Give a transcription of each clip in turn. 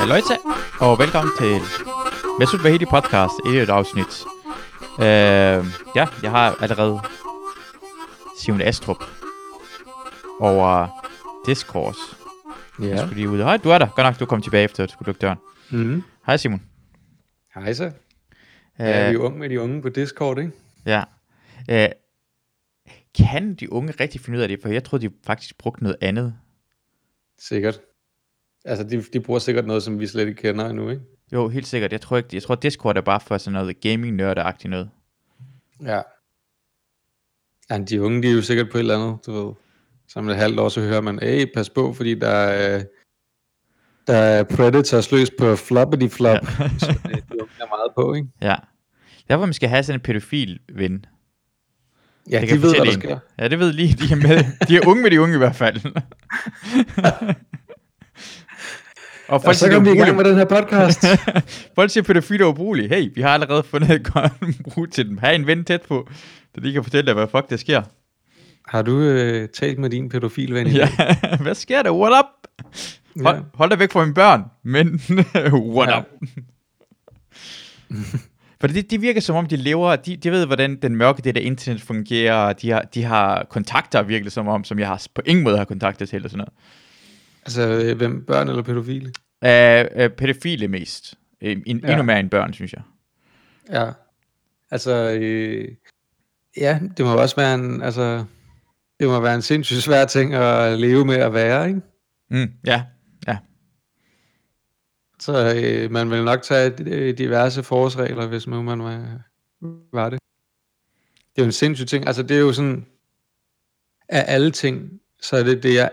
Halløjta, og velkommen til Mesut Vahedi podcast, et, et afsnit. Uh, ja, jeg har allerede Simon Astrup over Discord. Jeg Ja. skulle lige ud. Hej, du er der. Godt nok, du kom tilbage efter, at du skulle lukke døren. Mm. Hej Simon. Hej så. Uh, Ja, vi er unge med de unge på Discord, ikke? ja. Uh, kan de unge rigtig finde ud af det? For jeg troede, de faktisk brugte noget andet. Sikkert. Altså, de, de bruger sikkert noget, som vi slet ikke kender endnu, ikke? Jo, helt sikkert. Jeg tror ikke, jeg tror Discord er bare for sådan noget gaming nørdeagtigt noget. Ja. Ja, de unge, de er jo sikkert på et eller andet, du ved. Som et halvt år, så hører man, hey, pas på, fordi der er, der er Predators løs på floppity flop. Ja. så øh, de unge er meget på, ikke? Ja. Derfor man skal have sådan en pædofil ven. Ja, Det de ved, hvad der sker. Ja, det ved lige, de er med. De er unge med de unge i hvert fald. og folk Og så kan vi det i gang med den her podcast. folk siger, pædofile er ubrugelige. Hey, vi har allerede fundet et godt brug til dem. Ha' en ven tæt på, så de kan fortælle dig, hvad fuck der sker. Har du øh, talt med din pædofilven i Ja, dag? hvad sker der? What up? Hold, Ja. hold dig væk fra mine børn. Men, what Ja. up? For det, det virker som om, de lever, de, de ved, hvordan den mørke del af internet fungerer, de har, de har kontakter virkelig som om, som jeg har på ingen måde har kontakter til, og sådan noget. Altså, øh, hvem? Børn eller pædofile? Uh, uh, pædofile mest. Uh, en, ja. Ja. Endnu mere end børn, synes jeg. Ja. Altså, øh, ja, det må også være en, altså, det må være en sindssygt svær ting at leve med at være, ikke? Mm, ja, Så øh, man vil nok tage øh, diverse forårsregler, hvis nu man var, var det. Det er jo en sindssyg ting. Altså, det er jo sådan, af alle ting, så er det det, jeg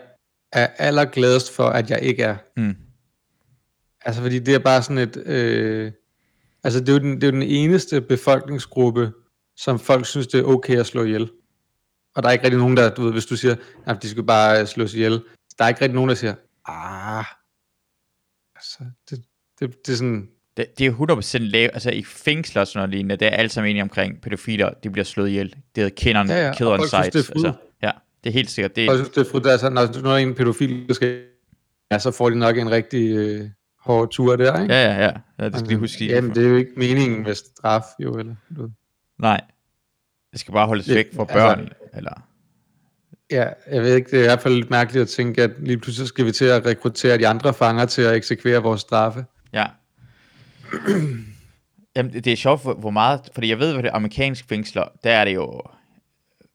er allergladest for, at jeg ikke er. mm, Altså, fordi det er bare sådan et... Øh, altså, det er, jo den, det er jo den eneste befolkningsgruppe, som folk synes, det er okay at slå ihjel. Og der er ikke rigtig nogen, der... Du ved, hvis du siger, at de skal bare slås ihjel. Der er ikke rigtig nogen, der siger, ah... Altså, det, det, det er sådan... det, det er 100% lav, altså i fængsler og sådan noget lignende, det er alt sammen enige omkring pædofiler, de bliver slået ihjel. Det er kender, Ja, ja, synes, sites. altså, det er helt sikkert. Det, Jeg synes, det er frudt, altså, når, når en pædofil skal... Ja, så får de nok en rigtig øh, hård tur der, ikke? ja, ja, ja, ja, det skal de huske. Jamen, det er jo ikke meningen med straf, jo, eller... Du. Nej, det skal bare holdes væk fra altså- børn, eller... Ja, jeg ved ikke, det er i hvert fald lidt mærkeligt at tænke, at lige pludselig skal vi til at rekruttere de andre fanger til at eksekvere vores straffe. Ja. Jamen, det er sjovt, hvor, hvor meget, fordi jeg ved, hvad det amerikanske fængsler, der er det jo,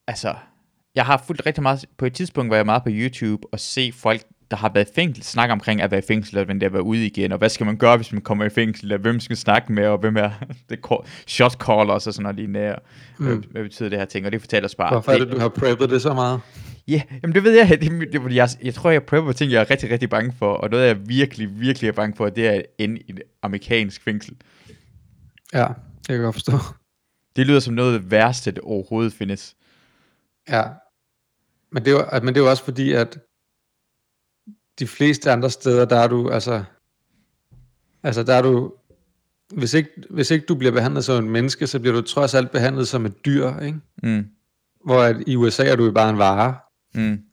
altså, jeg har fulgt rigtig meget, på et tidspunkt var jeg meget på YouTube og se folk, der har været i fængsel, snakke omkring at være i fængsel, og det at være ude igen, og hvad skal man gøre, hvis man kommer i fængsel, og hvem skal snakke med, og hvem er det shot callers og sådan noget lignende, Mm. hvad betyder det her ting, og det fortæller os bare. Hvorfor er det, du har preppet det så meget? Ja, jamen det ved jeg. Det, er- det, er jeg, jeg tror, jeg prøver på ting, jeg er rigtig, rigtig bange for. Og noget, jeg virkelig, virkelig er bange for, det er at ende i et amerikansk fængsel. Ja, det kan jeg godt forstå. Det lyder som noget det værste, der overhovedet findes. Ja. Men det, er jo, men det er jo også fordi, at de fleste andre steder, der er du, altså, altså der er du, hvis ikke, hvis ikke du bliver behandlet som en menneske, så bliver du trods alt behandlet som et dyr, ikke? Mm, Hvor at i USA er du jo bare en vare. mm,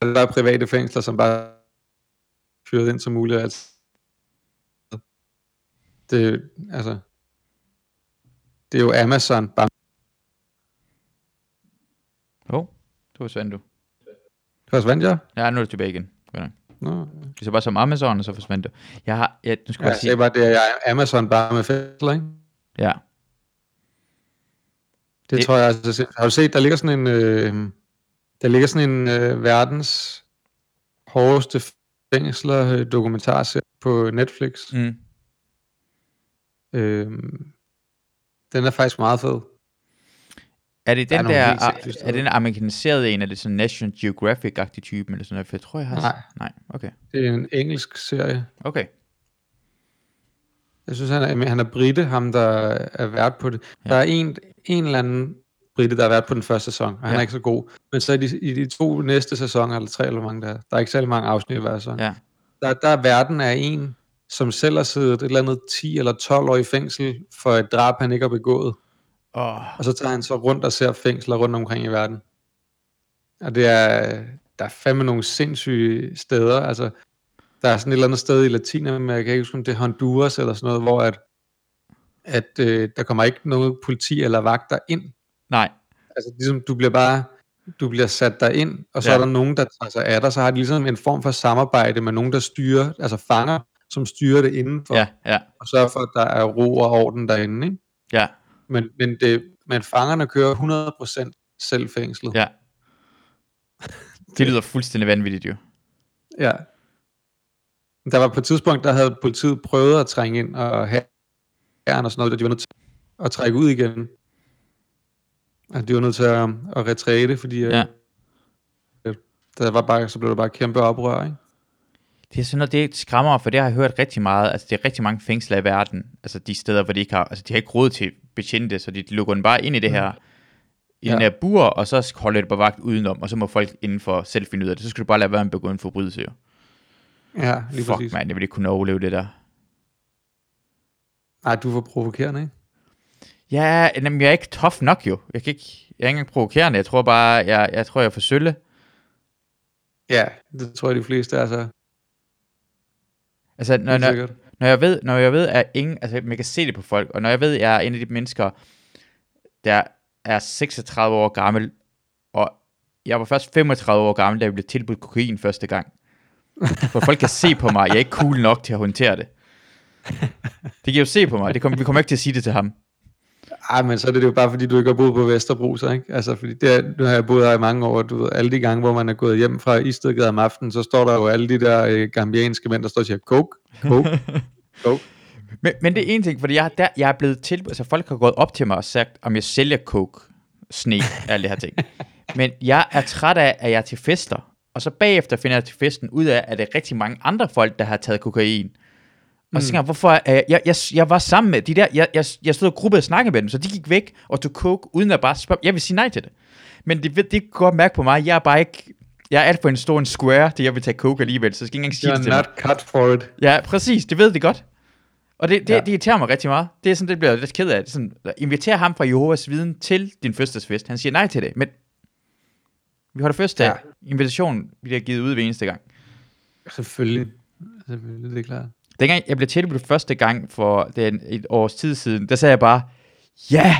Der er private fængsler, som bare fyret ind som muligt. Altså. Det, altså, det er jo Amazon. Bare, oh, Svend, du. forsvandt jeg? Ja, nu er du tilbage igen. Godt. Nå, Du så bare som Amazon, og så forsvandt du. Jeg har, ja, nu skal ja, jeg jeg sige, sagde bare, det er Amazon bare med fængsler, ikke? ja, Det, Det- tror jeg altså. Har du set, der ligger sådan en, øh, der ligger sådan en øh, verdens hårdeste fængsler øh, dokumentarserie på Netflix. Mm, Øh, den er faktisk meget fed. Er det den der, er, er steder. den amerikaniserede en, er det sådan National Geographic-agtig type, eller sådan noget? For jeg tror, jeg har... Nej. Nej, okay. Det er en engelsk serie. Okay, Jeg synes, han er, han er brite, ham der er vært på det. Ja. Der er en, en eller anden brite, der har været på den første sæson, og han Ja. er ikke så god. Men så i de, i de to næste sæsoner, eller tre eller mange der er, der er ikke særlig mange afsnit i hver sæson. ja. Der, der er verden af en, som selv har siddet et eller andet 10 eller 12 år i fængsel for et drab, han ikke har begået. Oh, Og så tager han så rundt og ser fængsler rundt omkring i verden. Og det er, der er fandme nogle sindssyge steder. Altså, der er sådan et eller andet sted i Latinamerika, jeg kan ikke huske, om det er Honduras eller sådan noget, hvor at, at øh, der kommer ikke noget politi eller vagter ind. Nej. Altså ligesom, du bliver bare, du bliver sat der ind, og så Ja. er der nogen, der tager sig af dig, så har de ligesom en form for samarbejde med nogen, der styrer, altså fanger, som styrer det indenfor, Ja, ja, og sørger for, at der er ro og orden derinde, ikke? ja, Men, men, det, men fangerne kører 100% selv fængslet. ja. Det lyder fuldstændig vanvittigt jo. Ja. Der var på et tidspunkt, der havde politiet prøvet at trænge ind og have og sådan noget, og de var nødt til at trække ud igen. Altså, de var nødt til at, at retræte, fordi Ja. ja. der var bare, så blev der bare kæmpe oprør, ikke? Det er sådan noget, det skræmmer for det har jeg hørt rigtig meget. Altså, det er rigtig mange fængsler i verden. Altså, de steder, hvor de ikke har, altså, de har ikke råd til betjente, så de lukker den bare ind i det her, i ja. den her bur, og så holder det på vagt udenom, og så må folk indenfor selv finde ud af det. Så skal du bare lade være med at begå en forbrydelse, jo. Ja, lige Fuck, præcis. mand, jeg vil ikke kunne overleve det der. Nej, du for provokerende, ikke? Ja, jamen, jeg er ikke tough nok, jo. Jeg, kan ikke, jeg er ikke engang provokerende. Jeg tror bare, jeg, jeg tror, jeg er for sølle. Ja, det tror jeg, de fleste er så. Altså, når, når når jeg ved, når jeg ved, at ingen, altså man kan se det på folk, og når jeg ved, at jeg er en af de mennesker, der er 36 år gammel, og jeg var først 35 år gammel, da jeg blev tilbudt kokain første gang. For folk kan se på mig, jeg er ikke cool nok til at håndtere det. Det kan jo se på mig, det kom, vi kommer ikke til at sige det til ham. Ej, men så er det jo bare fordi, du ikke har boet på Vesterbro, så ikke? Altså, fordi det er, nu har jeg boet her i mange år, du ved, alle de gange, hvor man er gået hjem fra Istedgade om aftenen, så står der jo alle de der øh, gambianske mænd, der står og siger, coke, coke, coke. Men, men det er en ting, fordi jeg, der, jeg er blevet til, altså folk har gået op til mig og sagt, om jeg sælger coke, sne, alle det her ting. Men jeg er træt af, at jeg er til fester, og så bagefter finder jeg til festen ud af, at det er rigtig mange andre folk, der har taget kokain. Og så tænker jeg, hvorfor, er jeg, jeg, jeg, var sammen med de der, jeg, jeg, jeg stod og gruppede og snakkede med dem, så de gik væk og tog coke, uden at bare spørge, jeg vil sige nej til det. Men det, det kan godt mærke på mig, jeg er bare ikke, jeg er alt for en stor en square, til jeg vil tage coke alligevel, så jeg skal ikke engang sige det You're til mig. not cut for it. Ja, præcis, det ved de godt. Og det, det, ja. Det irriterer mig rigtig meget. Det er sådan, det bliver jeg lidt ked af. Det er sådan, inviter ham fra Jehovas viden til din fødselsdagsfest. Han siger nej til det, men vi holder fødselsdag. Ja. Ja. Invitationen bliver givet ud hver eneste gang. Selvfølgelig. Selvfølgelig, det er klart. Dengang jeg blev tilbudt første gang for den, et års tid siden, der sagde jeg bare, ja,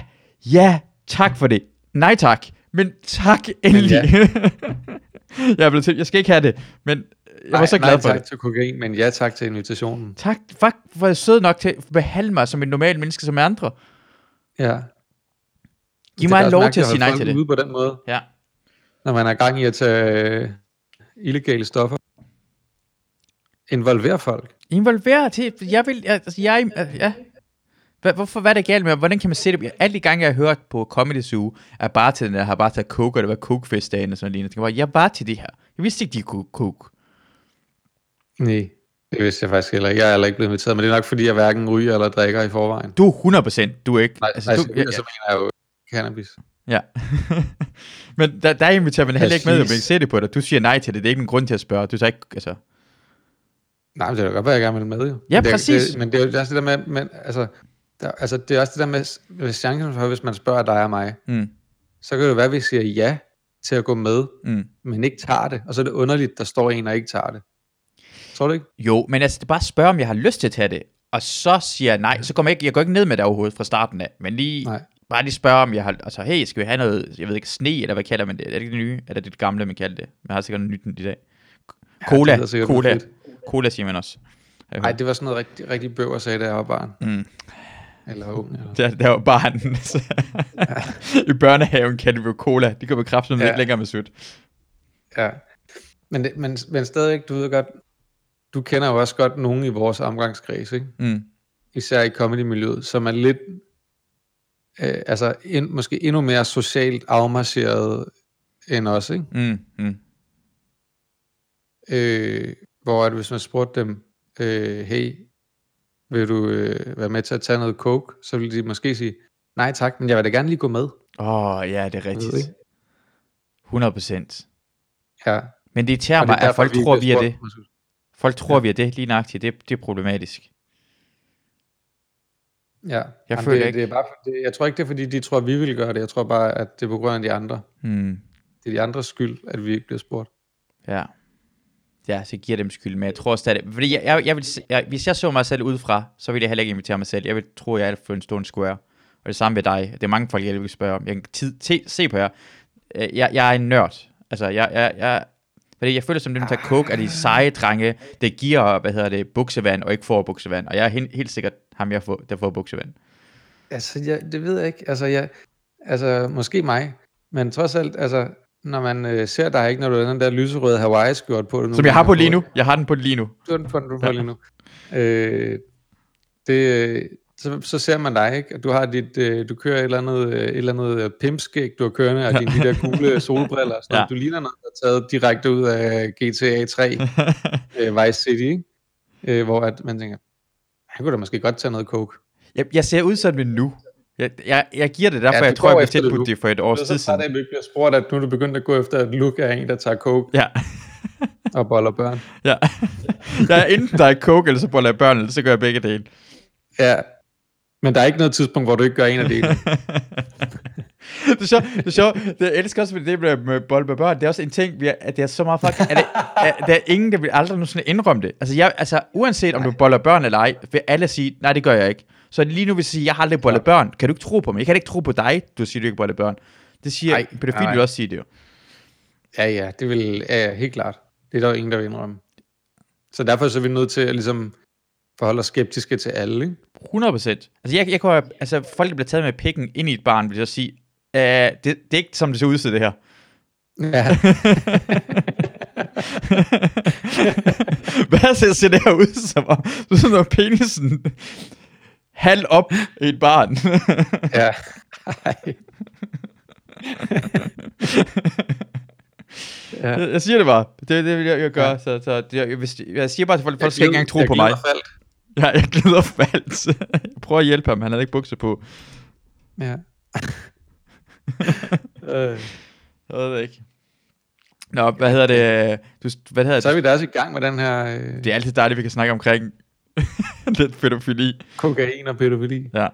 ja, tak for det. Nej tak, men tak endelig. ja. jeg, blevet til, jeg skal ikke have det, men jeg var så glad nej, for tak det. til kokain, men ja tak til invitationen. Tak, fuck, hvor er jeg sød nok til at behandle mig som et normalt menneske som andre. Ja. Giv mig en lov til at sige nej til det. Ude på den måde, Ja. når man er gang i at tage øh, illegale stoffer. Involvere folk. Involvere til, jeg vil, jeg- altså jeg, ja. Hvad, hvorfor, hvad er det galt med, hvordan kan man se det? Alle de gange, jeg har hørt på Comedy Zoo, at bare til den der har bare taget coke, og det var coke-festdagen og sådan noget. Jeg bare, jeg var til det her. Jeg vidste ikke, de kunne coke. Nej, det vidste jeg faktisk heller ikke. Jeg er heller ikke blevet inviteret, men det er nok fordi, jeg hverken ryger eller drikker i forvejen. Du er 100%, du er ikke. Nej, altså, du, du, altså, mener jeg jo cannabis. ja. Men der, der inviterer man heller ikke med, at man Præcis. kan se det på dig. Du siger nej til det, det er ikke en grund til at spørge. Du tager ikke, altså, Nej, men det er da godt, at jeg gerne vil med, jo. Ja, men det, præcis. Det, men det er jo også det der med, men, altså, der, altså, det er også det der med, hvis chancen for, hvis man spørger dig og mig, mm, så kan det jo være, at vi siger ja til at gå med, mm. men ikke tager det. Og så er det underligt, der står en og ikke tager det. Tror du ikke? Jo, men altså, det er bare at spørge, om jeg har lyst til at tage det. Og så siger jeg nej, så kommer jeg ikke, jeg går ikke ned med det overhovedet fra starten af. Men lige, Nej. bare lige spørge, om jeg har, altså, hey, skal vi have noget, jeg ved ikke, sne, eller hvad kalder man det? Er det ikke det nye? Eller er det det gamle, man kalder det? Man har sikkert noget nyt i dag. Cola, det sikkert noget cola, fedt. Cola siger man også. Nej, det var sådan noget rigtig, rigtig bøv at sige, da jeg var barn. Mm. Eller ung. Eller. Der, der var barn. I børnehaven kan det jo cola. De går med kraft, ja. Lidt længere med sødt. Ja. Men, det, men, men stadigvæk, du ved godt, du kender jo også godt nogen i vores omgangskreds, ikke? Mm. især i comedy-miljøet, som er lidt, øh, altså ind, måske endnu mere socialt afmarcheret end os, ikke? Mm. Mm. Øh, hvor at hvis man spurgte dem, øh, hey, vil du øh, være med til at tage noget coke, så ville de måske sige, nej tak, men jeg vil da gerne lige gå med. Åh, oh, ja, det er rigtigt. ikke? 100 procent. Ja, Men det irriterer det mig, er at folk ikke tror, vi er det. Folk tror, vi er det lige nøjagtigt. Det, det er problematisk. Ja, Jeg Jamen, føler det, ikke- det er bare, det, jeg tror ikke, det er fordi, de tror, at vi vil gøre det. Jeg tror bare, at det er på grund af de andre. Hmm. Det er de andres skyld, at vi ikke bliver spurgt. Ja. Ja, så giver dem skyld, men jeg tror stadig, fordi jeg, jeg, jeg vil, jeg, hvis jeg så mig selv udefra, så ville jeg heller ikke invitere mig selv. Jeg vil tro, jeg er for en stående square. Og det samme ved dig. Det er mange folk, jeg vil spørge om. Jeg kan tid, te, se på jer. Øh, Jeg, jeg er en nørd. Altså, jeg, jeg, jeg, fordi jeg føler som dem, der tager coke, er de seje drenge, det giver, hvad hedder det, buksevand, og ikke får buksevand. Og jeg er helt, helt sikkert ham, jeg får, der får buksevand. Altså, jeg, det ved jeg ikke. Altså, jeg, altså, måske mig. Men trods alt, altså, når man øh, ser dig ikke, når du har den der lyserøde Hawaii-skjort på. Nu, Som jeg har på lige nu. Jeg har den på lige nu. Du har den på, du på lige nu. Øh, det, øh, så, så ser man dig, ikke? Du har dit, øh, du kører et eller andet, øh, et eller andet øh, pimpskæg, du har kørende, og dine de der gule solbriller. Sådan, Ja. Du ligner noget, der er taget direkte ud af GTA 3, øh, Vice City, ikke? Øh, hvor at man tænker, han kunne da måske godt tage noget coke. Jeg, jeg ser ud som nu. Jeg, jeg, jeg giver det derfor, Ja, jeg tror, jeg blev det tilbudt det for et års Så, tid så siden. tager det, at vi bliver spurgt, at nu er du begyndt at gå efter et look af en, der tager coke Ja, og boller børn. ja. jeg er enten der er coke, eller så boller jeg børn, eller så gør jeg begge dele. Ja, men der er ikke noget tidspunkt, hvor du ikke gør en af delene. det er sjovt, det er sjovt. Det, jeg elsker også med det med, med bold med børn. Det er også en ting, vi er, at det er så meget folk. Er det, er, der er ingen, der vil aldrig nogensinde indrømme det. Altså, jeg, altså uanset om du boller børn eller ej, vil alle sige, nej, det gør jeg ikke. Så lige nu vil jeg sige, jeg har aldrig bollet børn. Kan du ikke tro på mig? Jeg kan ikke tro på dig, du siger, du ikke boller børn. Det siger, Nej, pædofil nej. vil også sige det jo. Ja, ja, det vil, ja, ja, helt klart. Det er der jo ingen, der vil indrømme. Så derfor så er vi nødt til at ligesom forholde os skeptiske til alle, ikke? 100 procent. Altså, jeg, jeg kunne, altså, folk der bliver taget med pikken ind i et barn, vil jeg sige, uh, det, det er ikke som det ser ud til det her. Ja, Hvad ser, ser det her ud som om? Du sådan noget penisen halv op i et barn. ja. Ja. jeg, jeg siger det bare. Det det, jeg, jeg gør. Ja. Så, så det, jeg, hvis, jeg siger bare til folk, folk skal ikke engang tro på mig. Faldt. Ja, jeg glider faldt. jeg prøver at hjælpe ham, han havde ikke bukser på. Ja. øh, Jeg ved det ikke. Nå, hvad hedder det? Du, hvad hedder så er vi da også i gang med den her øh, Det er altid dejligt, vi kan snakke omkring lidt pædofili. kokain og pædofili. Ja.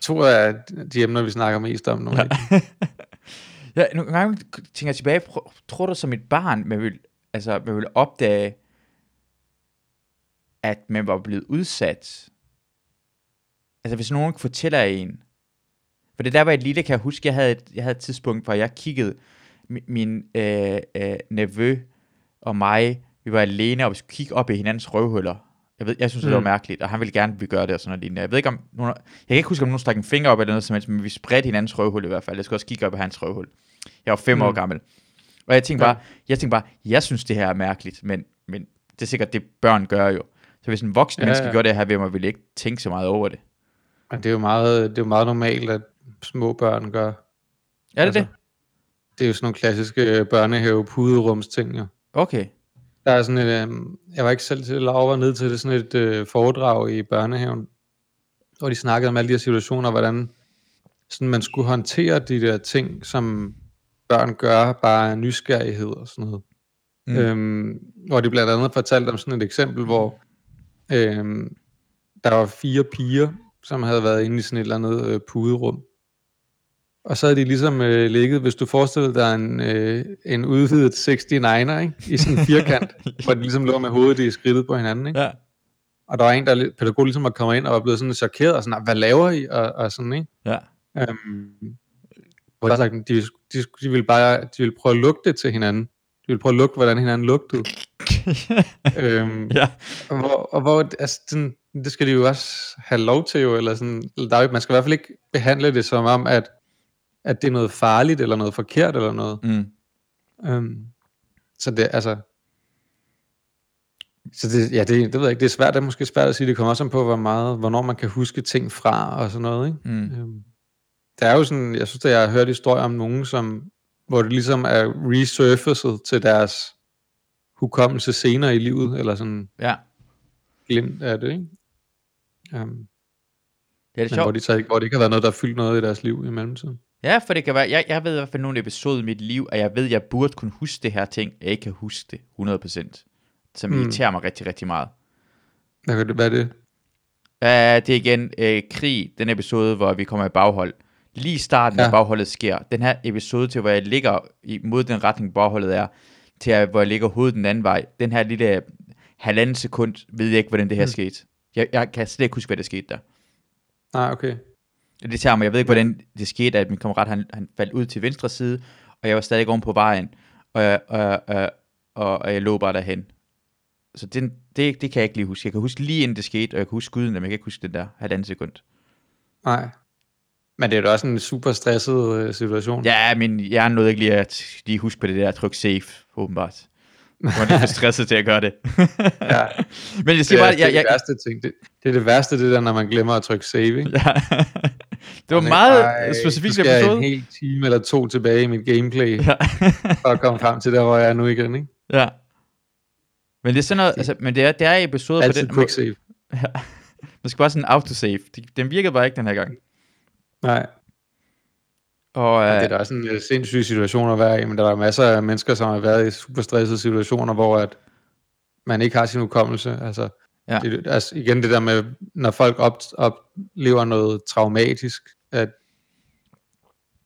To af de emner, vi snakker mest om nu. Ja. Ja. Nogle gange tænker jeg tilbage, tror du som et barn, man vil, altså, man vil opdage, at man var blevet udsat? Altså hvis nogen fortæller en, for det der var et lille, kan jeg huske, jeg havde et, jeg havde et tidspunkt, hvor jeg kiggede, min, min øh, øh, nevø og mig, vi var alene, og vi skulle kigge op i hinandens røvhuller. Jeg, ved, jeg synes, det var Mm. mærkeligt, og han ville gerne, at vi gør det og sådan noget lignende. Jeg ved ikke om, nogen, jeg kan ikke huske, om nogen stak en finger op eller noget som helst, men vi spredte hinandens røvhul i hvert fald. Jeg skulle også kigge op i hans røvhul. Jeg var fem mm. År gammel. Og jeg tænkte Ja. bare, jeg tænkte bare, jeg synes, det her er mærkeligt, men, men det er sikkert det, børn gør jo. Så hvis en voksen ja, menneske ja. gør det her ved mig, ville jeg ikke tænke så meget over det. Men det er jo meget, det er jo meget normalt, at små børn gør. Er det Altså, det? Det er jo sådan nogle klassiske børnehave puderums ting, jo. Okay. Der er sådan et, øh, jeg var ikke selv til, Laura var ned til det, sådan et øh, foredrag i børnehaven, hvor de snakkede om alle de her situationer, hvordan sådan man skulle håndtere de der ting, som børn gør, bare nysgerrighed og sådan noget. Mm. Øhm, hvor de blandt andet fortalte om sådan et eksempel, hvor øhm, der var fire piger, som havde været inde i sådan et eller andet øh, puderum. Og så havde de ligesom øh, ligget, hvis du forestillede dig en, øh, en udvidet 69'er, ikke? i sådan en firkant, hvor de ligesom lå med hovedet i skridtet på hinanden. Ikke? Ja. Og der var en, der pædagog ligesom var kommet ind og var blevet sådan chokeret, og sådan, hvad laver I? Og, og sådan, ikke? Ja. Øhm, hvor jeg sagt, de, de, de, ville bare de ville prøve at lugte det til hinanden. De ville prøve at lugte, hvordan hinanden lugtede. øhm, ja. og hvor, og hvor altså, sådan, det skal de jo også have lov til jo, eller sådan, der er, man skal i hvert fald ikke behandle det som om, at, at det er noget farligt, eller noget forkert, eller noget. Mm. Øhm, så det, altså, så det, ja, det, det ved jeg ikke, det er svært, det er måske svært at sige, det kommer også an på, hvor meget, hvornår man kan huske ting fra, og sådan noget, ikke? Mm. Øhm, der er jo sådan, jeg synes, at jeg har hørt historier om nogen, som, hvor det ligesom er resurfacet til deres hukommelse senere i livet, eller sådan Ja. glimt af det, ikke? Um, Det er det men hvor, sjovt. de så, hvor det ikke har været noget, der har fyldt noget i deres liv i mellemtiden. Ja, for det kan være, jeg, jeg ved i hvert fald nogle episoder i mit liv, og jeg ved, jeg burde kunne huske det her ting, jeg ikke kan huske det 100%, som Mm. irriterer mig rigtig, rigtig meget. Hvad, kan det, er det? Uh, det er igen uh, krig, den episode, hvor vi kommer i baghold. Lige starten ja. Af bagholdet sker. Den her episode til, hvor jeg ligger i, mod den retning, bagholdet er, til at, hvor jeg ligger hovedet den anden vej. Den her lille halvanden sekund, ved jeg ikke, hvordan det her Mm. skete. Jeg, jeg kan slet ikke huske, hvad der skete der. Nej, okay. Det tager mig, jeg ved ikke, hvordan det skete, at min kammerat, han, han faldt ud til venstre side, og jeg var stadig oven på vejen, og jeg, og, og, og, og jeg lå bare derhen. Så det, det, det kan jeg ikke lige huske. Jeg kan huske lige inden det skete, og jeg kan huske skuden, men jeg kan ikke huske den der halvanden sekund. Nej. Men det er da også en super stresset øh, situation. Ja, min hjerne nåede ikke lige at lige huske på det der tryk save, åbenbart. Jeg var lidt for stresset til at gøre det. Ja. Men jeg Det siger er, bare, det, er jeg, det jeg, værste ting. Det, det er det værste, det der, når man glemmer at trykke save, ikke? ja. det var Og meget ej, specifikt skal jeg episode. en hel time eller to tilbage i mit gameplay, Ja. for at komme frem til der, hvor jeg er nu igen, ikke? ja. Men det er sådan noget, altså, men det er, det er episoder på Altid den, quick save. man skal bare sådan en autosave. Den virkede bare ikke den her gang. Nej, Og, det er øh, da også en øh, sindssyg situation at være i, men der er masser af mennesker, som har været i super stressede situationer, hvor at man ikke har sin hukommelse. Altså, Ja. det, altså igen det der med, når folk op, oplever noget traumatisk, at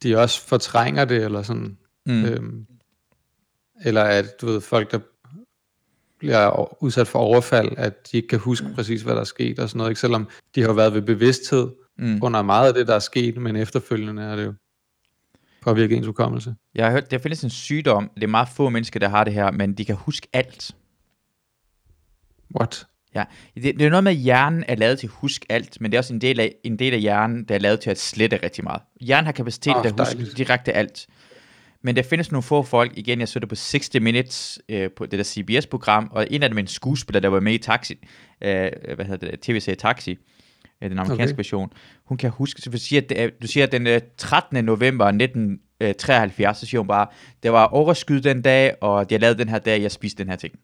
de også fortrænger det, eller sådan, mm, mm. øhm, eller at du ved, folk, der bliver udsat for overfald, at de ikke kan huske præcis, hvad der er sket og sådan noget, ikke? selvom de har været ved bevidsthed mm. under meget af det, der er sket, men efterfølgende er det jo påvirket ens hukommelse. Jeg har hørt, der findes en sygdom, det er meget få mennesker, der har det her, men de kan huske alt. What? Ja, det, det er noget med, at hjernen er lavet til at huske alt, men det er også en del af, en del af hjernen, der er lavet til at slette rigtig meget. Hjernen har kapacitet Åh, til at huske direkte alt. Men der findes nogle få folk, igen, jeg så det på 60 Minutes, øh, på det der CBS-program, og en af dem er en skuespiller, der var med i Taxi, øh, hvad hedder det, tv-serie Taxi, øh, den amerikanske Okay. version. Hun kan huske, så du siger, at, det du siger, at den øh, 13. november 1973, så siger hun bare, der var overskud den dag, og jeg lavede den her dag, jeg spiste den her ting.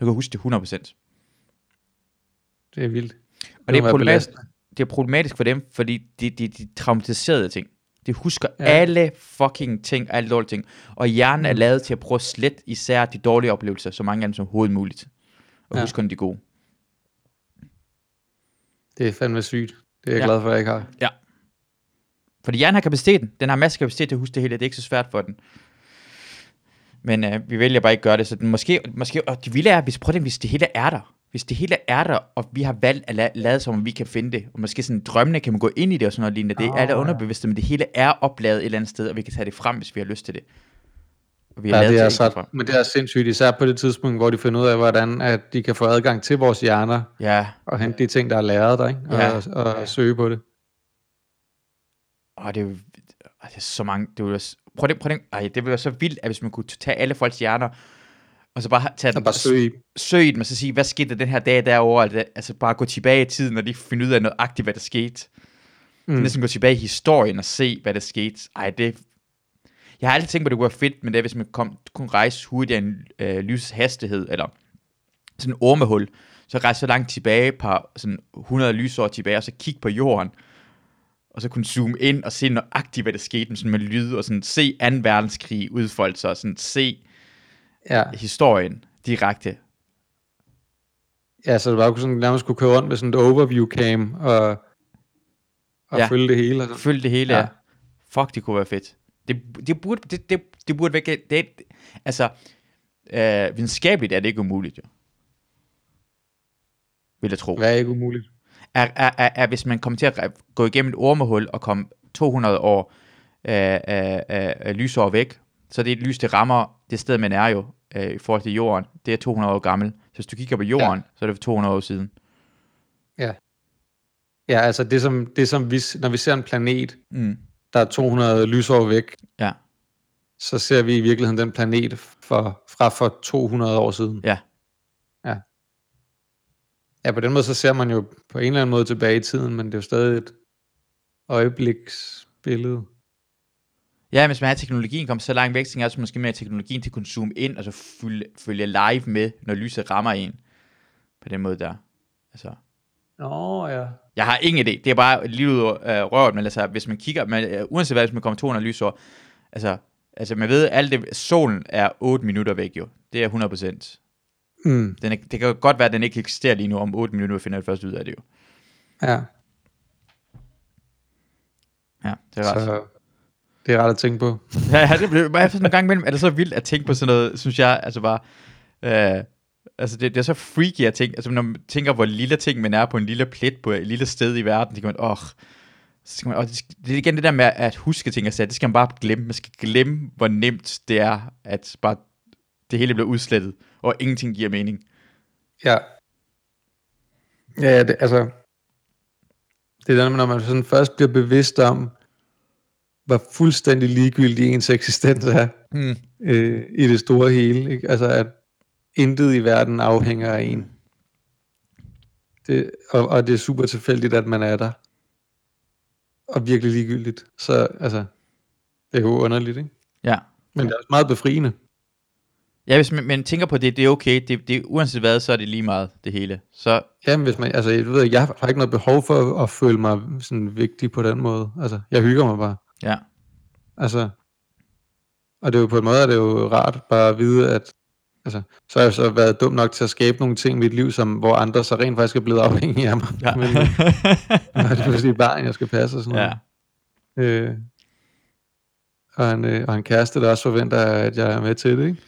Du kan huske det 100%. Det er vildt. Og det er, problematisk, det er problematisk for dem, fordi de, de, de traumatiserede ting. De husker ja. Ja. alle fucking ting, alle dårlige ting. Og hjernen er Mm. lavet til at prøve at slette især de dårlige oplevelser, så mange af dem som overhovedet muligt. Og ja. Ja. huske kun de gode. Det er fandme sygt. Det er jeg Ja. ja. glad for, at jeg ikke har. Fordi hjernen har kapaciteten. Den har masser af kapacitet til at huske det hele. Det er ikke så svært for den. Men øh, vi vælger bare ikke at gøre det. Så den måske, måske, og det vilde er, hvis, prøv det, hvis det hele er der. Hvis det hele er der, og vi har valgt at la- lade som om vi kan finde det, og måske sådan drømmene kan man gå ind i det og sådan noget lignende. Det er Åh, alle ja. underbevidste, men det hele er opladet et eller andet sted, og vi kan tage det frem, hvis vi har lyst til det. Og vi har Ja, det er så, men det er sindssygt, især på det tidspunkt, hvor de finder ud af, hvordan at de kan få adgang til vores hjerner, Ja, og hente de ting, der er læret der, ikke? Og, Ja. og, og søge på det. og det er jo det er så mange, det vil være, prøv det, prøv det, ej, det ville være så vildt, at hvis man kunne tage alle folks hjerner, og så bare tage dem, bare søge søge i dem, og så sige, hvad skete der den her dag derovre, altså, altså bare gå tilbage i tiden, og lige finde ud af noget agtigt, hvad der skete. Mm. Mm. Næsten gå tilbage i historien og se, hvad der skete. Ej, det... Jeg har altid tænkt på, at det kunne være fedt, men det er, hvis man kom, kunne rejse hurtigere end øh, lysets hastighed, eller sådan en ormehul, så rejse så langt tilbage, par sådan 100 lysår tilbage, og så kigge på jorden, og så kunne zoome ind og se nøjagtigt, hvad der skete, sådan med lyd, og sådan se 2. verdenskrig udfolde sig, og sådan se Ja. historien direkte. ja, så du bare kunne sådan, nærmest kunne køre rundt med sådan et overview cam, og, og Ja. følge det hele. Og sådan. Følg det hele, ja. Ja. Fuck, det kunne være fedt. Det, det, burde, det, det, det burde være... Det, altså, øh, videnskabeligt er det ikke umuligt, jo. Vil jeg tro. Hvad er ikke umuligt? Er, er, er, er, hvis man kommer til at gå igennem et ormehul og komme 200 år øh, øh, øh, lysår væk, så det er et lys, det rammer det sted, man er jo, øh, i forhold til jorden. Det er 200 år gammel. Så hvis du kigger på jorden, ja. så er det for 200 år siden. Ja, altså det som, det som vi, når vi ser en planet, Mm. der er 200 lysår væk, Ja. så ser vi i virkeligheden den planet for, fra for 200 år siden. Ja. Ja. Ja, på den måde så ser man jo på en eller anden måde tilbage i tiden, men det er jo stadig et øjebliksbillede. Ja, hvis man har teknologien kommet så langt væk, så er også måske mere teknologien til at kunne zoome ind, og så følge, følge live med, når lyset rammer en. På den måde der. Altså, Nå ja. jeg har ingen idé. Det er bare lige ud af øh, røret, men altså, hvis man kigger, man, øh, uanset hvad, hvis man kommer 200 lysår, altså, altså man ved, alt det, solen er 8 minutter væk jo. Det er 100%. Mm, Den er, det kan godt være, at den ikke eksisterer lige nu, om 8 minutter finder jeg først ud af det jo. ja. Ja, det er ret. Så, Det er rart at tænke på. Ja, ja det bliver bare sådan en gang imellem, er det så vildt at tænke på sådan noget, synes jeg, altså bare, øh, altså det, det, er så freaky at tænke, altså når man tænker, hvor lille ting man er på en lille plet på et lille sted i verden, så kan man, åh, så skal man, og det, det er igen det der med at huske ting og sager, det skal man bare glemme, man skal glemme, hvor nemt det er, at bare det hele bliver udslettet, og ingenting giver mening. Ja. Ja, ja det, altså, det er der, når man sådan først bliver bevidst om, hvor fuldstændig ligegyldig ens eksistens er Hmm. øh, i det store hele. Ikke? Altså, at intet i verden afhænger af en. Det, og, og det er super tilfældigt, at man er der. Og virkelig ligegyldigt. Så altså, det er jo underligt, ikke? Ja. Men det er også meget befriende. Ja, hvis man, man tænker på det, det er okay, det, det, uanset hvad, så er det lige meget, det hele. Så, Jamen, hvis man, altså, jeg, ved, jeg har ikke noget behov for at, at føle mig sådan vigtig på den måde. Altså, jeg hygger mig bare. Ja, Altså, og det er jo på en måde, er det jo rart bare at vide, at altså, så har jeg så været dum nok til at skabe nogle ting i mit liv, som, hvor andre så rent faktisk er blevet afhængige af mig. ja. Men øh, nu er det pludselig barn, jeg skal passe og sådan ja. noget. Øh, og, en, øh, og en kæreste, der også forventer, at jeg er med til det, ikke?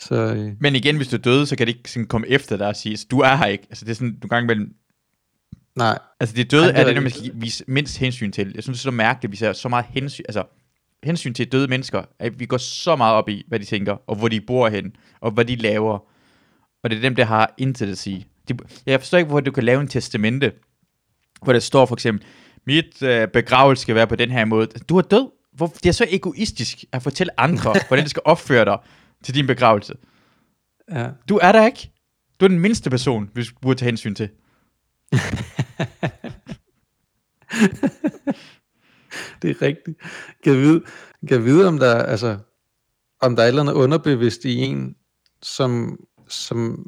Så øh, Men igen, hvis du er døde, så kan det ikke sådan komme efter dig og sige, du er her ikke. Altså det er sådan, du gang imellem, nej, altså det døde Ej, det er det, der man skal vise mindst hensyn til. Jeg synes, det er så mærkeligt, at vi ser så meget hensyn, altså hensyn til døde mennesker, at vi går så meget op i, hvad de tænker, og hvor de bor hen, og hvad de laver. Og det er dem, der har intet at sige. De, jeg forstår ikke, hvor du kan lave en testamente, hvor der står for eksempel, mit øh, begravelse skal være på den her måde. Du er død. Hvor, det er så egoistisk at fortælle andre, hvordan de skal opføre dig til din begravelse. ja. Du er der ikke. Du er den mindste person, vi burde tage hensyn til. det er rigtigt. Kan jeg vide, kan jeg vide om der, altså, om der er et eller andet underbevidst i en, som, som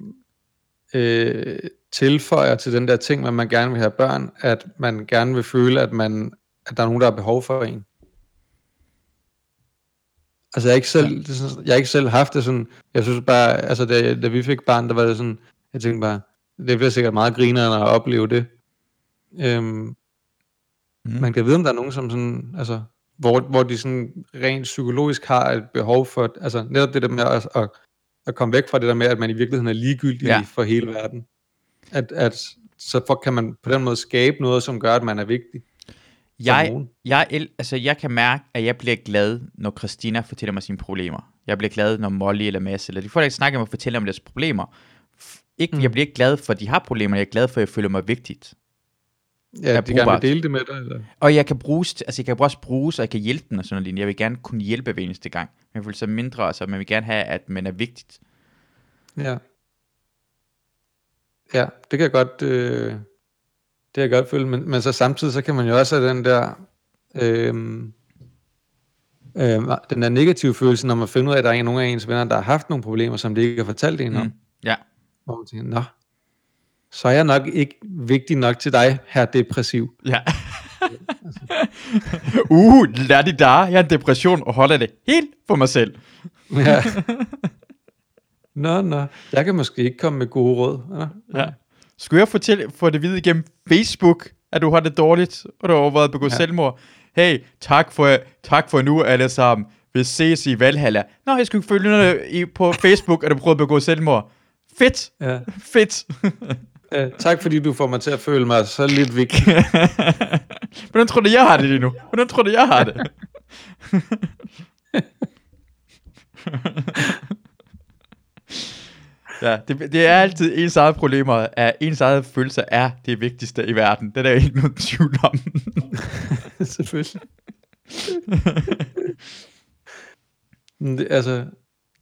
øh, tilføjer til den der ting, at man gerne vil have børn, at man gerne vil føle, at, man, at der er nogen, der har behov for en. Altså jeg har ikke selv, det sådan, jeg har ikke selv haft det sådan, jeg synes bare, altså da, da vi fik barn, der var det sådan, jeg tænkte bare, det bliver sikkert meget grinerende at opleve det. Øhm, Mm. man kan vide, om der er nogen, som sådan, altså, hvor, hvor de sådan rent psykologisk har et behov for, altså netop det der med at, at, at komme væk fra det der med, at man i virkeligheden er ligegyldig Ja. for hele verden. At, at så for, kan man på den måde skabe noget, som gør, at man er vigtig. Jeg, jeg, altså, jeg kan mærke, at jeg bliver glad, når Christina fortæller mig sine problemer. Jeg bliver glad, når Molly eller Mads, eller de får ikke snakke om at fortælle om deres problemer. Ikke, mm. Jeg bliver ikke glad for, at de har problemer, jeg er glad for, at jeg føler mig vigtigt. Ja, er de gerne vil dele det med dig. Eller? Og jeg kan bruges, altså jeg kan også bruges, og jeg kan hjælpe den og sådan noget. Jeg vil gerne kunne hjælpe hver eneste gang. Men jeg føler sig mindre, altså man vil gerne have, at man er vigtigt. Ja. Ja, det kan jeg godt, øh, det kan jeg godt føle, men, men så samtidig, så kan man jo også have den der, øh, øh, den der negative følelse, når man finder ud af, at der er nogen af ens venner, der har haft nogle problemer, som de ikke har fortalt en om. Mm. Ja. Hvor man tænker, nå, så er jeg nok ikke vigtig nok til dig, her depressiv. Ja. uh, lad det der. Jeg har en depression og holder det helt for mig selv. Ja. nå, nå, jeg kan måske ikke komme med gode råd. Ja. Ja. Skulle jeg fortælle, få det at vide igennem Facebook, at du har det dårligt, og du har overvejet at begå ja. Selvmord? Hey, tak for, tak for nu alle sammen. Vi ses i Valhalla. Nå, jeg skulle følge i, på Facebook, at du prøvede at begå selvmord. Fedt, Ja. fedt. Ja, tak fordi du får mig til at føle mig så lidt vigtig. Hvordan tror du, jeg har det lige nu? Hvordan tror du, jeg har det? ja, det, det er altid ens eget problemer, at ens eget følelser er det vigtigste i verden. Det er der ikke nogen tvivl om. Selvfølgelig. Det, altså,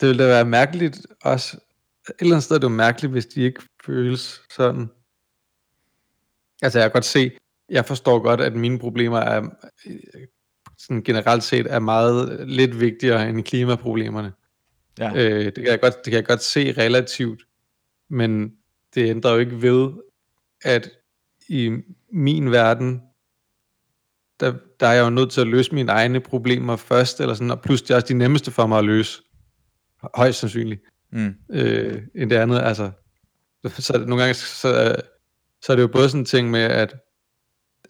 det ville da være mærkeligt også, et eller andet sted er det jo mærkeligt, hvis de ikke føles sådan. Altså jeg kan godt se, jeg forstår godt, at mine problemer er øh, sådan generelt set er meget lidt vigtigere end klimaproblemerne. ja. Øh, det, kan jeg godt, det kan jeg godt se relativt, men det ændrer jo ikke ved, at i min verden, der, der er jeg jo nødt til at løse mine egne problemer først, eller sådan, og plus det er også de nemmeste for mig at løse, højst sandsynligt, Mm. øh, end det andet. Altså, så nogle gange, så, er- så er det jo både sådan en ting med, at,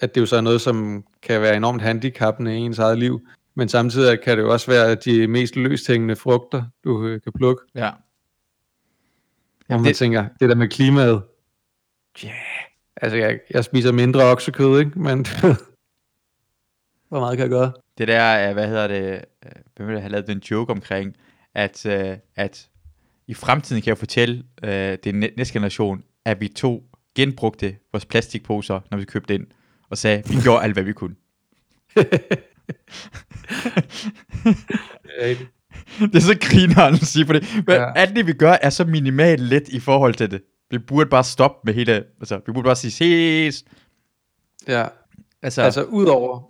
at det jo så er noget, som kan være enormt handicappende i ens eget liv, Men samtidig kan det jo også være de mest løsthængende frugter, du øh, kan plukke. Ja. Hvor man det- tænker, det der med klimaet. Ja. Altså, jeg, jeg spiser mindre oksekød, ikke? Men hvor meget kan jeg gøre? Det der, øh, hvad hedder det, øh, hvem vil have lavet den joke omkring, at, at i fremtiden kan jeg fortælle øh, det næ- næste generation, at vi to genbrugte vores plastikposer, når vi købte ind, og sagde, vi gjorde alt, hvad vi kunne. Det er så grineren at sige på det. Men ja. Alt det, vi gør, er så minimalt let i forhold til det. Vi burde bare stoppe med hele... Altså, vi burde bare sige, ses. ja, Altså, altså altså udover,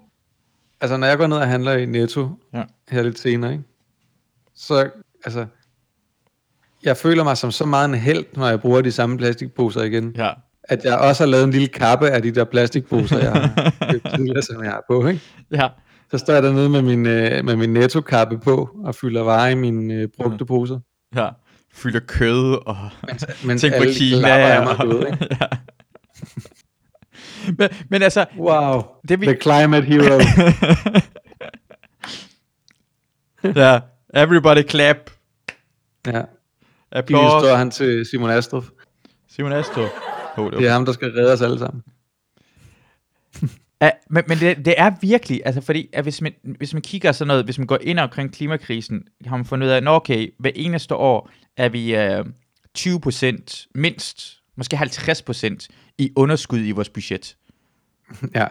altså når jeg går ned og handler i Netto, Ja. her lidt senere, ikke? så altså, jeg føler mig som så meget en held, når jeg bruger de samme plastikposer igen, ja. at jeg også har lavet en lille kappe af de der plastikposer, jeg har købt som jeg har på, ikke? Ja. Så står jeg dernede med min, øh, med min netto-kappe på, og fylder varer i mine øh, brugte poser. Ja. Fylder kød og Mens tænk på Kina. og- ved, ikke? ja. men, men altså, Wow, Det vi- the climate hero. ja, everybody clap. ja. Applaus. står han til Simon Astrup. Simon Astro. Oh, det Det er ham, der skal redde os alle sammen. Ja, men, men det, det er virkelig, altså fordi, at hvis man, hvis man kigger sådan noget, hvis man går ind omkring klimakrisen, har man fundet ud af, at okay, hver eneste år er vi øh, 20% mindst, måske 50% i underskud i vores budget. Ja.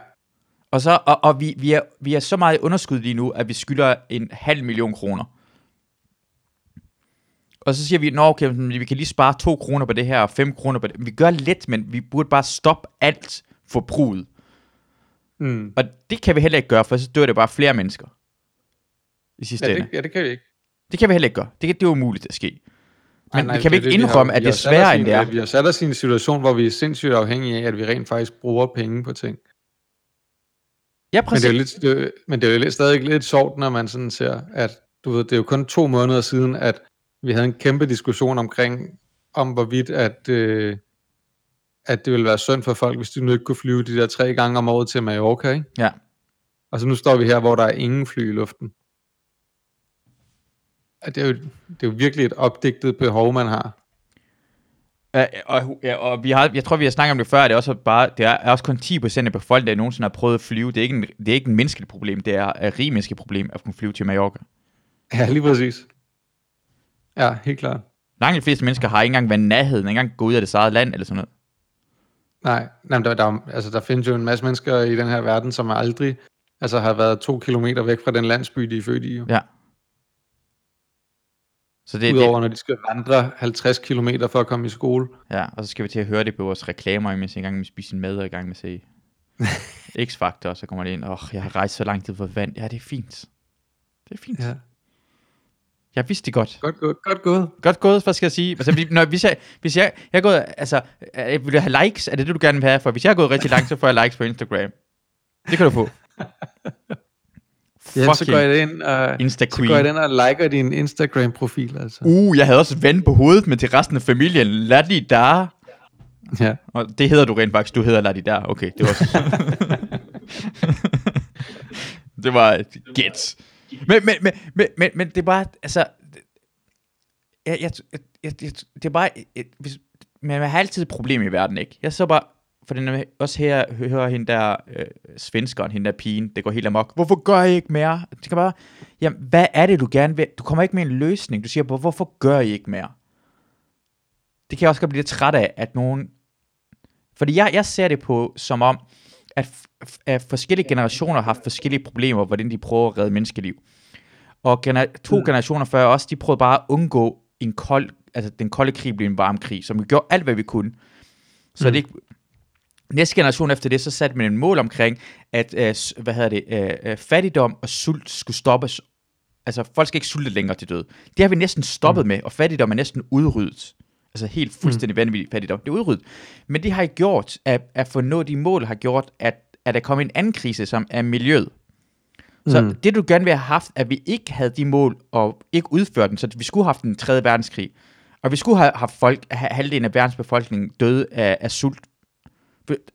Og, så, og, og vi, vi, er, vi er så meget i underskud lige nu, at vi skylder en halv million kroner. Og så siger vi, nå okay, men vi kan lige spare 2 kroner på det her, og 5 kroner på det. Vi gør lidt, men vi burde bare stoppe alt forbruget. Mm. Og det kan vi heller ikke gøre, for så dør det bare flere mennesker. I sidste Ja, ende. det, ja, det kan vi ikke. Det kan vi heller ikke gøre. Det, kan, det er umuligt at ske. Men Nej, vi kan vi ikke det, vi indrømme, har- at det er sværere, end det er? Vi har sat os i en situation, hvor vi er sindssygt afhængige af, at vi rent faktisk bruger penge på ting. Ja, Men præcis. det er jo, lidt, det, men det er jo lidt, stadig lidt sjovt, når man sådan ser, at du ved, det er jo kun to måneder siden, at vi havde en kæmpe diskussion omkring, om hvorvidt, at, øh, at det ville være synd for folk, hvis de nu ikke kunne flyve de der tre gange om året til Mallorca, ikke? Ja. Og så nu står vi her, hvor der er ingen fly i luften. At det, er jo, det er jo virkelig et opdigtet behov, man har. Ja, og, ja, og vi har, jeg tror, vi har snakket om det før, at det er også, bare, det er også kun 10% af befolkningen, der nogensinde har prøvet at flyve. Det er ikke en, det er ikke en menneskeligt problem, det er et menneskeligt problem at kunne flyve til Mallorca. Ja, lige præcis. Ja, helt klart. Langt de fleste mennesker har ikke engang været nærheden, ikke engang gået ud af det eget land eller sådan noget. Nej, nej der, der, altså, der findes jo en masse mennesker i den her verden, som aldrig altså, har været to kilometer væk fra den landsby, de er født i. Jo. Ja. Så det, Udover det, når de skal vandre 50 kilometer for at komme i skole. ja, og så skal vi til at høre det på vores reklamer, mens jeg er i gang med spise sin mad og i gang med at se X-Factor, og så kommer det ind, åh, oh, jeg har rejst så lang tid for vand. Ja, det er fint. Det er fint. Ja. Jeg vidste det godt. Godt gået. Godt gået. Godt gået, hvad skal jeg sige? Altså, når, hvis jeg, hvis jeg, jeg er gået, altså, øh, vil have likes? Er det det, du gerne vil have? For hvis jeg er gået rigtig langt, så får jeg likes på Instagram. Det kan du få. Ja, så går jeg ind og, Insta så går jeg ind og liker din Instagram-profil. Altså. Uh, jeg havde også vand på hovedet, men til resten af familien, lad der. Ja. Og det hedder du rent faktisk, du hedder lad der. Okay, det var Det var et gæt. Men, men, men, men, men, men det er bare, altså, jeg, jeg, jeg, jeg, det er bare, jeg, hvis, man har altid et problem i verden, ikke? Jeg så bare, for den også her hører hende der øh, svenskeren, hende der pigen, det går helt amok. Hvorfor gør I ikke mere? Det kan bare, jamen, hvad er det, du gerne vil? Du kommer ikke med en løsning. Du siger bare, hvorfor gør I ikke mere? Det kan jeg også godt blive lidt træt af, at nogen... Fordi jeg, jeg ser det på som om, at, f- at forskellige generationer har haft forskellige problemer, hvordan de prøver at redde menneskeliv. Og gener- to Mm. generationer før os, de prøvede bare at undgå en kold, altså den kolde krig blev en varm krig, så vi gjorde alt, hvad vi kunne. Så Mm. det ikke, næste generation efter det, så satte man en mål omkring, at øh, hvad hedder det, øh, øh, fattigdom og sult skulle stoppes. Altså, folk skal ikke sulte længere til død. Det har vi næsten stoppet mm. med, og fattigdom er næsten udryddet. Altså helt fuldstændig mm. vanvittig fattigdom. Det er udryddet. Men det har ikke gjort, at, at få nået de mål, har gjort, at, at der kom en anden krise, som er miljøet. Så mm. Det du gerne ville have haft, at vi ikke havde de mål, og ikke udførte dem, så vi skulle have haft en 3. verdenskrig. Og vi skulle have haft folk, ha- halvdelen af verdens befolkning døde af, af sult.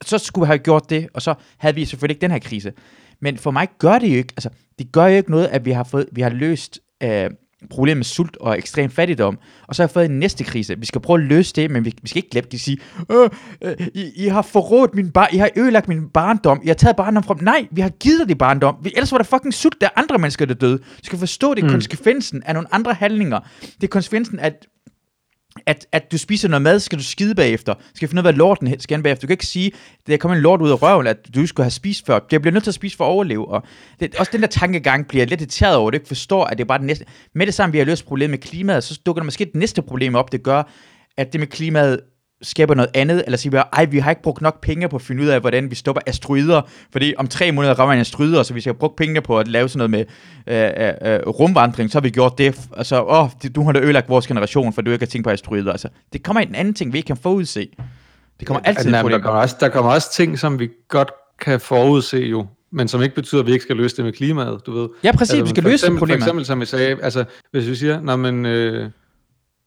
Så skulle vi have gjort det, og så havde vi selvfølgelig ikke den her krise. Men for mig gør det jo ikke, altså, det gør jo ikke noget, at vi har, fået, vi har løst øh, problemet med sult og ekstrem fattigdom, og så har jeg fået en næste krise. Vi skal prøve at løse det, men vi, vi skal ikke glemme det sige, øh, øh, I, I, har forrådt min bar, I har ødelagt min barndom, I har taget barndom fra Nej, vi har givet dig din barndom. Vi, ellers var der fucking sult, der er andre mennesker, der døde. Du skal forstå, det er mm. konsekvensen af nogle andre handlinger. Det er konsekvensen, at at, at du spiser noget mad, skal du skide bagefter. Skal finde ud af, hvad lorten skal bagefter. Du kan ikke sige, det er kommet en lort ud af røven, at du skulle have spist før. Det bliver nødt til at spise for at overleve. Og det, også den der tankegang bliver lidt irriteret over, at du ikke forstår, at det er bare det næste. Med det samme, vi har løst problemet med klimaet, så dukker der måske det næste problem op, det gør, at det med klimaet skaber noget andet, eller siger, ej, vi har ikke brugt nok penge på at finde ud af, hvordan vi stopper asteroider, fordi om tre måneder rammer en asteroider, så hvis jeg har brugt penge på at lave sådan noget med øh, øh, øh, rumvandring, så har vi gjort det. Altså, åh, du har da ødelagt vores generation, for du ikke har tænkt på asteroider. Altså, det kommer en anden ting, vi ikke kan forudse. Det kommer altid ja, der, kommer også, der kommer også ting, som vi godt kan forudse jo, men som ikke betyder, at vi ikke skal løse det med klimaet, du ved. Ja, præcis, altså, vi skal løse eksempel, problemet. For eksempel, som jeg sagde, altså, hvis vi siger, når man, øh,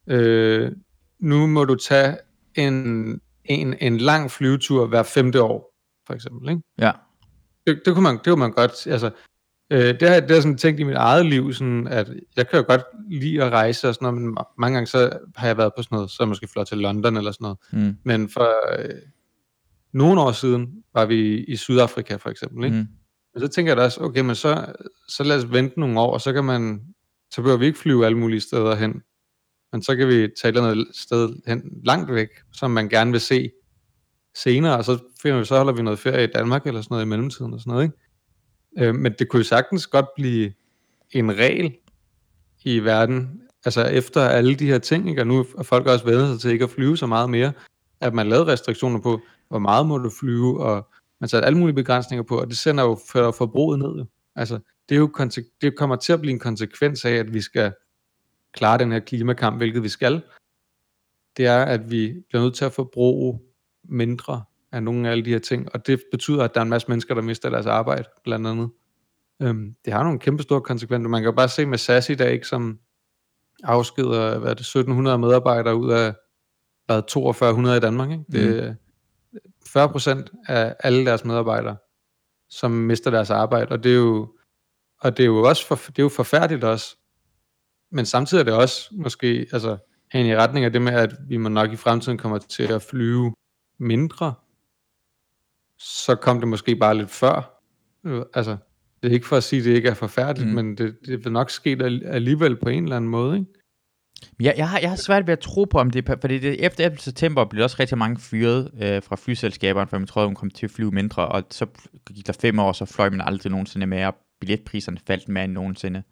øh, nu må du tage en en, en lang flyvetur hver femte år, for eksempel. Ikke? Ja. Det, det, kunne man, det kunne man godt, altså, øh, det har har sådan tænkt i mit eget liv, sådan, at jeg kan jo godt lide at rejse og sådan noget, men mange gange så har jeg været på sådan noget, så jeg måske flot til London eller sådan noget. Mm. Men for øh, nogle år siden var vi i Sydafrika for eksempel, ikke? Mm. Men så tænker jeg da også, okay, men så, så lad os vente nogle år, og så kan man, så behøver vi ikke flyve alle mulige steder hen men så kan vi tage et eller andet sted hen langt væk, som man gerne vil se senere, og så, finder vi, så holder vi noget ferie i Danmark eller sådan noget i mellemtiden og sådan noget, ikke? Øh, men det kunne jo sagtens godt blive en regel i verden, altså efter alle de her ting, ikke? og nu er folk også vendt sig til ikke at flyve så meget mere, at man lavede restriktioner på, hvor meget må du flyve, og man satte alle mulige begrænsninger på, og det sender jo for forbruget ned. Jo. Altså, det, er jo det kommer til at blive en konsekvens af, at vi skal klare den her klimakamp, hvilket vi skal, det er, at vi bliver nødt til at forbruge mindre af nogle af alle de her ting, og det betyder, at der er en masse mennesker, der mister deres arbejde, blandt andet. Øhm, det har nogle kæmpe store konsekvenser. Man kan jo bare se med SAS i dag, ikke, som afskeder hvad er det, 1700 medarbejdere ud af hvad, 4200 i Danmark. Ikke? Det er 40 procent af alle deres medarbejdere, som mister deres arbejde, og det er jo, og det er jo også for, det er jo forfærdeligt også, men samtidig er det også måske altså, hen i retning af det med, at vi må nok i fremtiden kommer til at flyve mindre, så kom det måske bare lidt før. Altså, det er ikke for at sige, at det ikke er forfærdeligt, mm. men det, det vil nok ske alligevel på en eller anden måde, ikke? Jeg, jeg, har, jeg har svært ved at tro på, om det er, fordi det, efter 11. september blev også rigtig mange fyret øh, fra flyselskaberne, for man troede, hun kom til at flyve mindre, og så gik der fem år, så fløj man aldrig nogensinde mere, og billetpriserne faldt mere end nogensinde.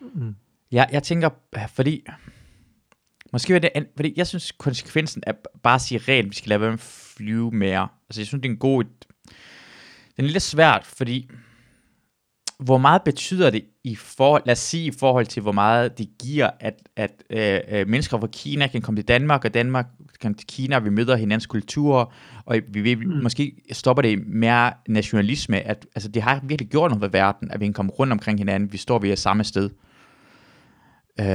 Mm. Ja, jeg tænker, fordi... Måske det, fordi jeg synes, konsekvensen er bare at sige rent, vi skal lade være med at flyve mere. Altså, jeg synes, det er en god... Det er lidt svært, fordi hvor meget betyder det i forhold, lad os sige i forhold til, hvor meget det giver, at, at øh, øh, mennesker fra Kina kan komme til Danmark, og Danmark kan til Kina, og vi møder hinandens kulturer, og vi, vi mm. måske stopper det mere nationalisme, at altså, det har virkelig gjort noget ved verden, at vi kan komme rundt omkring hinanden, vi står ved samme sted. Øh,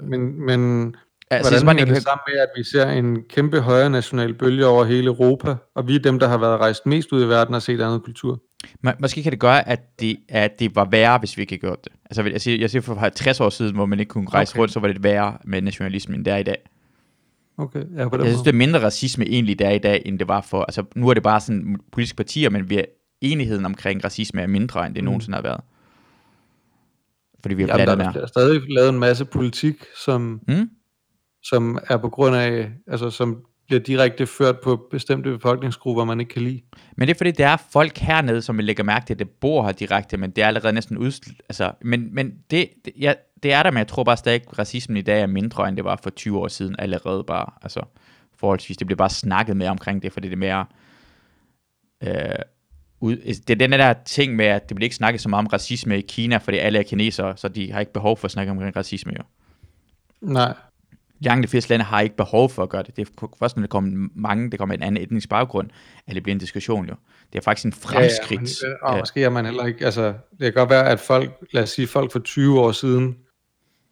men, men altså, hvordan hænger det sammen med, at vi ser en kæmpe højre national bølge over hele Europa, og vi er dem, der har været rejst mest ud i verden og set andet kultur? Må, måske kan det gøre, at det, at det var værre, hvis vi ikke havde gjort det. Altså, jeg siger, jeg siger for 50 år siden, hvor man ikke kunne rejse okay. rundt, så var det værre med nationalismen, end det er i dag. Okay, ja, på den jeg synes, det er mindre racisme egentlig, der i dag, end det var for... Altså, nu er det bare sådan politiske partier, men vi er, enigheden omkring racisme er mindre, end det mm. nogensinde har været. Fordi vi har Jamen, blandet der, der er stadig lavet en masse politik, som, mm? som er på grund af, altså som bliver direkte ført på bestemte befolkningsgrupper, man ikke kan lide. Men det er fordi, der er folk hernede, som vi lægger mærke til, at det bor her direkte, men det er allerede næsten udslut. Altså, men, men det, det, ja, det er der, men jeg tror bare stadig, at racismen i dag er mindre, end det var for 20 år siden allerede bare. Altså, forholdsvis. Det bliver bare snakket mere omkring det, fordi det er mere... Øh, ud, det er den der ting med, at det bliver ikke snakket så meget om racisme i Kina, fordi alle er kinesere, så de har ikke behov for at snakke om racisme jo. Nej. Langt de fleste lande har ikke behov for at gøre det. Det er først, når det kommer mange, det kommer en anden etnisk baggrund, at det bliver en diskussion jo. Det er faktisk en fremskridt. Ja, ja, men, og måske er man heller ikke, altså, det kan godt være, at folk, lad os sige, folk for 20 år siden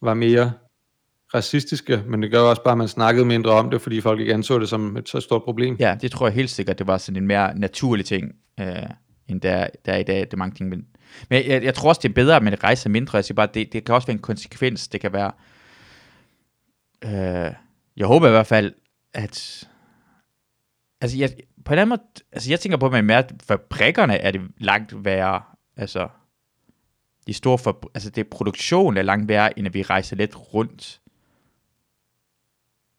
var mere racistiske, men det gør også bare, at man snakkede mindre om det, fordi folk ikke anså det som et så stort problem. Ja, det tror jeg helt sikkert, det var sådan en mere naturlig ting. øh, end der, der er i dag. Det er mange ting, men, men jeg, jeg tror også, det er bedre, at man rejser mindre. Jeg siger bare, det, det kan også være en konsekvens. Det kan være... Øh, jeg håber i hvert fald, at... Altså, jeg, på en anden måde... Altså, jeg tænker på, at mere fabrikkerne er det langt værre. Altså, de store for, altså det produktion er langt værre, end at vi rejser lidt rundt.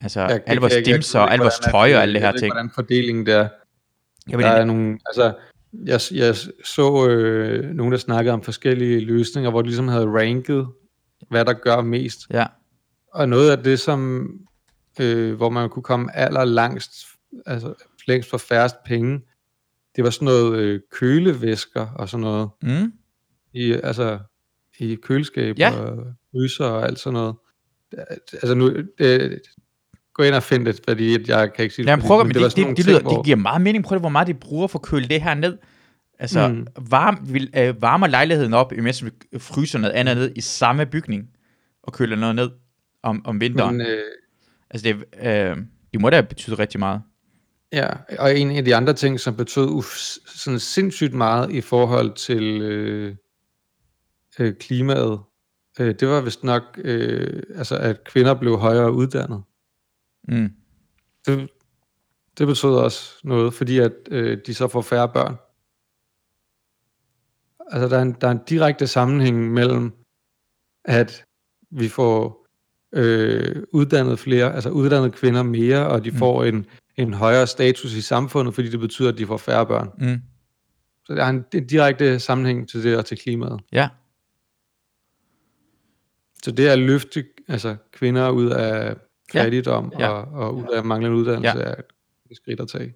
Altså, Jeg- alle vores dimser, og alle vores tøj og alle det her ting. hvordan fordelingen der Jeg ved, Der er nogle, altså, jeg, jeg så øh, nogen, der snakkede om forskellige løsninger, hvor de ligesom havde ranket, hvad der gør mest. ja, Og noget af det, som, øh, hvor man kunne komme aller langst, altså længst for færrest penge, det var sådan noget øh, kølevæsker og sådan noget. mm, I, altså i køleskab Ja. og fryser og alt sådan noget. Altså nu, det, gå ind og find det, fordi jeg kan ikke sige Lad mig prøve, men det, det, nogle det, ting, lyder, det giver meget mening. Prøv det, hvor meget de bruger for at køle det her ned. Altså, mm. varm, vil, øh, varmer lejligheden op, imens vi fryser noget andet ned i samme bygning, og køler noget ned om, om vinteren. Men, øh, altså, det, øh, det må da betyde rigtig meget. Ja, og en af de andre ting, som betød uf- sådan sindssygt meget i forhold til øh, øh, klimaet, øh, det var vist nok, øh, altså at kvinder blev højere uddannet. Mm. Det, det betød også noget, fordi at øh, de så får færre børn. Altså der er, en, der er en direkte sammenhæng mellem, at vi får øh, uddannet flere, altså uddannet kvinder mere, og de Mm. får en, en højere status i samfundet, fordi det betyder, at de får færre børn. Mm. Så der er en, en direkte sammenhæng til det og til klimaet. Ja, Så det at løfte altså, kvinder ud af. Fattigdom Ja. og, og ud af manglende uddannelse Ja. er et skridt at tage.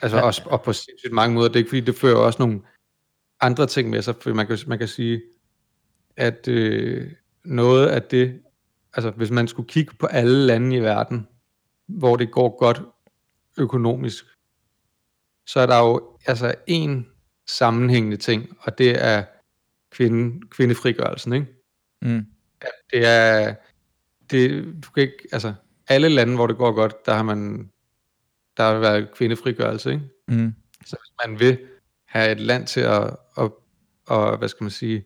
Altså Ja. også, og på sindssygt mange måder. Det er ikke fordi, det fører også nogle andre ting med sig, for man kan, man kan sige, at øh, noget af det, altså hvis man skulle kigge på alle lande i verden, hvor det går godt økonomisk, så er der jo altså en sammenhængende ting, og det er kvinde, kvindefrigørelsen, ikke? mm. Det er, det, du kan ikke, altså, alle lande, hvor det går godt, der har man, der har været kvindefrigørelse, ikke? Mm. Så hvis man vil have et land til at, at, at hvad skal man sige,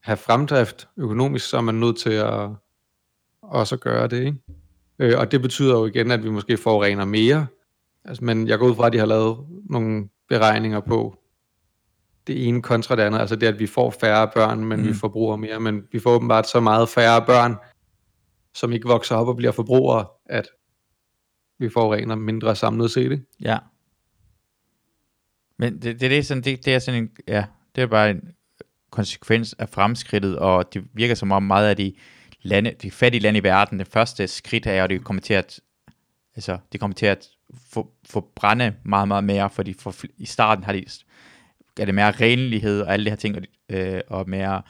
have fremdrift økonomisk, så er man nødt til at også at gøre det, ikke? Øh, og det betyder jo igen, at vi måske forurener mere. Altså, men jeg går ud fra, at de har lavet nogle beregninger på det ene kontra det andet. Altså det, at vi får færre børn, men mm. vi forbruger mere. Men vi får åbenbart så meget færre børn, som ikke vokser op og bliver forbrugere, at vi forurener mindre samlet set. Ja. Men det, det, det, er sådan, det, det er sådan en, ja, det er bare en konsekvens af fremskridtet, og det virker som om meget af de lande, de fattige lande i verden, det første skridt er, at de kommer til at, altså, de kommer til at få, få brænde meget, meget mere, fordi for, i starten har de, er det mere renlighed og alle de her ting, og, øh, og mere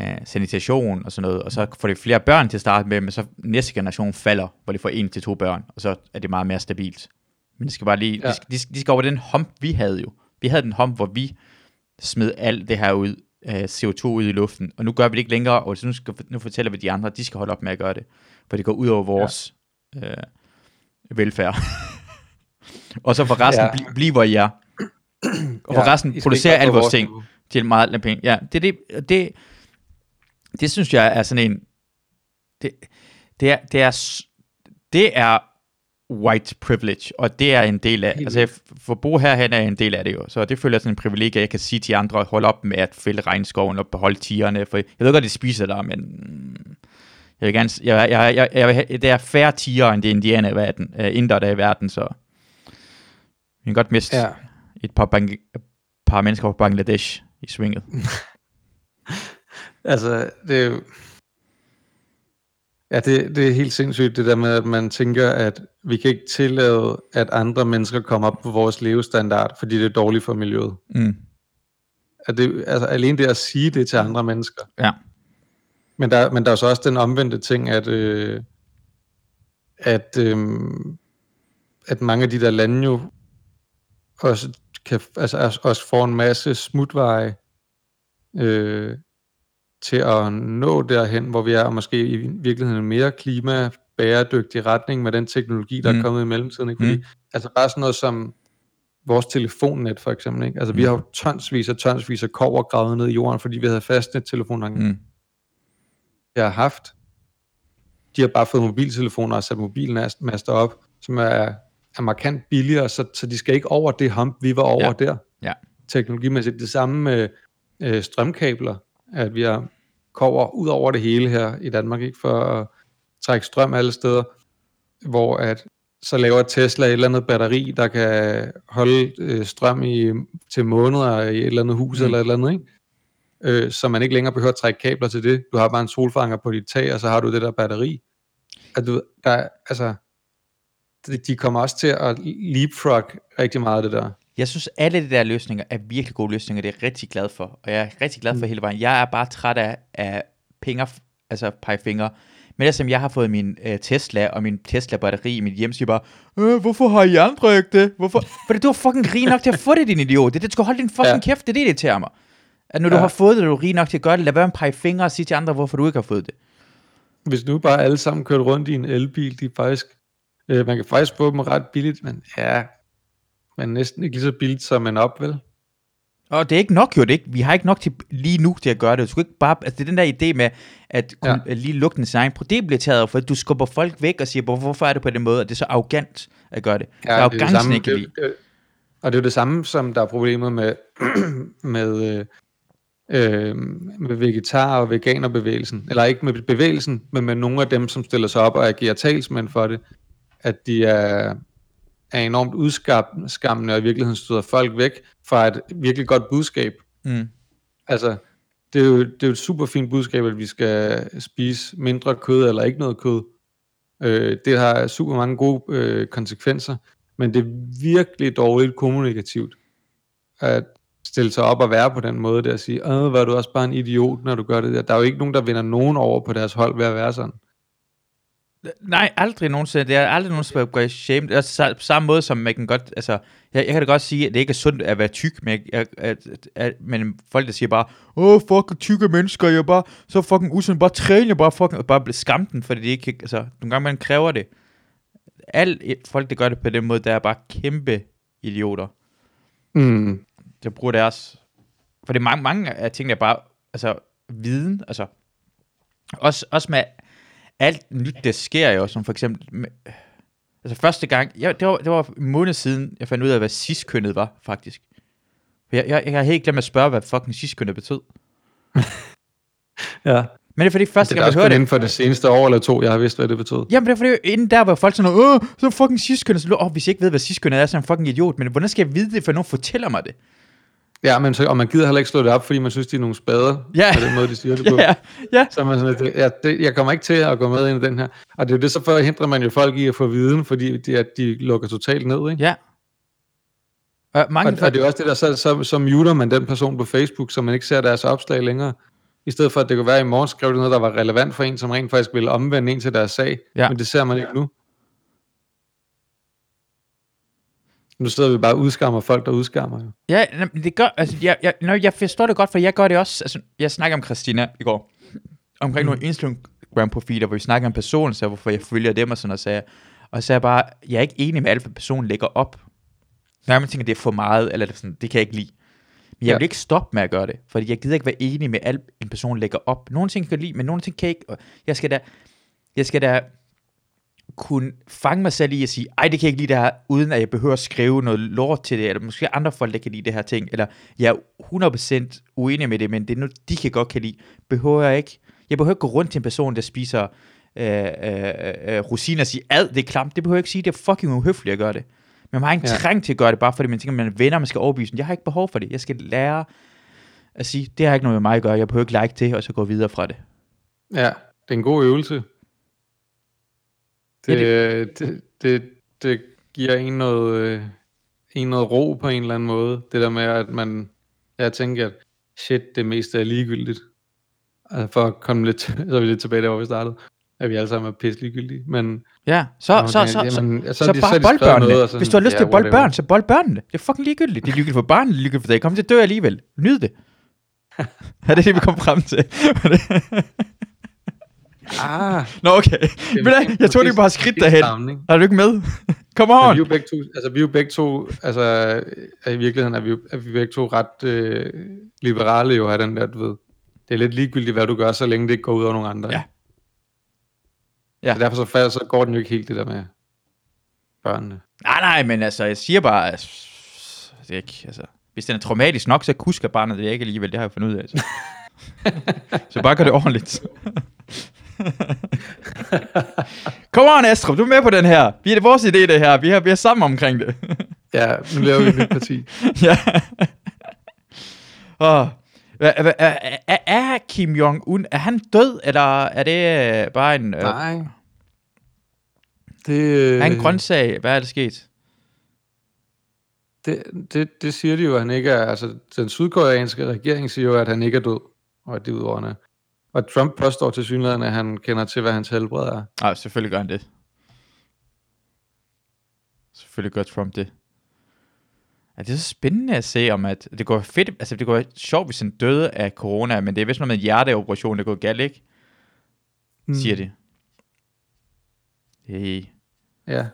øh, sanitation og sådan noget, og så får de flere børn til at starte med, men så næste generation falder, hvor de får en til to børn, og så er det meget mere stabilt. Men det skal bare lige, Ja. de, skal, de, skal, de skal over den hump, vi havde jo. Vi havde den hump, hvor vi smed alt det her ud, øh, CO2 ud i luften, og nu gør vi det ikke længere, og så nu, skal, nu fortæller vi de andre, at de skal holde op med at gøre det, for det går ud over vores ja. øh, velfærd. og så for resten Ja. ja. bli, bliver I er. Og for Ja, resten producerer alle vores ting til meget lidt penge. Ja, det, det, det, det synes jeg er sådan en, det, det, er, det, er, det er white privilege, og det er en del af, altså jeg- for at bo herhen er en del af det jo, så det føler jeg sådan en privilegie, at jeg kan sige til andre, hold op med at fælde regnskoven og beholde tigerne, for jeg ved godt, de spiser der, men jeg vil gerne, jeg, jeg, jeg, jeg, have- det er færre tiger, end det er indianer i verden, uh, inder der er i verden, så vi kan godt miste Ja. et par, bang, par mennesker fra Bangladesh i svinget. Altså, det er jo... Ja, det, det er helt sindssygt, det der med, at man tænker, at vi kan ikke tillade, at andre mennesker kommer op på vores levestandard, fordi det er dårligt for miljøet. Mm. At det, altså, alene det at sige det til andre mennesker. Ja. Men der, men der er så også den omvendte ting, at, øh, at, øh, at mange af de der lande jo også, kan, altså, også får en masse smutveje øh, til at nå derhen, hvor vi er, og måske i virkeligheden en mere klimabæredygtig retning med den teknologi, der mm. Mm. er kommet i mellemtiden. Ikke? Fordi, Mm. Altså bare sådan noget som vores telefonnet for eksempel. Ikke? Altså, vi har jo tonsvis og tonsvis af kover gravet ned i jorden, fordi vi havde fastnet-telefoner, mm. Mm. jeg har haft. De har bare fået mobiltelefoner og sat mobilmaster op, som er, er markant billigere, så, så de skal ikke over det hump, vi var over Ja. der. Ja. Teknologimæssigt. Det samme med øh, strømkabler, at vi har kover ud over det hele her i Danmark, ikke for at trække strøm alle steder, hvor at så laver Tesla et eller andet batteri, der kan holde øh, strøm i, til måneder i et eller andet hus Mm. eller et eller andet, ikke? Øh, så man ikke længere behøver at trække kabler til det. Du har bare en solfanger på dit tag, og så har du det der batteri. At du, der, er- altså, de- de kommer også til at leapfrog rigtig meget af det der. Jeg synes, alle de der løsninger er virkelig gode løsninger, det er jeg rigtig glad for. Og jeg er rigtig glad for Mm. hele vejen. Jeg er bare træt af, af pinger, altså pegefinger. Men det som jeg har fået min øh, Tesla og min Tesla-batteri i mit hjem, siger bare, øh, hvorfor har I andre ikke det? Hvorfor? Fordi du er fucking rig nok til at få det, din idiot. Det, det skal holde din fucking ja. Kæft, det er det, det irriterer mig. At når du Ja. har fået det, er du rig nok til at gøre det. Lad være med at pege fingre og sige til andre, hvorfor du ikke har fået det. Hvis nu bare alle sammen kørte rundt i en elbil, de er faktisk, øh, man kan faktisk få dem ret billigt, men ja, men næsten ikke lige så billigt som en op, vel? Og det er ikke nok jo, det ikke, vi har ikke nok til lige nu til at gøre det. Du skal ikke bare, altså det er den der idé med, at kunne ja. lige lukke den sin egen problem bliver taget, for du skubber folk væk og siger, "Hvor- hvorfor er det på den måde, og det er så arrogant at gøre det. Ja, det er det det samme, ikke det, det, og det er jo det samme, som der er problemet med, med, øh, øh, med vegetar- og veganerbevægelsen. Eller ikke med bevægelsen, men med nogle af dem, som stiller sig op og agerer talsmænd for det. At de er, er enormt udskammende og i virkeligheden støder folk væk fra et virkelig godt budskab. Mm. Altså, det er, jo, det er jo et super fint budskab, at vi skal spise mindre kød eller ikke noget kød. Øh, det har super mange gode øh, konsekvenser, men det er virkelig dårligt kommunikativt at stille sig op og være på den måde der og sige, åh, var du også bare en idiot, når du gør det der. Der er jo ikke nogen, der vinder nogen over på deres hold ved at være sådan. Nej, aldrig nogensinde. Det er aldrig nogensinde at gøre shame. Det er så- på samme måde, som man kan godt, altså, jeg, jeg kan da godt sige, at det ikke er sundt at være tyk, men, jeg, at, at, at, men folk, der siger bare, åh, fucking tykke mennesker, jeg er bare så fucking usund, bare træne, jeg bare fucking, og bare blive skamten, fordi det ikke, altså, nogle gange man kræver det. Alle folk, der gør det på den måde, der er bare kæmpe idioter. Mm. der bruger deres... For det er mange, mange af tingene er bare, altså, viden, altså, også, også med alt nyt, der sker jo, som for eksempel, altså første gang, jeg, det, var, det var en måned siden, jeg fandt ud af, hvad cis-kønnet var, faktisk. Jeg, jeg, jeg har helt glemt at spørge, hvad fucking cis-kønnet betød. Ja, Men det er fordi, første gang, jeg hørte det, inden for det seneste år eller to, jeg har vidst, hvad det betød. Jamen, det er fordi, inden der var folk sådan noget, åh, så fucking cis-kønnet, så, åh, hvis jeg ikke ved, hvad cis-kønnet er, så er jeg en fucking idiot, men hvordan skal jeg vide det, for nogen fortæller mig det? Ja, men så, og man gider heller ikke slå det op, fordi man synes, de er nogle spader, Ja. på den måde, de siger det på. Ja, ja, Så man sådan lidt, ja, det, jeg kommer ikke til at gå med ind i den her. Og det er jo det, så forhindrer man jo folk i at få viden, fordi de, at de lukker totalt ned, ikke? ja. Og mange Og, og det er også det der, så, så, så muter man den person på Facebook, så man ikke ser deres opslag længere. I stedet for, at det kunne være, at i morgen skrev de noget, der var relevant for en, som rent faktisk ville omvende en til deres sag. Ja. Men det ser man ikke nu. Nu sidder vi bare og udskammer folk, der udskammer. Jo. Ja, det gør, altså, jeg, jeg, når jeg forstår det godt, for jeg gør det også, altså, jeg snakker om Christina i går, omkring mm. nogle Instagram-profiler, hvor vi snakker om personen, så hvorfor jeg følger dem og sådan så jeg, og så er jeg bare, jeg er ikke enig med alt, hvad personen lægger op. Når man tænker, det er for meget, eller det, er sådan, det kan jeg ikke lide. Men jeg Ja. vil ikke stoppe med at gøre det, fordi jeg gider ikke være enig med alt, en person lægger op. Nogle ting kan jeg lide, men nogle ting kan jeg ikke. og Jeg skal da, jeg skal da kunne fange mig selv i at sige, ej, det kan jeg ikke lide det her, uden at jeg behøver at skrive noget lort til det, eller måske andre folk, der kan lide det her ting, eller jeg er 100% uenig med det, men det er noget, de kan godt kan lide. Behøver jeg ikke, jeg behøver ikke gå rundt til en person, der spiser øh, øh, øh, rosiner og sige, ad, det er klamt, det behøver jeg ikke sige, det er fucking uhøfligt at gøre det. Men man har ikke Ja. ja. trang til at gøre det, bare fordi man tænker, man er venner, man skal overbevise dem. Jeg har ikke behov for det. Jeg skal lære at sige, det har ikke noget med mig at gøre, jeg behøver ikke like det, og så gå videre fra det. Ja, det er en god øvelse. Det, det, det, det, det giver en noget, øh, en noget ro på en eller anden måde. Det der med, at man, jeg tænker, at shit, det meste er ligegyldigt. Altså for at komme lidt, så er vi lidt tilbage der, hvor vi startede. At vi alle sammen er pisse ligegyldige. Men Ja, så, Nå, så, så, så, jamen, så, så så, de- bare de bold børnene. sådan, Hvis du har lyst ja, til at bolde børn, så bold børnene. Det er fucking ligegyldigt. Det er ligegyldigt for barnet, det er ligegyldigt for dig. Kommer til at dø alligevel. Nyd det. er det det, vi kom frem til? ah, Nå, okay. Men jeg, jeg tog det bare skridt derhen. Er du ikke med? Come Men on! vi er jo begge to, altså vi er jo begge to, altså er i virkeligheden er vi, jo- er vi begge to ret øh, liberale jo af den der, du ved. Det er lidt ligegyldigt, hvad du gør, så længe det ikke går ud over nogen andre. Ja. Ja. Så derfor så, fa- så går den jo ikke helt det der med børnene. Nej, nej, men altså, jeg siger bare, at det er ikke, altså, hvis den er traumatisk nok, så kusker barnet det ikke alligevel, det har jeg fundet ud af. Så, så bare gør det ordentligt. Come on, Astrup, du er med på den her. Vi er det vores idé, det her. Vi er, vi er sammen omkring det. Ja, nu laver vi et nyt parti. ja. Oh. Er, er, er, Kim Jong-un, er han død, eller er det øh, bare en... Øh, Nej. Det, øh, er han en grøntsag? Hvad er der sket? det, det, det siger de jo, at han ikke er, altså den sydkoreanske regering siger jo, at han ikke er død, og at det er udover Og Trump påstår til synligheden, at han kender til, hvad hans helbred er. Nej, selvfølgelig gør han det. Selvfølgelig gør Trump det. Ja, det er så spændende at se om, at det går fedt, altså det går sjovt, hvis han døde af corona, men det er vist noget med en hjerteoperation, der går galt, ikke? Mm. Siger de. Hey. Ja.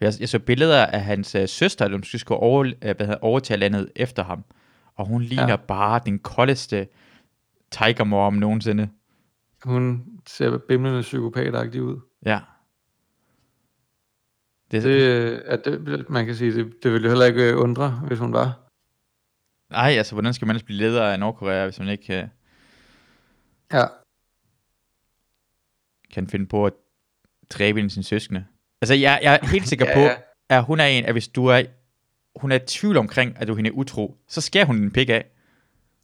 Jeg, jeg så billeder af hans uh, søster, der måske skulle over, uh, hvad hedder, overtage landet efter ham. Og hun ligner ja. Ja. bare den koldeste tiger mom nogensinde. Hun ser bimlende psykopatagtig ud. Ja. Det, Det, øh, at det, man kan sige, det, det ville jo heller ikke øh, undre, hvis hun var. Nej, altså, hvordan skal man ellers blive leder af Nordkorea, hvis man ikke uh, Ja. kan finde på at dræbe en af sine søskende? Altså, jeg, jeg er helt sikker Ja, på, ja. at hun er en, at hvis du er, hun er i tvivl omkring, at du er hende utro, så skærer hun en pik af.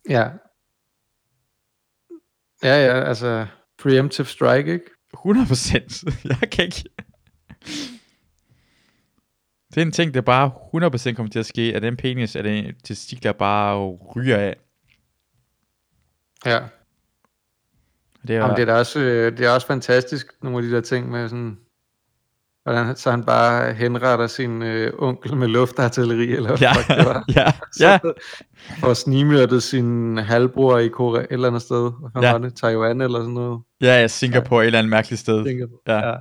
Ja. Ja, ja, altså preemptive strike, ikke? 100 procent. Jeg kan ikke... Det er en ting, der bare 100% kommer til at ske, at den penis, at den testikler bare ryger af. Ja. Det er, Jamen, det er da også, øh, det er også fantastisk, nogle af de der ting med sådan, hvordan han- så han bare henretter sin øh, onkel med luftartilleri, eller hvad ja, fuck det var. ja, ja, Og snigmyrdet sin halvbror i Korea, et eller andet sted. Hvad Ja. var det? Taiwan eller sådan noget? ja, jeg Singapore, et eller andet mærkeligt sted. På. Ja. ja.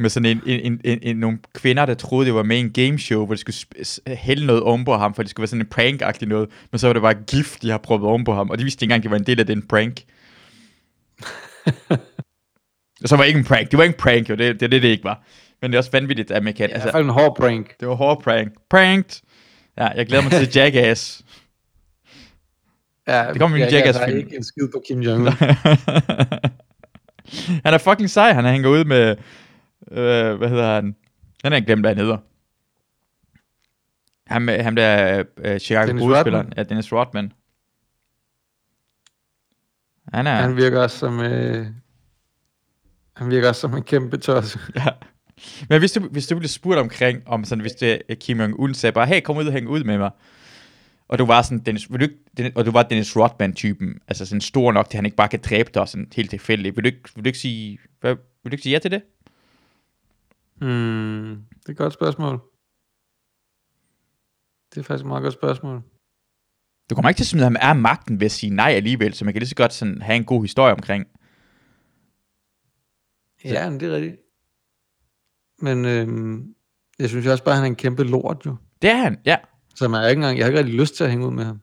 Med sådan en, en, en, en, en, nogle kvinder, der troede, det var med i en gameshow, hvor de skulle hælde noget om på ham, for det skulle være sådan en prank-agtig noget. Men så var det bare gift, de har proppet om på ham, og de vidste ikke engang, det var en del af den prank. Og så var det ikke en prank. Det var ikke en prank, jo. Det, det det, det ikke var. Men det er også vanvittigt, at man kan... I Altså, hvert fald en hård prank. det var hård prank. Pranked! Ja, jeg glæder mig til Jackass. Ja, Det kommer i en jeg- jeg Jackass-film. tager ikke en skid på Kim Jong-un. han er fucking sej. Han hænger ud med... Øh, hvad hedder han? Han er ikke glemt, hvad han hedder. Han, med- ham der øh, Chicago. Rodman? Ja, Dennis Rodman. Han er... Han virker også som... Øh, han virker også som en kæmpe tosse. Ja. Men hvis du, hvis du blev spurgt omkring, om sådan, hvis det er Kim Jong-un sagde bare, hey, kom ud og hæng ud med mig. Og du var sådan, Dennis, vil du ikke, Den- og du var Dennis Rodman-typen, altså sådan stor nok, til han ikke bare kan dræbe dig sådan helt tilfældigt. Vil du ikke, vil du ikke sige, hvad, vil du ikke sige ja til det? Hmm, det er et godt spørgsmål. Det er faktisk et meget godt spørgsmål. Du kommer ikke til at smide ham af magten ved at sige nej alligevel, så man kan lige så godt sådan have en god historie omkring. Ja, men det er rigtigt. Men øhm, jeg synes jo også bare, at han er en kæmpe lort jo. Det er han, ja. Så man er ikke engang, jeg har ikke rigtig lyst til at hænge ud med ham.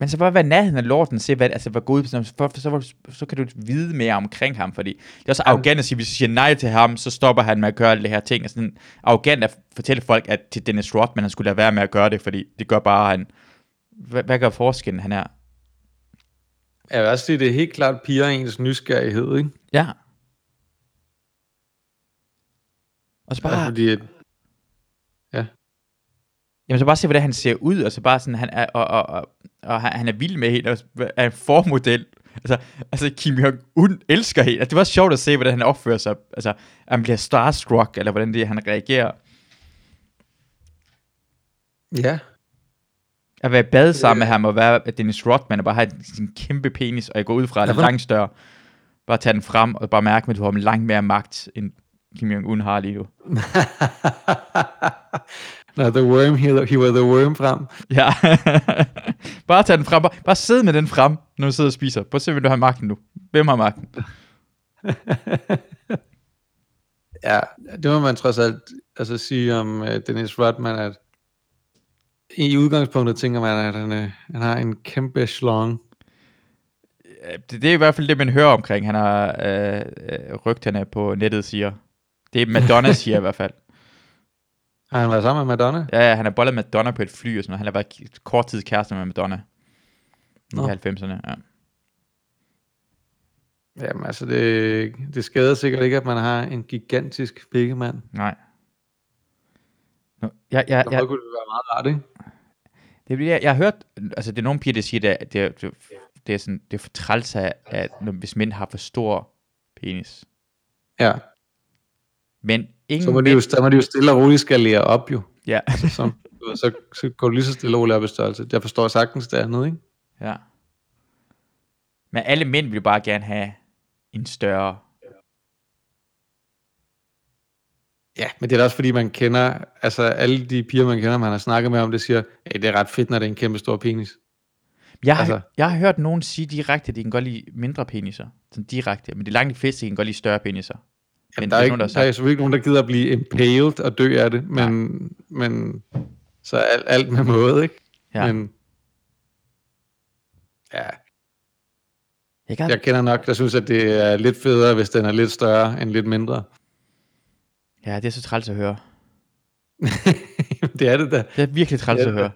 Men så bare være nærheden af lorten, se hvad, altså hvad går ud på, sådan- for, så, så, så kan du vide mere omkring ham, fordi det er også arrogant at sige, hvis du siger nej til ham, så stopper han med at gøre alle det her ting. Altså sådan arrogant at fortælle folk, at til Dennis Rodman, han skulle lade være med at gøre det, fordi det gør bare, han, hvad, hvad gør forskellen, han er? Jeg vil også sige, det er helt klart piger ens nysgerrighed, ikke? Ja. Og så bare, Ja, fordi, at, Jamen så bare se, hvordan han ser ud, og så bare sådan, han er, og, og, og, og han er vild med hende, og er en formodel. Altså, altså Kim Jong-un elsker hende. Altså, det var sjovt at se, hvordan han opfører sig. Altså, han bliver starstruck, eller hvordan det er, han reagerer. ja, At være bad sammen med ham, og være Dennis Rodman, og bare have sin kæmpe penis, og jeg går ud fra, at det er Ja, langt større. Bare tage den frem, og bare mærke, at du har langt mere magt, end Kim Jong-un har lige nu. Når The Worm hiver, hiver The Worm frem. Ja. bare tage den frem. Bare, bare sidde med den frem, når du sidder og spiser. Prøv at se, hvem du har magten nu. Hvem har magten? Ja, det må man trods alt altså sige om uh, Dennis Rodman, at i udgangspunktet tænker man, at han, uh, han har en kæmpe slong. Ja, Det, det er i hvert fald det, man hører omkring. Han har øh, øh, rygterne på nettet siger. Det er Madonna siger i hvert fald. Har han været sammen med Madonna? Ja, ja, han har bollet Madonna på et fly og sådan noget. Han har været kort tid kæreste med Madonna. I Nå. 90'erne, ja. Jamen altså, det, det skader sikkert ikke, at man har en gigantisk pikkemand. Nej. Nå, jeg, jeg, Så jeg, kunne det være meget rart, ikke? det, bliver- jeg, jeg har hørt, altså det er nogle piger, der siger, at det, det, det, er sådan, det er for træls af, at når, hvis mænd har for stor penis. Ja, Men ingen så må, de jo, så må de jo stille og roligt skalere op, jo. ja, Så, du ved, så, så går du lige så stille og roligt op i størrelse. Jeg forstår sagtens det andet, ikke? ja. Men alle mænd vil bare gerne have en større. Ja, men det er da også fordi, man kender, altså alle de piger, man kender, man har snakket med om, det siger, at det er ret fedt, når det er en kæmpe stor penis. Jeg har, Altså- altså, jeg har hørt nogen sige direkte, at de kan godt lide mindre peniser. Sådan direkte. Men det er langt de fleste, kan godt lide større peniser. Men der, er ikke, nogen, der der, er selvfølgelig ikke nogen, der gider at blive impaled og dø af det, men, men så alt, alt med måde, ikke? Ja. Men, ja, Jeg kan, jeg kender nok, der synes, at det er lidt federe, hvis den er lidt større end lidt mindre. Ja, det er så træls at høre. det er det da. Det er virkelig træls Det er at høre.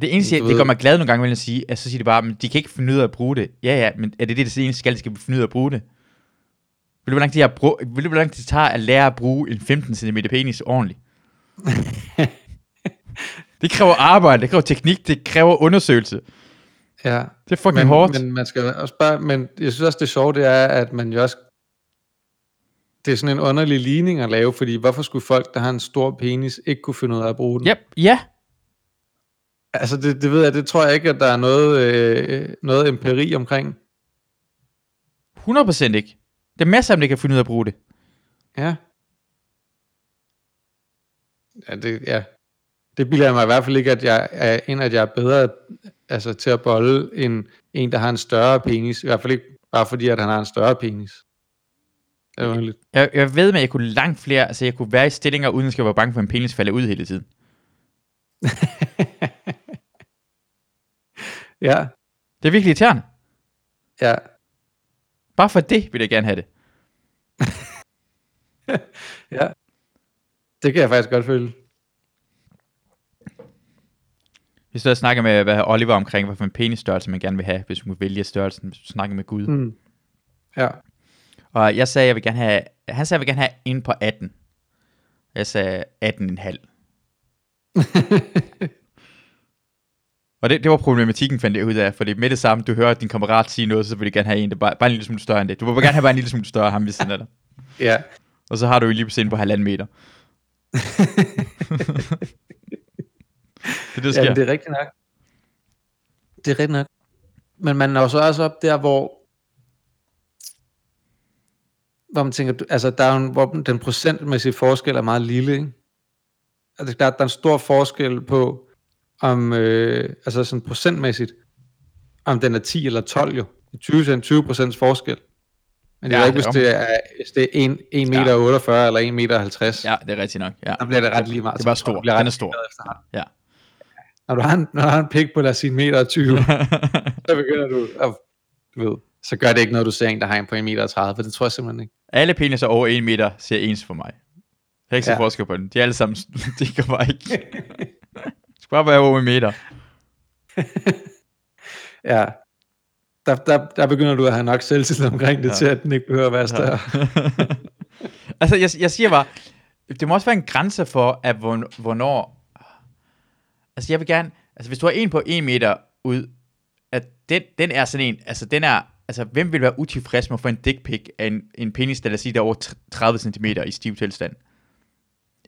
Det eneste, Du det gør mig glad nogle gange, vil jeg sige, at så siger de bare, men de kan ikke finde ud af at bruge det. Ja, ja, men er det det, det eneste skal, de skal finde ud af at bruge det? Vil du, hvor lang tid, jeg brug, vil du, hvor lang tid det tager at lære at bruge en 15 cm penis ordentligt? det kræver arbejde, det kræver teknik, det kræver undersøgelse. Ja, Det er fucking men, hårdt. men man skal også bare, men jeg synes også, det sjove, det er, at man jo også, det er sådan en underlig ligning at lave, fordi hvorfor skulle folk, der har en stor penis, ikke kunne finde ud af at bruge den? Yep, ja, Altså, det, det ved jeg, det tror jeg ikke, at der er noget, øh, noget empiri omkring. 100% ikke. Det er masser af dem, der kan finde ud af at bruge det. Ja. Ja, det, ja. det bilder mig i hvert fald ikke, at jeg er, end at jeg er bedre altså, til at bolle end en, der har en større penis. I hvert fald ikke bare fordi, at han har en større penis. Det. Jeg, jeg ved, at jeg kunne langt flere, altså jeg kunne være i stillinger, uden at jeg være bange for, at en penis falder ud hele tiden. Ja, Det er virkelig irriterende. ja. Bare for det vil jeg gerne have det. Ja. Det kan jeg faktisk godt føle. Vi stod og snakkede med hvad Oliver omkring, hvad for en penisstørrelse man gerne vil have, hvis man kunne vælge størrelsen, hvis du snakker med Gud. Mm. Ja. Og jeg sagde, jeg vil gerne have, han sagde, jeg vil gerne have en på 18. Jeg sagde 18,5. Og det, det var problematikken, fandt jeg ud af, fordi med det samme, du hører din kammerat sige noget, så vil du gerne have en, der bare, bare en lille smule større end det. Du vil gerne have bare en lille smule større, ham ved siden af dig. ja. Og så har du jo lige på scenen på halvanden meter. det er det, sker. Ja, det er rigtigt nok. Det er rigtigt nok. Men man er jo så også op der, hvor hvor man tænker, altså der er en, hvor den procentmæssige forskel er meget lille, ikke? Altså det er klart, der er en stor forskel på, om, øh, altså sådan procentmæssigt, om den er 10 eller 12 jo. 20 cent, 20 procents forskel. Men det Ja, er ikke, hvis det er, hvis det er 1, 1 meter 48 eller 1 meter 50. Ja, det er rigtigt nok. Ja. Der bliver det ret lige meget. Det er bare stor. bliver Den ret er stor. Ja. Når du har en, når du har en pik på, lad os sige, en meter og 20, så begynder du at, du ved, så gør det ikke noget, du ser en, der har en på 1 meter og 30, for det tror jeg simpelthen ikke. Alle peniser over 1 meter ser ens for mig. Jeg har ikke Ja. forskel på dem. De er alle sammen, det går bare ikke. Skal bare være over meter. Ja. Der, der, der begynder du at have nok selvtillid omkring det, Ja. til at den ikke behøver at være større. altså, jeg, jeg siger bare, det må også være en grænse for, at hvorn- hvornår... Altså, jeg vil gerne... Altså, hvis du har en på en meter ud, at den, den er sådan en... Altså, den er... Altså, hvem vil være utilfreds med at få en dick pic af en, en penis, der lad os sige, der er over tr- 30 cm i stiv tilstand?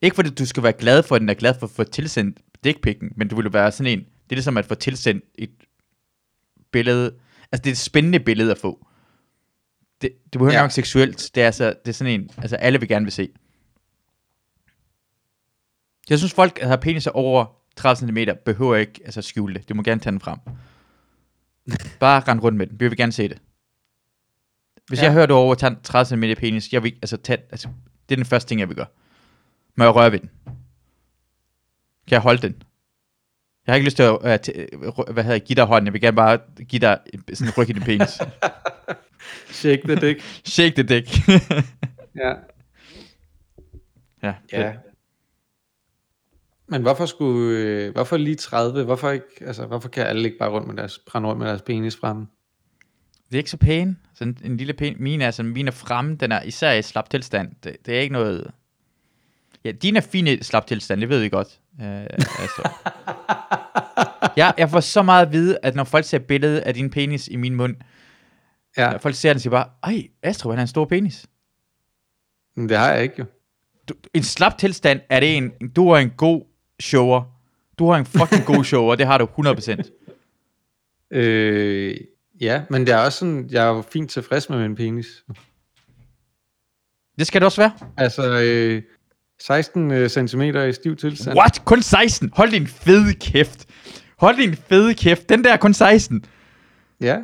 Ikke fordi du skal være glad for, at den er glad for at få tilsendt dick pic'en, men du vil jo være sådan en... Det er ligesom at få tilsendt et billede... Altså, det er et spændende billede at få. Det, det behøver ikke engang seksuelt. Det er, altså, det er sådan en... Altså, alle vil gerne vil se. Jeg synes, folk, der har peniser over 30 cm, behøver ikke altså, skjule det. Du må gerne tage den frem. Bare rende rundt med den. Vi vil gerne se det. Hvis Ja. jeg hører, du er over 30 cm penis, jeg vil, altså, tage, altså, det er den første ting, jeg vil gøre. Må jeg røre ved den? Kan jeg holde den? Jeg har ikke lyst til at, uh, t- hvad hedder, give dig hånden. Jeg vil gerne bare give dig en- sådan en ryg i din penis. Shake the dick. Shake the dick. ja. ja, Ja. Men hvorfor skulle, øh, hvorfor lige 30? Hvorfor ikke, altså, hvorfor kan alle ikke bare rundt med deres, brænde rundt med deres penis fremme? Det er ikke så pæn. Sådan en lille pæn. Min er, sådan, min er fremme. Den er især i slap tilstand. Det, det er ikke noget... Ja, din er fin i slap tilstand, det ved vi godt. Uh, altså. jeg, jeg får så meget at vide, at når folk ser billedet af din penis i min mund, Ja, ja. folk ser den og siger bare, ej, Astrid, han har en stor penis. men det har jeg ikke jo. Du, en slap tilstand er det en, du er en god shower. Du har en fucking god shower, det har du 100%. Øh, ja, men det er også sådan, jeg er jo fint tilfreds med min penis. Det skal det også være. Altså, øh, 16 cm i stiv tilstand. What? Kun 16? Hold din fede kæft. Hold din fede kæft. Den der er kun 16. Ja,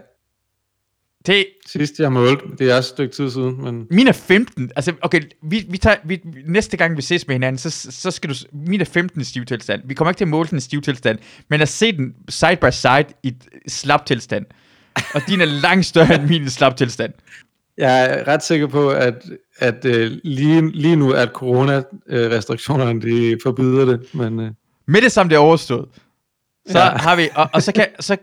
Det, sidst jeg målte, det er også et stykke tid siden, men min er 15. Altså, okay, vi, vi tager, vi, næste gang vi ses med hinanden, så, så skal du... Min er 15 i stivtilstand. Vi kommer ikke til at måle den i stivtilstand, men at se den side by side i slap tilstand. Og din er langt større end min i slap tilstand. Jeg er ret sikker på, at, at øh, lige, lige nu, at corona-restriktionerne, de forbyder det, men øh, Med det samme det er overstået, så Ja. har vi, og, og så kan, så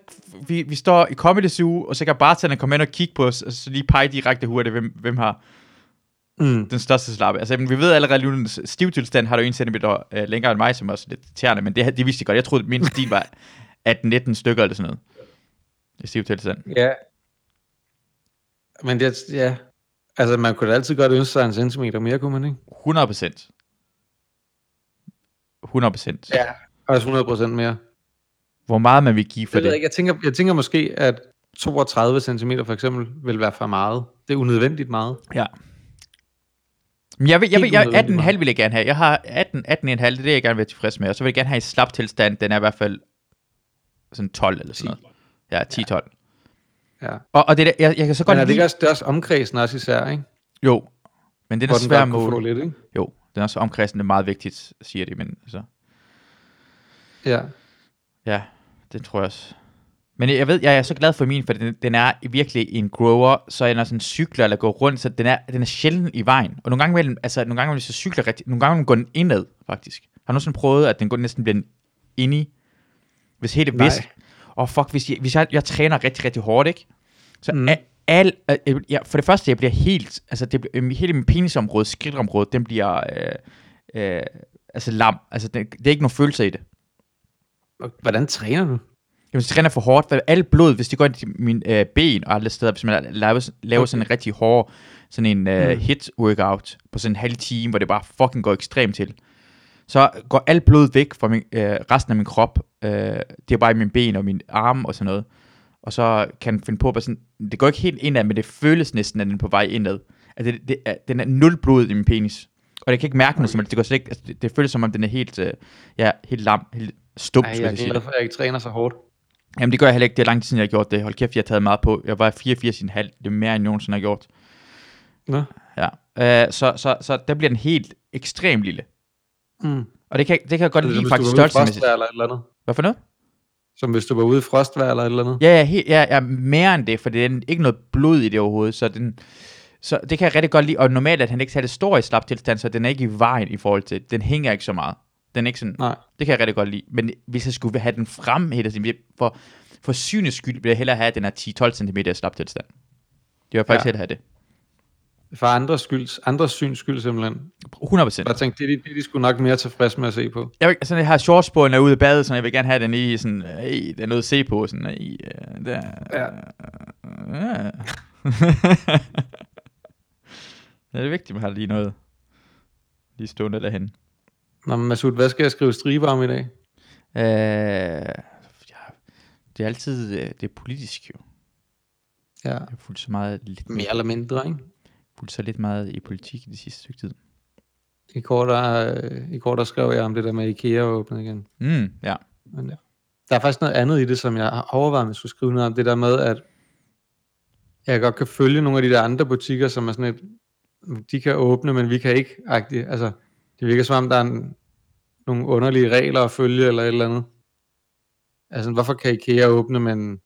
vi, vi står i Comedy Zoo, og så kan bartenderen komme ind og kigge på os, og så lige pege direkte hurtigt, hvem, hvem har mm, den største slappe. Altså, vi ved allerede, at Lunens stivtilstand har du en centimeter øh, længere end mig, som også er lidt irriterende, men det, det vidste jeg godt. Jeg troede, at min stil var 18-19 stykker eller sådan noget. I stivtilstand. ja. Men det, ja, altså man kunne da altid godt ønske sig en centimeter mere, kunne man ikke? 100 procent. 100 procent. Ja. Også 100% mere. Hvor meget man vil give for Jeg, ved det. jeg, tænker, jeg tænker måske, at 32 cm for eksempel vil være for meget. Det er unødvendigt meget. Ja. Men jeg vil, jeg vil, jeg, unødvendigt 18,5 vil jeg gerne have. Jeg har 18, 18,5, det er det, jeg gerne vil være tilfreds med. Og så vil jeg gerne have i slap tilstand, den er i hvert fald sådan 12 eller sådan noget. Ja, 10-12. Ja. Og, og det der, jeg, jeg kan så godt Men er det lide... ikke også, det er også omkredsen også især, ikke? Jo, men det er Hvor svær den godt kunne få mål. lidt, ikke? Jo, den er også omkredsende meget vigtigt, siger de, men altså, Ja. ja, det tror jeg også. Men jeg ved, jeg er så glad for min, for den, den er virkelig en grower, så er den sådan cykler eller går rundt, så den er, den er sjældent i vejen. Og nogle gange imellem, altså nogle gange imellem, så cykler rigtig, nogle gange går den indad, faktisk. Har du nogensinde prøvet, at den går næsten bliver inde i? Hvis helt Nej. hvis, og fuck, hvis jeg, hvis jeg, jeg træner rigtig, rigtig hårdt, ikke? Så Mm. al, al, ja, for det første, jeg bliver helt, altså det, bliver- hele min penisområde, skridtområde, den bliver, øh, øh, altså lam. Altså det, det er ikke nogen følelse i det. Hvordan træner du? Jamen, hvis jeg træner for hårdt, for alt blod, hvis det går ind i mine øh, ben og alle steder, hvis man laver, laver okay. sådan en rigtig hård, sådan en øh, Mm. hit workout på sådan en halv time, hvor det bare fucking går ekstremt til, så går alt blod væk fra min, øh, resten af min krop. Øh, det er bare i mine ben og mine arme og sådan noget. Og så kan finde på, at sådan, det går ikke helt indad, men det føles næsten, at den er på vej indad. At det, det, er, den er nul blod i min penis. Og jeg kan ikke mærke noget som. Det, går slet ikke, altså, det, det, føles som om, den er helt, øh, ja, helt lam, helt stumt, Nej, hvis jeg er jeg glad det. for, at jeg ikke træner så hårdt. Jamen det gør jeg heller ikke. Det er lang tid siden, jeg har gjort det. Hold kæft, jeg har taget meget på. Jeg var 84,5. Det er mere, end nogensinde har gjort. Nå. Ja. Øh, så, så, så der bliver den helt ekstremt lille. Mm. Og det kan, det kan jeg godt er lide faktisk størrelsemæssigt. eller eller andet. Hvad for noget? Som hvis du var ude i frostvejr eller et eller andet. Ja, ja, helt, ja, ja, mere end det, for det er ikke noget blod i det overhovedet, så den, så det kan jeg rigtig godt lide, og normalt at han ikke særlig stor i slap tilstand, så den er ikke i vejen i forhold til, den hænger ikke så meget. Den er ikke sådan, Nej. det kan jeg rigtig godt lide, men hvis jeg skulle have den frem for, for synets skyld, vil jeg hellere have, at den er 10-12 cm i slap tilstand. Det vil jeg faktisk Ja. hellere have det. For andres skyld, andres syns skyld simpelthen. 100%. Jeg tænkte, det er de, det er de sgu nok mere tilfreds med at se på. Jeg vil, sådan, jeg har shortsbåden er ude af badet, så jeg vil gerne have den i sådan, øh, der er noget at se på, sådan, i, øh, der, Ja. ja. det er vigtigt, at man har lige noget, lige stående derhen. Nå, men Masud, hvad skal jeg skrive striber om i dag? Øh, ja, det er altid, øh, det er politisk jo. Ja. Jeg har fulgt så meget, lidt, Mere eller mindre, ikke? Så lidt meget i politik i det sidste stykke tid. I går, der, øh, I går der skrev jeg om det der med IKEA åbnet igen. Mm, ja. Men ja. Der er faktisk noget andet i det, som jeg har overvejet, at jeg skulle skrive noget om. Det der med, at jeg godt kan følge nogle af de der andre butikker, som er sådan et, de kan åbne, men vi kan ikke, agtigt. Altså, det virker som om, der er en, nogle underlige regler at følge, eller et eller andet. Altså, hvorfor kan IKEA åbne, men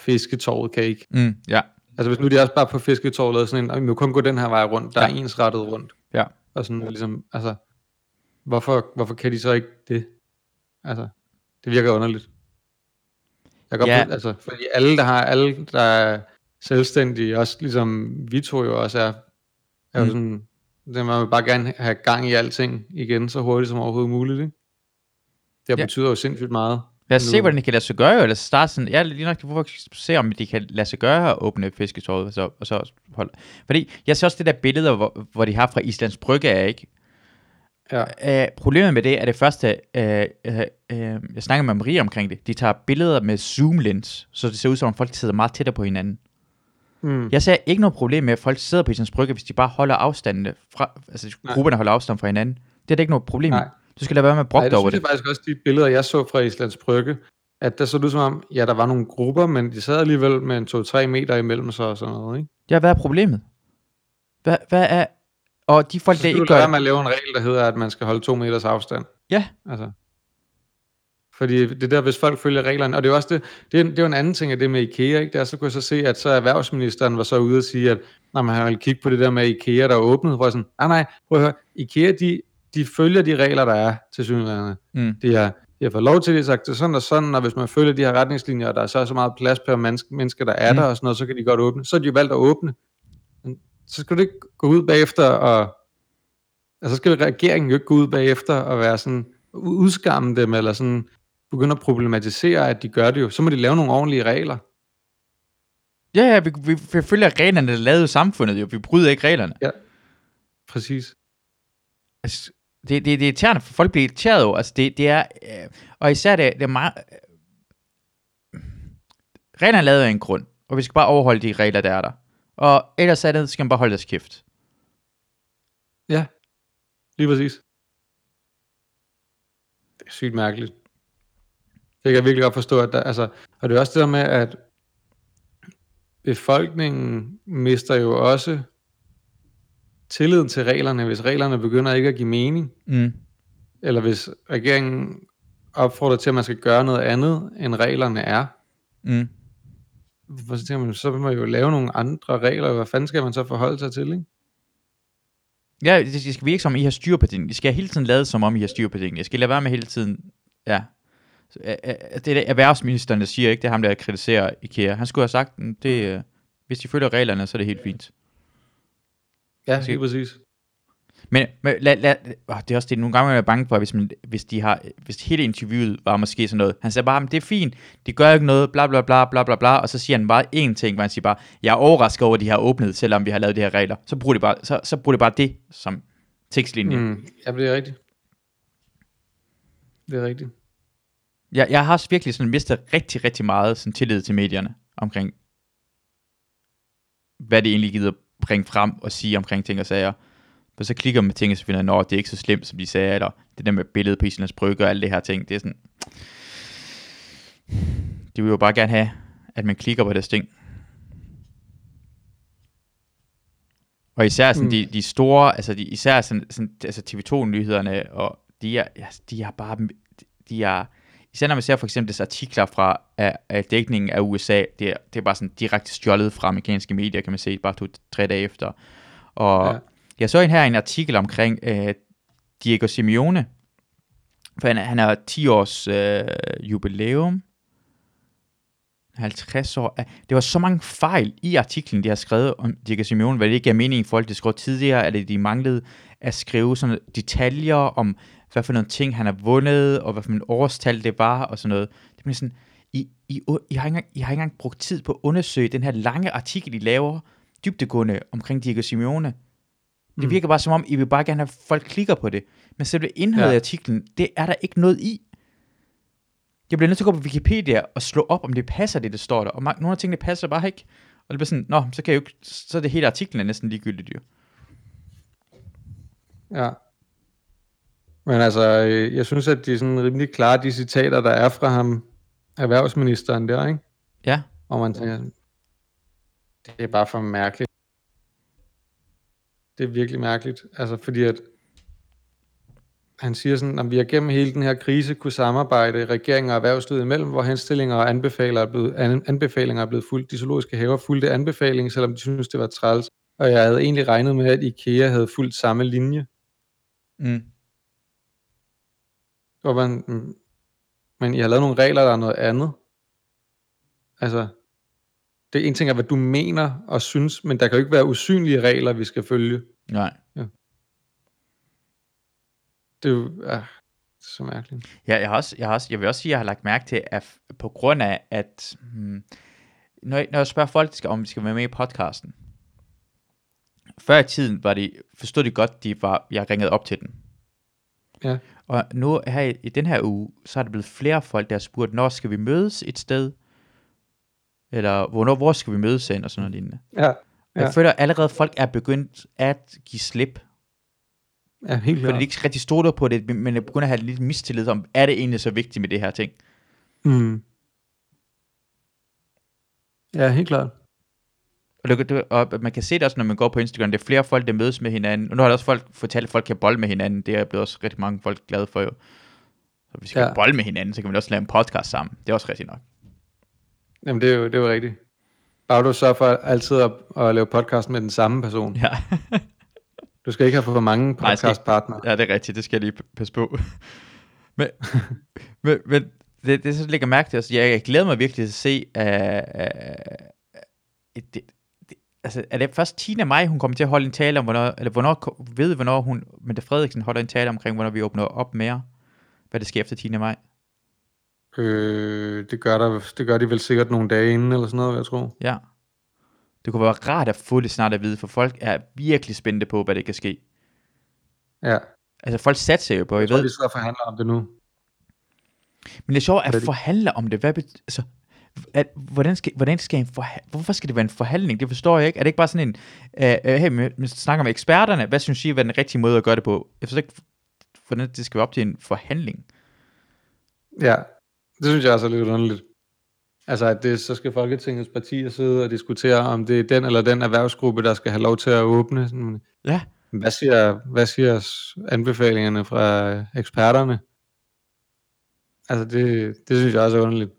fisketorvet kan ikke? Mm, ja. Altså, hvis nu de også bare på fisketorvet lavede sådan en, "Ej, vi må kun gå den her vej rundt, der ja. Er ensrettet rundt. Ja. Og sådan ligesom, altså, hvorfor, hvorfor kan de så ikke det? Altså, det virker underligt. Jeg kan Ja. godt, altså, fordi alle, der har, alle, der er selvstændige, også ligesom vi to jo også er, er jo Mm. sådan, det man vil bare gerne have gang i alting igen, så hurtigt som overhovedet muligt, ikke? Det Ja. betyder jo sindssygt meget. Lad os se, Nu- hvordan det kan lade sig gøre, eller starte sådan, ja, lige nok, hvorfor se, om det kan lade sig gøre at åbne fisketåret, og så, og så holde. Fordi, jeg ser også det der billeder, hvor, hvor de har fra Islands Brygge, er ikke? Ja. Øh, problemet med det er det første, øh, øh, øh, jeg snakker med Marie omkring det, de tager billeder med zoom-lens, så det ser ud som om folk sidder meget tættere på hinanden. Mm. Jeg ser ikke noget problem med, at folk sidder på Islands Brygge, hvis de bare holder afstandene fra, altså Nej. grupperne holder afstand fra hinanden. Det er der ikke noget problem. Nej. Du skal lade være med at brokke det dig over synes det. jeg faktisk også, de billeder, jeg så fra Islands Brygge, at der så det ud som om, ja, der var nogle grupper, men de sad alligevel med en 2-3 meter imellem sig og sådan noget, ikke? Ja, hvad er problemet? Hvad, hvad er... Og de folk, Så der ikke gør være med at lave en regel, der hedder, at man skal holde 2 meters afstand. Ja. Altså. Fordi det der, hvis folk følger reglerne, og det er også det, det er, det er jo en anden ting af det med IKEA, ikke? Der så kunne jeg så se, at så erhvervsministeren var så ude og sige, at når man ville kigge på det der med IKEA, der er åbnet, hvor jeg sådan, nej nej, prøv at høre, IKEA, de, de følger de regler, der er til synligheden. Mm. De har, de har fået lov til det, sagt det er sådan og sådan, og hvis man følger de her retningslinjer, og der er så så meget plads per menneske, mennesker, der er Mm. der og sådan noget, så kan de godt åbne. Så har de jo valgt at åbne. Men så skal du ikke gå ud bagefter og... Altså så skal regeringen jo ikke gå ud bagefter og være sådan, udskamme dem, eller sådan begynde at problematisere, at de gør det jo. Så må de lave nogle ordentlige regler. Ja, ja, vi, vi, vi følger reglerne, der er lavet i samfundet jo. Vi bryder ikke reglerne. Præcis. Altså, det, det, det er irriterende, for folk bliver irriteret over. Altså, det, det er... Øh, og især det, det er meget... Øh, reglerne er lavet af en grund, og vi skal bare overholde de regler, der er der. Og ellers er det, skal man bare holde deres kæft. Ja, lige præcis. Det er sygt mærkeligt. Det kan jeg virkelig godt forstå, at der, altså, og det er også det der med, at befolkningen mister jo også tilliden til reglerne, hvis reglerne begynder ikke at give mening, Mm. eller hvis regeringen opfordrer til, at man skal gøre noget andet, end reglerne er. Mm. Hvor så tænker man, så vil man jo lave nogle andre regler, hvad fanden skal man så forholde sig til, ikke? Ja, det, skal virke som, om I har styr på tingene. I skal hele tiden lade som om, I har styr på tingene. Jeg skal lade være med hele tiden... Ja. Så, øh, øh, Det er det erhvervsministeren, der siger, ikke? Det er ham, der kritiserer IKEA. Han skulle have sagt, "Mm, det, øh, hvis de følger reglerne, så er det helt fint. Ja, lige præcis. Men, men lad, lad, åh, det er også det, nogle gange er jeg bange for, hvis, man, hvis, de har, hvis hele interviewet var måske sådan noget. Han sagde bare, "Men det er fint, det gør ikke noget, bla bla bla bla bla bla, og så siger han bare én ting, hvor han siger bare, jeg er overrasket over, at de har åbnet, selvom vi har lavet de her regler. Så bruger de bare, så, så bruger de bare det som tekstlinje. Mm, ja, det er rigtigt. Det er rigtigt. Jeg, jeg har også virkelig sådan mistet rigtig, rigtig meget sådan tillid til medierne omkring, hvad det egentlig gider bringe frem og sige omkring ting og sager. For så klikker man med ting, og så finder jeg, at det er ikke så slemt, som de sagde, eller det der med billedet på Islands Brygge og alle det her ting, det er sådan... De vil jo bare gerne have, at man klikker på det ting. Og især sådan Mm. de, de store, altså de, især sådan, sådan altså TV2-nyhederne, og de er, ja, de er bare, de er, især når man ser for eksempel disse artikler fra af, af dækningen af USA, det er, det er bare sådan direkte stjålet fra amerikanske medier, kan man se, bare to, tre dage efter. Og Ja. jeg så en her en artikel omkring øh, Diego Simeone, for han, er- han har 10 års øh, jubilæum, 50 år. Ah, Det var så mange fejl i artiklen, de har skrevet om Diego Simeone, hvad det ikke gav mening i forhold til det skrevet tidligere, eller de manglede at skrive sådan detaljer om, hvad for nogle ting han har vundet, og hvad for en årstal det var, og sådan noget. Det bliver sådan, I, I, I, har ikke engang, I har ikke engang brugt tid på at undersøge den her lange artikel, I laver, dybdegående omkring Diego Simeone. Det Mm. virker bare som om, I vil bare gerne have, at folk klikker på det. Men selve indholdet Ja. af artiklen, det er der ikke noget i. Jeg bliver nødt til at gå på Wikipedia og slå op, om det passer, det der står der. Og nogle af tingene passer bare ikke. Og det bliver sådan, nå, så kan jeg jo ikke, så er det hele artiklen er næsten ligegyldigt jo. Ja. Men altså, øh, jeg synes, at de er sådan rimelig klare, de citater, der er fra ham, erhvervsministeren der, ikke? Ja, Og man tænker, Det er bare for mærkeligt. Det er virkelig mærkeligt. Altså fordi at han siger sådan, at vi har gennem hele den her krise kunne samarbejde regeringen og erhvervslivet imellem, hvor henstillinger og anbefalinger er blevet, anbefalinger er blevet fuldt. De zoologiske haver fulgte anbefalingen, selvom de synes det var træls. Og jeg havde egentlig regnet med, at IKEA havde fulgt samme linje. Mm. Og man, men I har lavet nogle regler, der er noget andet. Altså, det er en ting af, hvad du mener og synes, men der kan jo ikke være usynlige regler, vi skal følge. Nej. Det er jo ja, så mærkeligt. Ja, jeg, har også, jeg, har også, jeg vil også sige, at jeg har lagt mærke til, at på grund af, at hmm, når, jeg, når jeg spørger folk, om de skal være med i podcasten, før i tiden var de, forstod de godt, de var, jeg ringede op til den. Ja. Og nu her i, i den her uge, så er der blevet flere folk, der har spurgt, når skal vi mødes et sted? Eller hvornår, hvor skal vi mødes hen? Og sådan noget lignende. Ja. Ja. Jeg føler allerede, at folk er begyndt at give slip. Ja, helt Fordi klart. de ikke rigtig stoler på det, men jeg begynder at have lidt mistillid om, er det egentlig så vigtigt med det her ting? Mm. Ja, helt klart. Og, det, og man kan se det også, når man går på Instagram, det er flere folk, der mødes med hinanden. Og nu har der også folk fortalt, at folk kan bolle med hinanden. Det er blevet også rigtig mange folk glade for jo. Så hvis vi Ja. kan bolle med hinanden, så kan vi også lave en podcast sammen. Det er også rigtigt nok. Jamen, det er jo, det er jo rigtigt. Bare du sørger for altid at, at lave podcast med den samme person. Ja, Du skal ikke have for mange skal podcastpartnere. ja det er rigtigt. Det skal jeg lige passe på. men, men, men det, det så lægger mærke til, altså, jeg, jeg glæder mig virkelig til at se, uh, uh, det, det, altså, er det først 10. maj, hun kommer til at holde en tale om, hvornår, eller hvornår, ved hvornår hun, Mette Frederiksen holder en tale omkring, hvornår vi åbner op mere, hvad det sker efter 10. maj? Øh, det, gør der, det gør de vel sikkert nogle dage inden, eller sådan noget, jeg tror. Ja. Det kunne være rart at få det snart at vide, for folk er virkelig spændte på, hvad det kan ske. Ja, Altså folk satser jo på, jeg jeg tror, ved, de sidder og forhandler om det nu. men det er sjovt at forhandle om det. Hvad bet- altså, at, hvordan skal, hvordan skal en forha- hvorfor skal det være en forhandling? Det forstår jeg ikke. Er det ikke bare sådan en, uh, uh, hey, vi snakker med eksperterne, hvad synes I er den rigtige måde at gøre det på? Jeg forstår ikke, hvordan det skal være op til en forhandling. Ja, det synes jeg også er lidt underligt. Altså, at det, så skal Folketingets partier sidde og diskutere, om det er den eller den erhvervsgruppe, der skal have lov til at åbne. Sådan, Ja, Hvad siger, hvad siger anbefalingerne fra øh, eksperterne? Altså, det, det synes jeg også er underligt.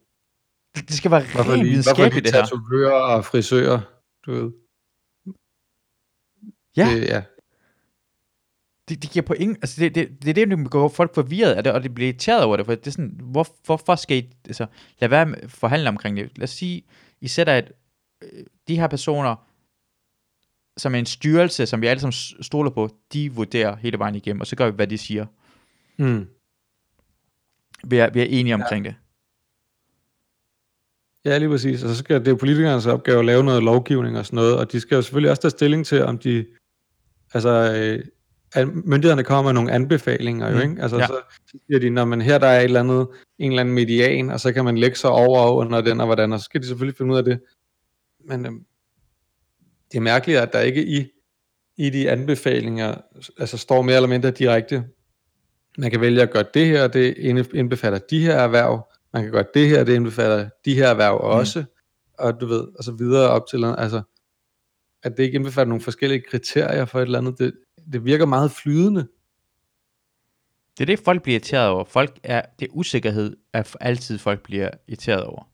Det, skal være Hvorfor rent hvorfor videnskabeligt, det her. tatovører og frisører, du ved? Ja. Det, ja. Det, det giver på ingen, altså det, det, det er det, der går folk forvirret af det, og det bliver irriteret over det, for det er sådan, hvor, hvorfor skal I, altså, lad være med at forhandle omkring det. Lad os sige, I sætter et, øh, de her personer, som er en styrelse, som vi alle sammen stoler på, de vurderer hele vejen igennem, og så gør vi, hvad de siger. Mm. Vi er, vi er enige omkring det. Ja, lige præcis. Og så skal det er jo politikernes opgave at lave noget lovgivning og sådan noget, og de skal jo selvfølgelig også tage stilling til, om de, altså, øh, at myndighederne kommer med nogle anbefalinger jo, Mm, ikke? Altså, ja. så siger de, når man her der er et eller andet, en eller anden median, og så kan man lægge sig over og under den og hvordan, og så skal de selvfølgelig finde ud af det. Men øhm, det er mærkeligt, at der ikke i, i de anbefalinger, altså står mere eller mindre direkte, man kan vælge at gøre det her, det indbefatter de her erhverv, man kan gøre det her, det indbefatter de her erhverv Mm. også, og du ved, og så videre op til, altså, at det ikke indbefatter nogle forskellige kriterier for et eller andet, det, det virker meget flydende. Det er det, folk bliver irriteret over. Folk er, det er usikkerhed, at altid folk bliver irriteret over.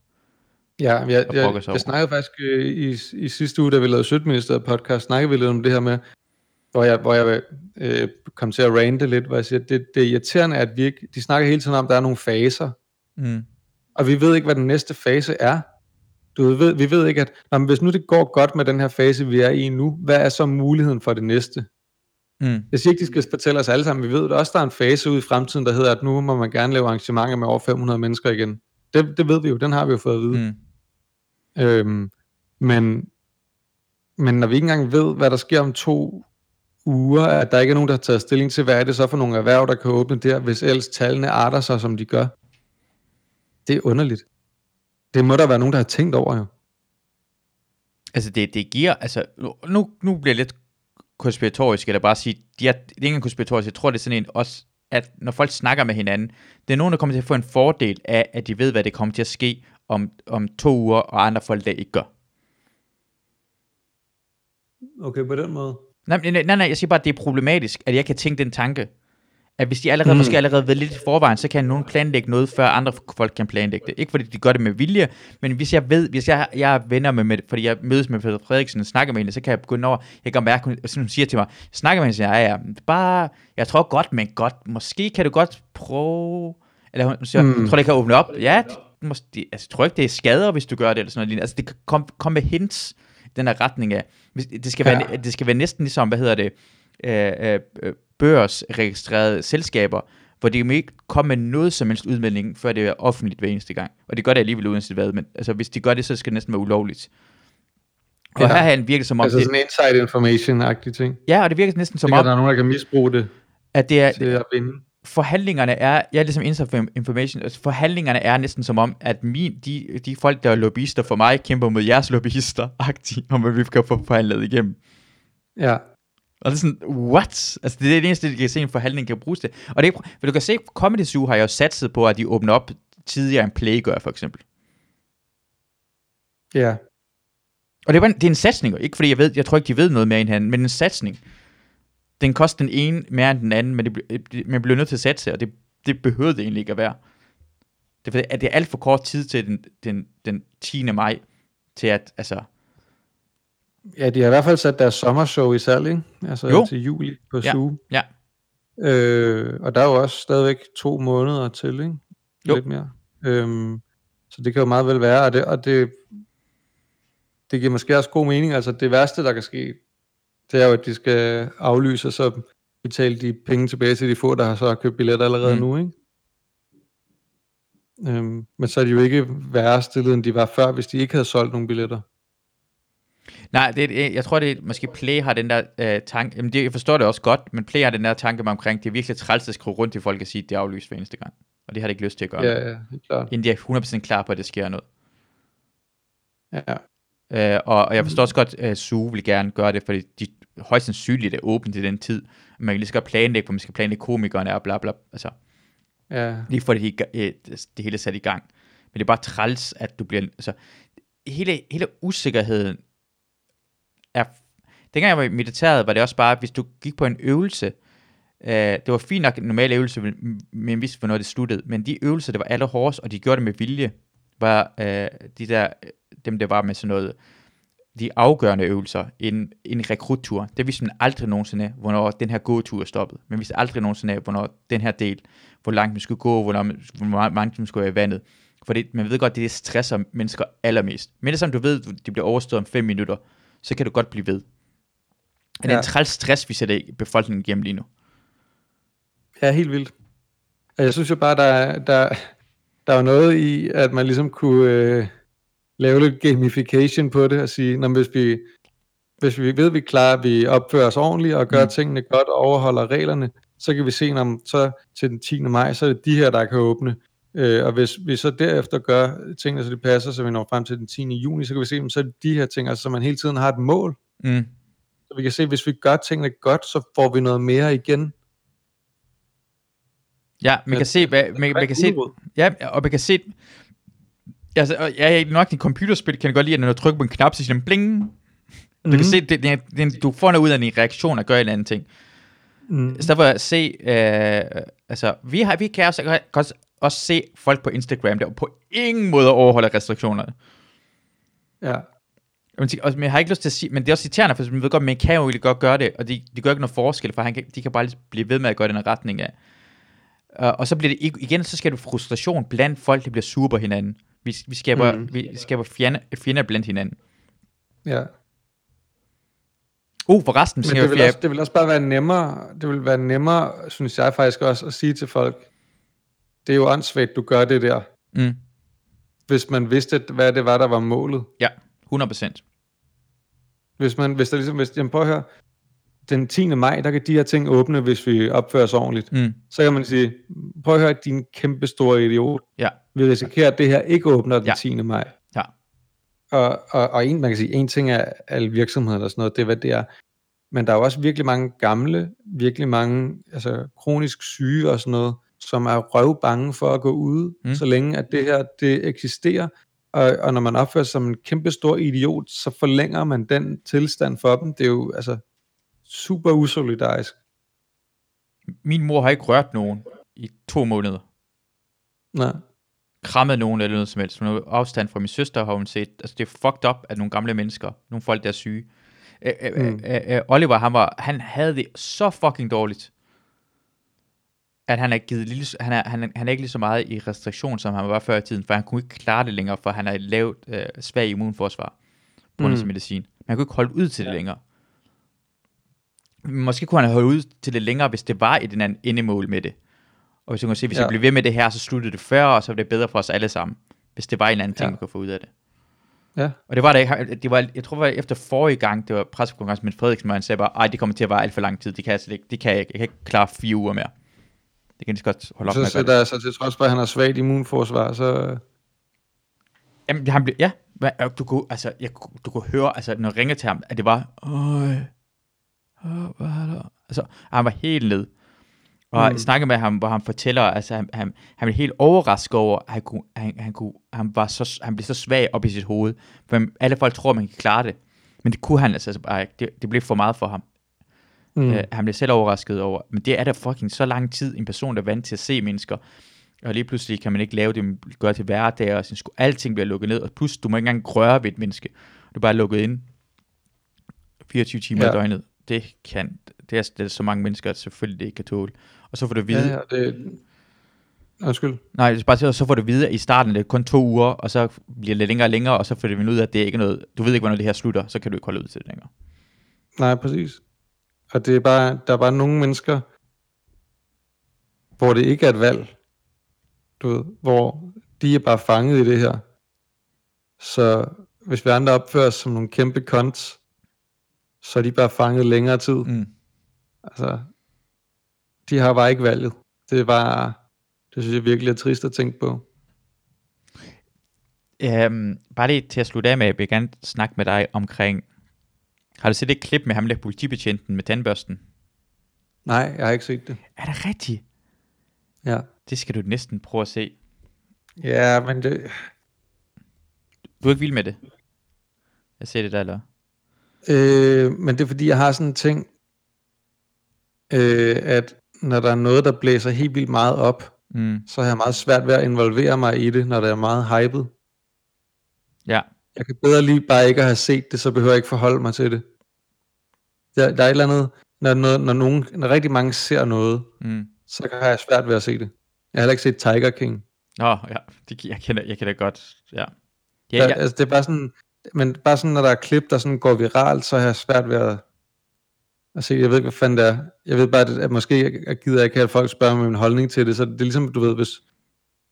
Ja, jeg, jeg, jeg over. snakkede faktisk øh, i, i sidste uge, da vi lavede Sødministeriet podcast, snakkede vi lidt om det her med, hvor jeg, hvor jeg øh, kom til at rante lidt, hvor jeg siger, det, det er irriterende, at vi ikke, de snakker hele tiden om, at der er nogle faser, Mm. og vi ved ikke, hvad den næste fase er. Du ved, vi ved ikke, at nå, men hvis nu det går godt med den her fase, vi er i nu, hvad er så muligheden for det næste? Mm. Jeg siger ikke, de skal fortælle os alle sammen. Vi ved at også, der er en fase ude i fremtiden, der hedder, at nu må man gerne lave arrangementer med over 500 mennesker igen. Det, det ved vi jo, den har vi jo fået at vide. Mm. Øhm, men, men når vi ikke engang ved, hvad der sker om to uger, at der ikke er nogen, der har taget stilling til, hvad er det så for nogle erhverv, der kan åbne der, hvis ellers tallene arter sig, som de gør. Det er underligt. Det må der være nogen, der har tænkt over jo. Altså det, det giver, altså nu, nu bliver jeg lidt konspiratorisk, eller bare sige, de er, det er ikke en konspiratorisk, jeg tror det er sådan en også, at når folk snakker med hinanden, det er nogen, der kommer til at få en fordel af, at de ved, hvad det kommer til at ske om, om to uger, og andre folk, der ikke gør. Okay, på den måde. Nej, nej, nej, nej, jeg siger bare, at det er problematisk, at jeg kan tænke den tanke, at hvis de allerede, Mm. måske allerede ved lidt i forvejen, så kan nogen planlægge noget, før andre folk kan planlægge det. Ikke fordi de gør det med vilje, men hvis jeg ved, hvis jeg, jeg er venner med, med, fordi jeg mødes med Peter Frederiksen og snakker med hende, så kan jeg begynde over, jeg kan mærke, som hun siger til mig, jeg snakker med hende, siger, ja, ja, bare, jeg tror godt, men godt, måske kan du godt prøve, eller hun siger, Mm. tror du, det kan åbne op? Ja, det, måske, altså, jeg tror ikke, det er skader, hvis du gør det, eller sådan noget. Altså, det kan komme kom med hints, den her retning af, det, skal være, Ja. det skal være næsten ligesom, hvad hedder det, øh, øh, børsregistrerede selskaber, hvor de ikke komme med noget som helst udmelding, før det er offentligt hver eneste gang. Og det gør det alligevel uanset hvad, men altså, hvis de gør det, så skal det næsten være ulovligt. Og Ja. her har han virket som om, Altså det, sådan inside information-agtig ting. ja, og det virker næsten som om, om, der er nogen, der kan misbruge det at det er, til at vinde. forhandlingerne er, ja, ligesom inside information, altså forhandlingerne er næsten som om, at min, de, de folk, der er lobbyister for mig, kæmper mod jeres lobbyister, agtigt, om at vi kan få forhandlet igennem. Ja. Og det er sådan, what? Altså, det er det eneste, de kan se, en forhandling kan bruges til. Og det for du kan se, Comedy Zoo har jo satset på, at de åbner op tidligere end Play gør, for eksempel. Ja. Og det er, bare, en- det er en satsning, ikke fordi jeg ved, jeg tror ikke, de ved noget mere end han, men en satsning. Den koster den ene mere end den anden, men det, man bliver nødt til at satse, og det, det behøver det egentlig ikke at være. Det er, fordi, at det er alt for kort tid til den, den, den 10. maj, til at, altså, Ja, de har i hvert fald sat deres sommershow i salg, ikke? Altså Jo. til juli på Ja, Zoo. ja. Øh, og der er jo også stadigvæk to måneder til, ikke? Jo. Lidt mere. Øhm, så det kan jo meget vel være, og det, og det, det giver måske også god mening. Altså det værste, der kan ske, det er jo, at de skal aflyse, og så betale de penge tilbage til de få, der har så købt billetter allerede mm. Mm. nu, ikke? Øhm, men så er de jo ikke værre stillet, end de var før, hvis de ikke havde solgt nogle billetter. Nej, det, er- jeg tror, det er, måske Play har den der øh, tanke, jamen det, jeg forstår det også godt, men Play har den der tanke med omkring, det er virkelig træls at skrive rundt til folk og sige, at det er aflyst hver eneste gang. Og det har de ikke lyst til at gøre. Ja, ja, helt klart. Inden de er 100% klar på, at det sker noget. Ja, Øh, og, og jeg forstår også godt, at Zoo vil gerne gøre det, fordi de højst sandsynligt er åbent til den tid. Man kan lige så godt planlægge, hvor man skal planlægge komikerne og bla bla. Altså, ja, lige for det, øh, det hele er sat i gang. Men det er bare træls, at du bliver... Altså, hele, hele usikkerheden er... Dengang jeg var i militæret, var det også bare, hvis du gik på en øvelse, øh, det var fint nok en normal øvelse, men- vidste, hvornår det sluttede. Men de øvelser, det var alle hårdest, og de gjorde det med vilje, var øh, de der, øh, dem der var med sådan noget, de afgørende øvelser, en, en rekruttur, det vidste man aldrig nogensinde, hvornår den her gåtur stoppede. Man vidste aldrig nogensinde, hvornår den her del, hvor langt man skulle gå, hvornår man, hvor langt mange man skulle være i vandet. For det, man ved godt, det er det stresser mennesker allermest. Men det som du ved, de bliver overstået om 5 minutter, så kan du godt blive ved. Og det er Ja. en træls stress, vi sætter befolkningen igennem lige nu. Ja, helt vildt. Og jeg synes jo bare, der er, der, der er noget i, at man ligesom kunne øh, lave lidt gamification på det, og sige, når hvis vi, hvis vi ved, at vi klarer, at vi opfører os ordentligt, og gør mm. tingene godt, og overholder reglerne, så kan vi se, om så til den 10. maj, så er det de her, der kan åbne. Øh, og hvis vi så derefter gør tingene, så det passer, så vi når frem til den 10. juni, så kan vi se, om så er det de her ting, altså så man hele tiden har et mål. Mm. Så vi kan se, at hvis vi gør tingene godt, så får vi noget mere igen. Ja, man Ja, kan se, hvad, man, man kan se, ja, og man kan se, altså, er nok i computerspil, kan jeg godt lide, at når du trykker på en knap, så siger den bling. Du kan Mhm. se, det, det, det, du får noget ud af en reaktion at gøre en eller anden ting. Mm. I stedet for at se, øh, altså, vi, har, vi kan også, også, også se folk på Instagram, der på ingen måde overholder restriktionerne. Ja. Men, og, jeg har ikke lyst til at sige, men det er også irriterende, for man ved godt, man kan jo egentlig godt gøre det, og de, de gør ikke noget forskel, for han kan, de kan bare lige blive ved med at gøre den her retning af. Uh, og så bliver det ig- igen, så skaber du frustration blandt folk, der bliver sure på hinanden. Vi, vi skaber, mm. Vi skaber fjender, fjender blandt hinanden. ja. Uh, forresten, Men det vil, jeg, også, det vil også bare være nemmere, det vil være nemmere, synes jeg faktisk også, at sige til folk, det er jo åndssvagt, du gør det der, mm, hvis man vidste, hvad det var, der var målet. ja, 100%. Hvis man, hvis der ligesom, hvis, jamen prøv at høre, den 10. maj, der kan de her ting åbne, hvis vi opfører os ordentligt. Mm, Så kan man sige, prøv at høre, din kæmpe store idiot. ja, Vi risikerer, at det her ikke åbner den Ja. 10. maj. ja, Og, og, og en, man kan sige, en ting er alle virksomheder og sådan noget, det er, hvad det er. Men der er jo også virkelig mange gamle, virkelig mange altså, kronisk syge og sådan noget, som er røvbange for at gå ud, Mm. så længe at det her det eksisterer. og, og når man opfører sig som en kæmpe stor idiot, så forlænger man den tilstand for dem. Det er jo altså super usolidarisk. Min mor har ikke rørt nogen i to måneder. Nej. Krammet nogen eller noget som helst. Hun har afstand fra min søster, har hun set. Altså, det er fucked up, at nogle gamle mennesker, nogle folk, der er syge. Mm. øh, øh, Oliver, han, var, han havde det så fucking dårligt, at han er, givet lille, han, er, han, er, han er ikke lige så meget i restriktion, som han var før i tiden, for han kunne ikke klare det længere, for han er et lavt, øh, svag immunforsvar på Mm. sin medicin. Men han kunne ikke holde ud til det længere. Måske kunne han holde ud til det længere, hvis det var et eller andet endemål med det. Og hvis jeg kunne se, hvis ja. Ja. jeg blev ved med det her, så sluttede det før, og så var det bedre for os alle sammen. Hvis det var en eller anden ting, Ja. man kunne få ud af det. Ja. Og det var det ikke. Det var, jeg tror, det var efter forrige gang, det var pressekonference med Frederiksen, hvor han sagde bare, ej, det kommer til at være alt for lang tid. Det kan jeg, slet ikke, det kan jeg ikke. Jeg kan ikke klare fire uger mere. Det kan så godt holde op Så med at gøre sætter jeg så til trods for, at han har svagt immunforsvar, så... Jamen, han blev, ja, hvad, øh, du kunne, altså, jeg, du kunne høre, altså, når jeg ringer til ham, at det var, øj, øh, hvad er der? Altså, han var helt ned. Og mm. Jeg snakker med ham, hvor han fortæller, altså, han, han, han blev helt overrasket over, at han, kunne, han, han, kunne, han, var så, han blev så svag op i sit hoved. For alle folk tror, man kan klare det. Men det kunne han altså, altså. Det, det blev for meget for ham. Mm. Øh, han blev selv overrasket over. Men det er da fucking så lang tid, en person, der er vant til at se mennesker. Og lige pludselig kan man ikke lave det, man gør til hverdag, og sko- alting bliver lukket ned. Og plus, du må ikke engang røre ved et menneske. Du er bare lukket ind 24 timer ja. I døgnet. Det kan, det er, det er så mange mennesker, at selvfølgelig det ikke kan tåle. Og så får du at vide, Ja, ja, det... Undskyld. nej, det er bare til, så får du at vide, at i starten det er kun to uger, og så bliver det længere og længere, og så får du ud af, at det er ikke noget, du ved ikke, hvornår det her slutter, så kan du ikke holde ud til det længere. Nej, præcis. Og det er bare, der er bare nogle mennesker, hvor det ikke er et valg. Du ved, hvor de er bare fanget i det her. Så hvis vi andre opfører os som nogle kæmpe konts, så er de bare fanget længere tid. Mm. Altså, de har bare ikke valget. Det er bare, det synes jeg virkelig er trist at tænke på. Um, bare lige til at slutte af med, jeg vil gerne snakke med dig omkring, har du set et klip med ham der politibetjenten med tandbørsten? Nej, jeg har ikke set det. Er det rigtigt? Ja. Det skal du næsten prøve at se. Ja, men det, Du er ikke vild med det? Jeg ser det der, eller? Øh, men det er fordi, jeg har sådan en ting, øh, at når der er noget, der blæser helt vildt meget op, Mm. så har jeg meget svært ved at involvere mig i det, når det er meget hypet. Ja. Jeg kan bedre lige bare ikke at have set det, så behøver jeg ikke forholde mig til det. Der, der er et eller andet, når, noget, når, nogen, når rigtig mange ser noget, Mm. så har jeg svært ved at se det. Jeg har heller ikke set Tiger King. Nå, ja. Det, jeg, kender, jeg kender godt. Ja. Ja, Der, ja. altså, det er bare sådan, men bare sådan, når der er klip, der sådan går viralt, så har jeg svært ved at, at se, jeg ved ikke, hvad fanden det er. Jeg ved bare, at, at måske jeg gider ikke have, at folk spørger mig min holdning til det, så det er ligesom, du ved, hvis,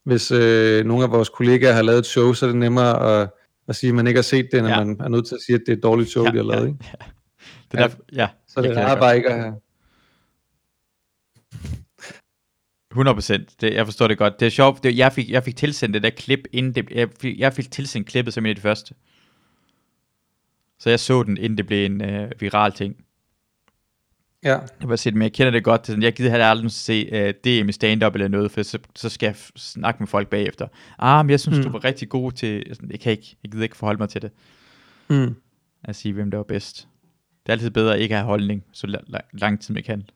hvis øh, nogle af vores kollegaer har lavet et show, så er det nemmere at, at sige, at man ikke har set det, end Ja. man er nødt til at sige, at det er et dårligt show, ja, de har lavet. ja, Ikke? ja. Det er Ja. Så det jeg er bare ikke at have... 100%. Det, jeg forstår det godt. Det er sjovt. Det, jeg, fik, jeg fik tilsendt det der klip, inden det, jeg, fik, jeg fik tilsendt klippet som en af de første. Så jeg så den, inden det blev en øh, viral ting. Ja, Jeg vil sige, men jeg kender det godt. Det sådan, Jeg gider heller aldrig se øh, DM i stand-up eller noget, for så, så skal jeg snakke med folk bagefter. Ah, men jeg synes, mm. Du var rigtig god til... Jeg sådan, Jeg kan ikke, jeg gider ikke forholde mig til det. mm. At sige, hvem der var bedst. Det er altid bedre at ikke have holdning, så la- la- lang tid man kan.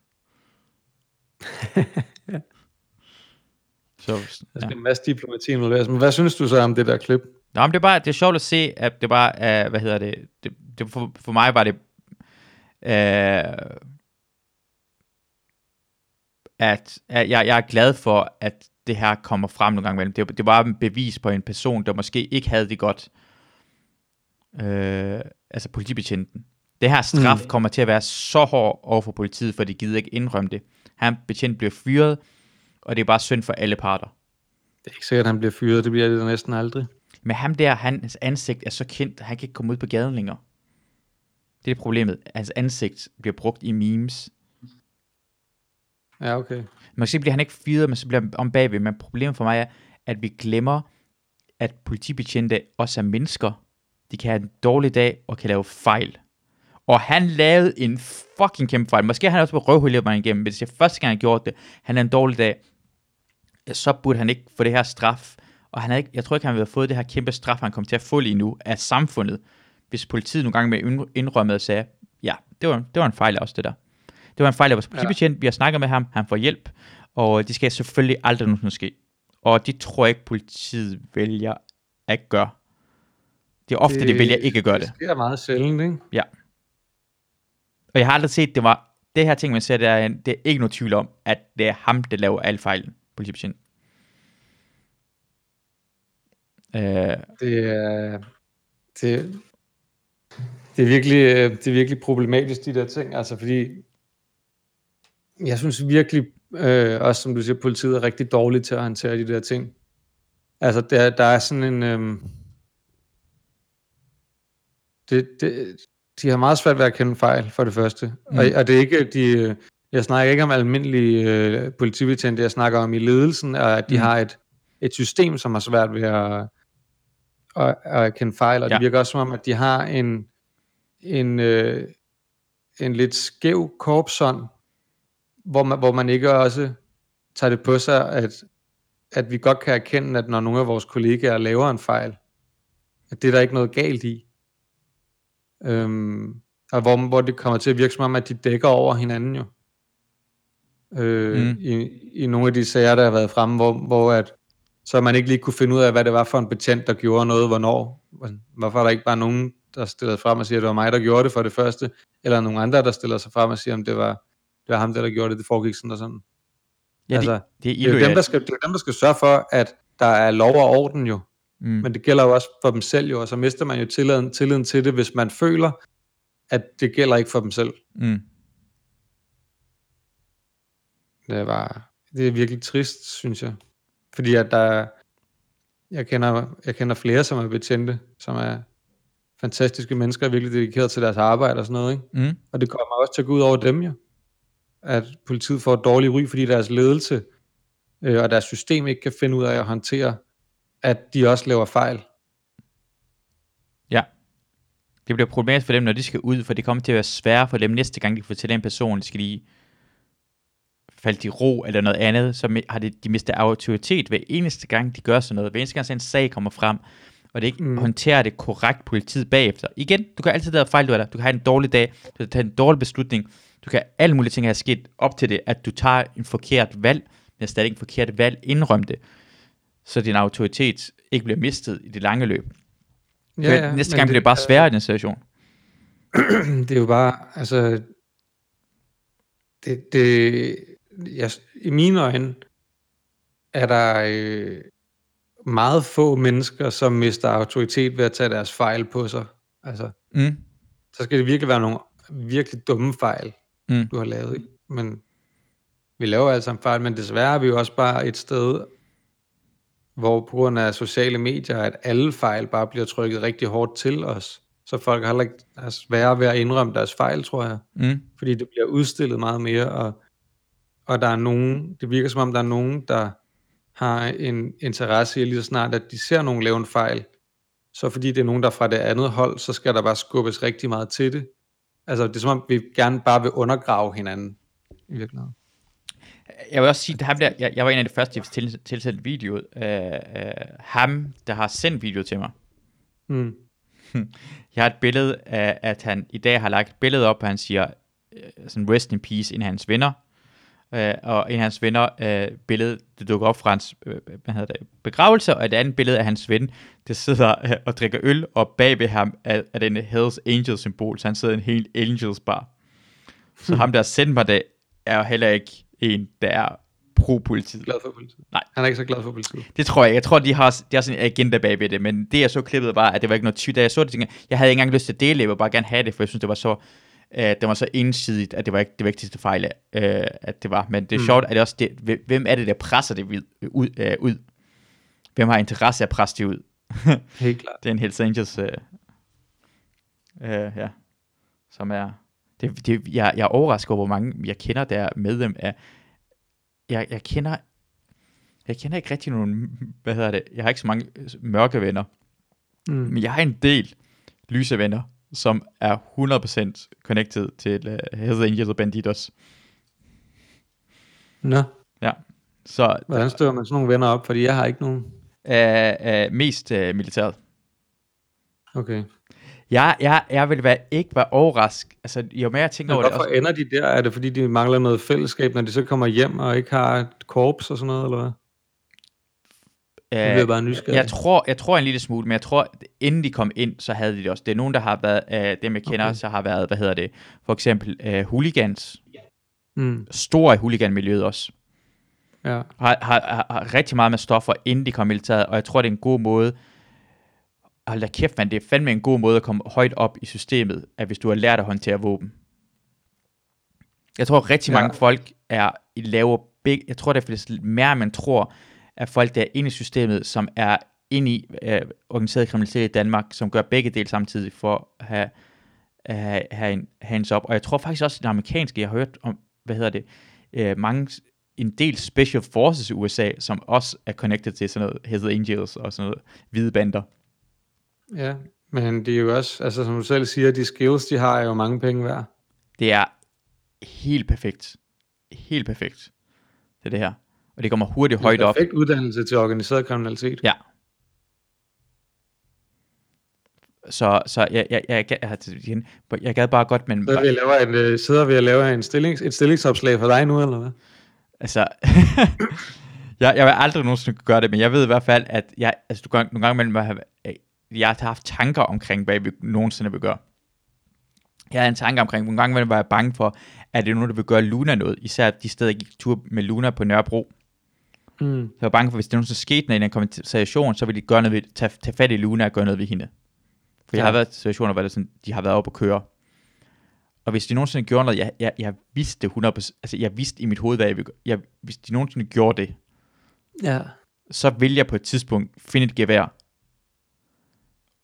Så, der ja. skal en masse diplomati involveres. Men hvad synes du så om det der klip? Nå, men det er bare, det er sjovt at se, at det bare er, hvad hedder det, det, det for, for mig var det, øh, at, at jeg, jeg er glad for, at det her kommer frem nogle gange imellem. Det, det var en bevis på en person, der måske ikke havde det godt, øh, altså politibetjenten. Det her straf mm. kommer til at være så hård over for politiet, for de gider ikke indrømme det. Han betjent bliver fyret, og det er bare synd for alle parter. Det er ikke sikkert, at han bliver fyret. Det bliver det næsten aldrig. Men ham der, hans ansigt er så kendt, han kan ikke komme ud på gaden længere. Det er problemet. Hans ansigt bliver brugt i memes. Ja, okay. Måske bliver han ikke fyret, men så bliver han om bagved. Men problemet for mig er, at vi glemmer, at politibetjente også er mennesker. De kan have en dårlig dag og kan lave fejl. Og han lavede en fucking kæmpe fejl. Måske har han også på røvhullet mig igennem, men hvis jeg første gang har gjort det, han er en dårlig dag, så burde han ikke få det her straf og han havde ikke, jeg tror ikke, han ville have fået det her kæmpe straf, han kom til at få lige nu af samfundet, hvis politiet nogle gange med indrømmede og sagde, ja, det var, det var en fejl også det der. Det var en fejl af vores politibetjent, ja. vi har snakket med ham, han får hjælp, og det skal selvfølgelig aldrig nogensinde ske. Og det tror jeg ikke, politiet vælger at gøre. Det er ofte, det, de vælger ikke at gøre det. Det sker meget sjældent, ikke? Ja. Og jeg har aldrig set, det var, det her ting, man ser, det er, det er ikke noget tvivl om, at det er ham, der laver alle fejlen, politibetjent. Uh, det er, det, det er virkelig, øh, det er virkelig problematisk, de der ting, altså fordi, jeg synes virkelig, øh, også som du siger, politiet er rigtig dårligt til at håndtere de der ting. Altså, der, der er sådan en, øh, det, det, de har meget svært ved at kende fejl, for det første. Mm. Og, og det er ikke, de, jeg snakker ikke om almindelige øh, politibetjente, jeg snakker om i ledelsen, og at de mm. har et, et system, som har svært ved at, at, at kende fejl, og ja. det virker også som om, at de har en, en, øh, en lidt skæv korpsånd, hvor man, hvor man ikke også tager det på sig, at, at vi godt kan erkende, at når nogle af vores kollegaer laver en fejl, at det er der ikke noget galt i. Øhm, og hvor, hvor det kommer til at virke som om, at de dækker over hinanden jo. Øh, mm. i, I nogle af de sager, der har været fremme, hvor, hvor at, så man ikke lige kunne finde ud af, hvad det var for en betjent, der gjorde noget, hvornår. Hvorfor er der ikke bare nogen, der stillede frem og siger, at det var mig, der gjorde det for det første, eller nogle andre, der stiller sig frem og siger, om det var, det var ham, der, der gjorde det, det foregik sådan og sådan. Ja, altså, det, det, er det, er dem, der skal, det er dem, der skal sørge for, at der er lov og orden jo. Mm. Men det gælder jo også for dem selv jo, og så mister man jo tilliden, tilliden til det, hvis man føler, at det gælder ikke for dem selv. Mm. Det, var, det er virkelig trist, synes jeg. Fordi at der, jeg kender, jeg kender flere, som er betjente, som er fantastiske mennesker, virkelig dedikeret til deres arbejde og sådan noget. Ikke? Mm. Og det kommer også til at gå ud over dem jo. At politiet får et dårligt ry, fordi deres ledelse øh, og deres system ikke kan finde ud af at håndtere, at de også laver fejl. Ja. Det bliver problematisk for dem, når de skal ud, for det kommer til at være svært for dem næste gang, de får til en person, de skal lige falde i ro eller noget andet, så har de, de mistet autoritet hver eneste gang, de gør sådan noget. Hver eneste gang, en sag kommer frem, og det ikke mm. håndterer det korrekt politiet bagefter. Igen, du kan altid lave fejl, du er der. Du kan have en dårlig dag, du kan tage en dårlig beslutning, du kan alle mulige ting have sket op til det, at du tager en forkert valg, men stadig en forkert valg, indrøm det, så din autoritet ikke bliver mistet i det lange løb. Ja, ja, næste gang det, bliver det bare sværere i den situation. det er jo bare, altså, det, det, jeg, i mine øjne, er der øh, meget få mennesker, som mister autoritet ved at tage deres fejl på sig. Altså, mm. så skal det virkelig være nogle virkelig dumme fejl, mm. du har lavet. Men vi laver altså en fejl, men desværre er vi jo også bare et sted, hvor på grund af sociale medier, at alle fejl bare bliver trykket rigtig hårdt til os. Så folk har ikke er svære ved at indrømme deres fejl, tror jeg. Mm. Fordi det bliver udstillet meget mere, og, og der er nogen, det virker som om, der er nogen, der har en interesse i lige så snart, at de ser nogen lave en fejl, så fordi det er nogen, der er fra det andet hold, så skal der bare skubbes rigtig meget til det. Altså, det er som om, vi gerne bare vil undergrave hinanden, i virkeligheden. Jeg vil også sige, at der, jeg, jeg var en af de første, der til, tilsendte video. Uh, uh, ham, der har sendt video til mig. Mm. Jeg har et billede af, at han i dag har lagt et billede op, og han siger, uh, sådan rest in peace, en af hans venner. Uh, og en af hans venner, uh, billede, det dukker op fra hans uh, hvad hedder det, begravelse, og et andet billede af hans ven, der sidder uh, og drikker øl, og bag ved ham er, er den Hells Angels symbol, så han sidder i en helt Angels bar. Så ham, der har sendt mig det, er jo heller ikke en, der er pro-politiet. Glad for politiet? Nej. Han er ikke så glad for politiet? Det tror jeg. Jeg tror, de har, de har sådan en agenda bag ved det, men det jeg så klippet var, at det var ikke noget tyt. Da jeg så det, tænkte, jeg havde ikke engang lyst til at dele det, jeg ville bare gerne have det, for jeg synes, det var så, uh, det var så ensidigt, at det var ikke det vigtigste fejl, uh, at det var. Men det er mm. sjovt, at det også, det, hvem er det, der presser det ud? ud, uh, ud? Hvem har interesse at presse det ud? Helt klart. det er en Hells Angels, uh, uh, ja, som er det, det, jeg, jeg er overrasket over, hvor mange jeg kender, der er medlem af... Jeg, jeg kender... Jeg kender ikke rigtig nogen... Hvad hedder det? Jeg har ikke så mange mørke venner. Mm. Men jeg har en del lyse venner, som er 100% connected til uh, Hells Angels og Banditos. Nå. Ja. Så, Hvordan støver man sådan nogle venner op? Fordi jeg har ikke nogen. Uh, uh, mest uh, militæret. Okay. Jeg, jeg, jeg vil være, ikke være overrasket. Altså, jo mere jeg tænker Men over det, hvorfor ender de der? Er det fordi, de mangler noget fællesskab, når de så kommer hjem og ikke har et korps og sådan noget, eller hvad? Nu bliver jeg bare nysgerrig. jeg tror, jeg tror en lille smule, men jeg tror, inden de kom ind, så havde de det også. Det er nogen, der har været, uh, dem jeg kender, Okay. så har været, hvad hedder det, for eksempel uh, hooligans. Mm, Store i hooliganmiljøet også. ja. har, har, har, har rigtig meget med stoffer, inden de kom i militæret, og jeg tror, det er en god måde, hold da kæft, man, det er fandme en god måde at komme højt op i systemet, at hvis du har lært at håndtere våben. Jeg tror, rigtig Ja. mange folk er i laver big, jeg tror, det er mere, man tror, at folk, der er inde i systemet, som er inde i øh, organiseret kriminalitet i Danmark, som gør begge dele samtidig for at have, have, have en hands up. Og jeg tror faktisk også, at den amerikanske, jeg har hørt om, hvad hedder det, øh, mange, en del special forces i USA, som også er connected til sådan noget Hells Angels og sådan noget hvide bander. Ja, men det er jo også, altså som du selv siger, de skills, de har er jo mange penge værd. Det er helt perfekt. Helt perfekt. Det er det her. Og det kommer hurtigt højt op. Perfekt uddannelse til organiseret kriminalitet. Ja. Så, så jeg, jeg, jeg, jeg, jeg, jeg gad bare godt, men Så vi laver en, øh, sidder vi og laver en stillings, et stillingsopslag for dig nu, eller hvad? altså, jeg, jeg vil aldrig nogensinde gøre det, men jeg ved i hvert fald, at jeg, altså, du kan, nogle gange imellem, have, jeg har haft tanker omkring, hvad vi nogensinde vil gøre. Jeg har en tanke omkring, nogle gange var jeg bange for, at det er nogen, der vil gøre Luna noget, især de steder, jeg gik tur med Luna på Nørrebro. Mm. Jeg var bange for, hvis det nogensinde skete, når en kom i situation, så ville de gøre noget ved, tage, tage fat i Luna og gøre noget ved hende. For jeg Ja. har været i situationer, hvor det sådan, de har været oppe at køre. Og hvis de nogensinde gjorde noget, jeg, jeg, jeg vidste det 100%, altså jeg vidste i mit hoved, hvad jeg ville gøre. Jeg, hvis de nogensinde gjorde det, Ja. så vil jeg på et tidspunkt finde et gevær.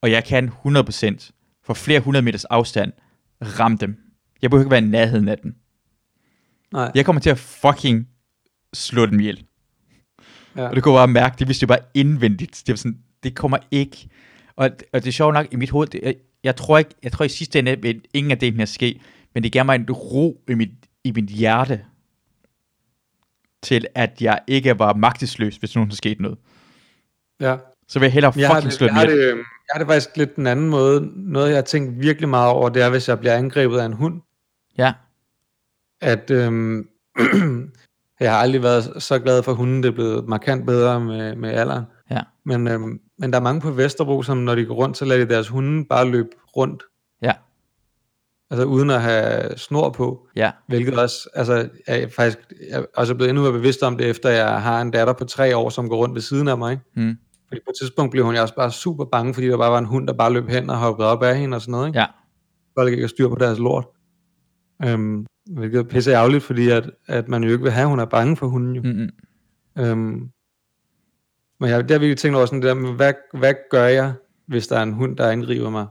Og jeg kan 100% for flere hundrede meters afstand ramme dem. Jeg behøver ikke være i nærheden af dem. Nej. Jeg kommer til at fucking slå dem ihjel. Ja. Og det kunne jeg bare mærke, det vidste jeg bare indvendigt. Det var sådan, det kommer ikke. Og, og det er sjovt nok, i mit hoved, det, jeg, jeg, tror ikke, jeg tror i sidste ende, vil ingen af det her ske, men det gav mig en ro i mit, i mit hjerte, til at jeg ikke var magtesløs, hvis nogen skete noget. ja. Så vil jeg hellere Jeg fucking det, slå jeg, har det, jeg har det faktisk lidt den anden måde. Noget, jeg har tænkt virkelig meget over, det er, hvis jeg bliver angrebet af en hund. Ja, At øhm, jeg har aldrig været så glad for hunden. Det er blevet markant bedre med, med alderen. ja, Men, øhm, men der er mange på Vesterbro, som når de går rundt, så lader de deres hunde bare løbe rundt. ja, Altså uden at have snor på. ja, Hvilket også, altså, jeg faktisk jeg er også blevet endnu mere bevidst om det, efter jeg har en datter på tre år, som går rundt ved siden af mig. Ikke? mm, Fordi på et tidspunkt blev hun jo også bare super bange, fordi der bare var en hund, der bare løb hen og hoppede op af hende og sådan noget. Ikke? ja, Folk ikke har styr på deres lort. Øhm, hvilket er pisse ærgerligt, fordi at, at man jo ikke vil have, at hun er bange for hunden jo. mm, mm, Øhm, men jeg, der har virkelig tænkt over sådan det der med, hvad, hvad gør jeg, hvis der er en hund, der angriber mig?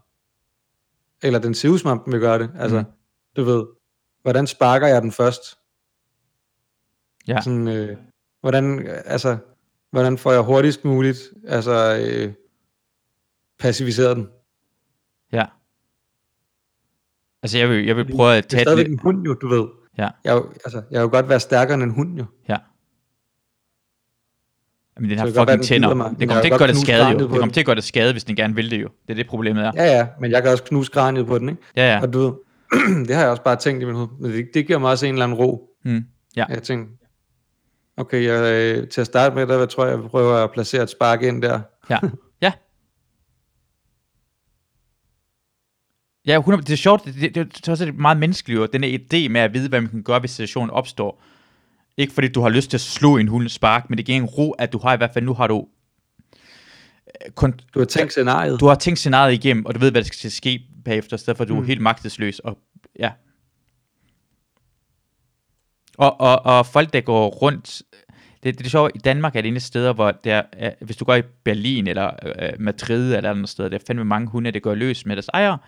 Eller den ser ud som om, den vil gøre det. Altså, Mm. du ved, hvordan sparker jeg den først? ja, Sådan, øh, hvordan, altså, hvordan får jeg hurtigst muligt, altså, øh, pacificeret den? ja. Altså, jeg vil, jeg vil prøve at Det er tage det stadigvæk lidt. en hund jo, du ved. Ja. Jeg, er altså, jeg vil godt være stærkere end en hund jo. Ja. Men den har godt være, fucking den tænder. Men kommer til at gøre det skade jo. på kommer den. til at gøre det skade, hvis den gerne vil det jo. Det er det problemet er. Ja, ja, men jeg kan også knuse kraniet på den, ikke? Ja, ja. Og du ved, det har jeg også bare tænkt i mit hoved. Men det, det giver mig også en eller anden ro. Mm. Ja. Jeg tænkte, okay, jeg, øh, til at starte med, der tror jeg, jeg prøver at placere et spark ind der. Ja. Ja. Ja, 100, det er sjovt, det, det, det er også meget menneskeligt, jo, den her idé med at vide, hvad man kan gøre, hvis situationen opstår. Ikke fordi du har lyst til at slå en hund spark, men det giver en ro, at du har i hvert fald, nu har du, øh, kun, Du har tænkt scenariet. du har tænkt scenariet igennem, og du ved, hvad der skal ske bagefter, i stedet for at du mm. er helt magtesløs. Og, ja. Og, og, og folk, der går rundt, det, det er sjovt, i Danmark er det ene steder, hvor der, er, hvis du går i Berlin eller øh, Madrid eller andre steder, der er fandme mange hunde, der går løs med deres ejere.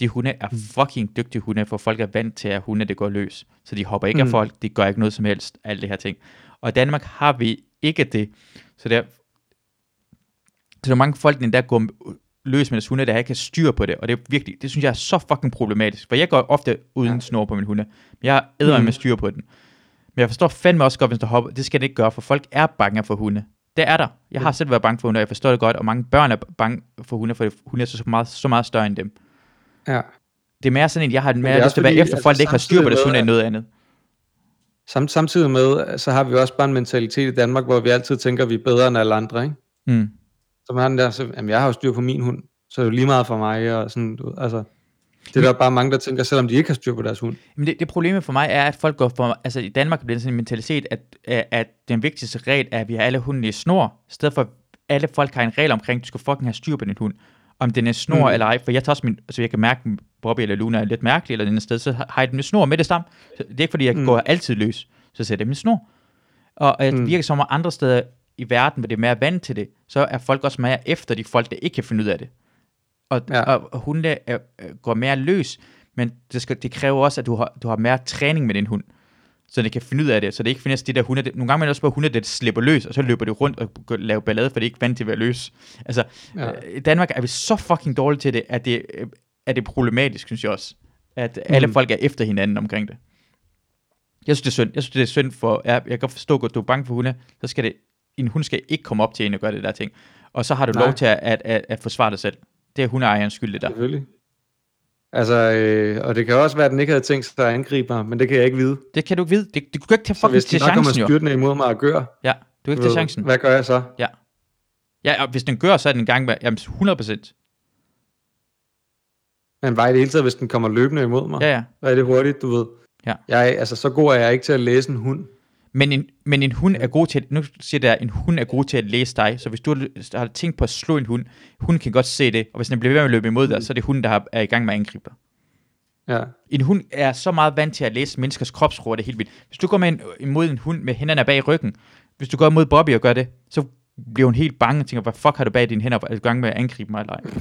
De hunde er fucking dygtige hunde, for folk er vant til, at hunde, det går løs. Så de hopper ikke mm. af Mm. folk, de gør ikke noget som helst, alle det her ting. Og i Danmark har vi ikke det. Så der, så der er mange folk, der går løs med deres hunde, der ikke kan styr på det, og det er virkelig, det synes jeg er så fucking problematisk, for jeg går ofte uden Ja. snor på min hunde, men jeg æder mm. Mm. med styr på den. Men jeg forstår fandme også godt, hvis der hopper, det skal det ikke gøre, for folk er bange for hunde. Det er der. Jeg har selv været bange for hunde, og jeg forstår det godt, og mange børn er bange for hunde, for hunde er så meget, så meget større end dem. Ja. Det er mere sådan en, jeg har det mere er lyst til at være efter altså, folk, der ikke har styr på hunde, end at- noget andet. Sam, samtidig med, så har vi også bare en mentalitet i Danmark, hvor vi altid tænker, at vi er bedre end alle andre, ikke? Mm. Så man har den der, så, jamen jeg har jo styr på min hund, så er det jo lige meget for mig, og sådan, du altså, det er der bare mange, der tænker, selvom de ikke har styr på deres hund. Men det, det problemet for mig er, at folk går for, altså i Danmark bliver det sådan en mentalitet, at, at den vigtigste regel er, at vi har alle hundene i snor, i stedet for alle folk har en regel omkring, at du skal fucking have styr på din hund. Om den er snor Mm. mm. eller ej, for jeg tager også min, så jeg kan mærke, at Bobby eller Luna er lidt mærkelig eller den sted, så har jeg dem i snor med det samme. Det er ikke fordi, jeg Mm. mm. går altid løs, så sætter jeg i snor. Og at Mm. det virker som om andre steder i verden, hvor det er mere vant til det, så er folk også mere efter de folk, der ikke kan finde ud af det. Og, Ja. og hunde er, går mere løs, men det, skal, det kræver også, at du har, du har mere træning med din hund, så det kan finde ud af det, så det ikke findes de der hunde, det, nogle gange er det også bare hunde, der slipper løs, og så løber de rundt og laver ballade, for det er ikke vant til at være løs. Altså, Ja. ja. i Danmark er vi så fucking dårlige til det, at det, øh, at det er problematisk, synes jeg også. At alle Mm. folk er efter hinanden omkring det. Jeg synes, det er synd. Jeg synes, det er synd for... Jeg, jeg kan godt forstå, at du er bange for hunde. Så skal det... En hund skal ikke komme op til en og gøre det der ting. Og så har du Nej. lov til at, at, at, at forsvare dig selv. Det er hundeejerens skyld, det der. Selvfølgelig. Altså, øh, og det kan også være, at den ikke havde tænkt sig at angribe mig, men det kan jeg ikke vide. Det kan du ikke vide. Det, det, du kan ikke tage fucking hvis til den bare kommer chancen, jo. styrtende imod mig og gør, Ja, du kan ikke tage chancen. hvad gør jeg så? Ja, og hvis den gør, så er den en gang med... Jamen, 100%. Men i det hele taget, hvis den kommer løbende imod mig? Ja, ja. Er det hurtigt, du ved? Ja. Jeg, altså, så god er jeg ikke til at læse en hund. Men en, men en hund er god til, nu siger at en hund er god til at læse dig, så hvis du har- tænkt på at slå en hund, hunden kan godt se det, og hvis den bliver ved med at løbe imod dig, så er det hunden, der har- er i gang med at angribe dig. Ja. En hund er så meget vant til at læse menneskers kropsprog, det er helt vildt. Hvis du går med en, imod en hund med hænderne bag ryggen, hvis du går imod Bobby og gør det, så bliver hun helt bange og tænker, hvad fuck har du bag dine hænder, er du i gang med at angribe mig eller ej?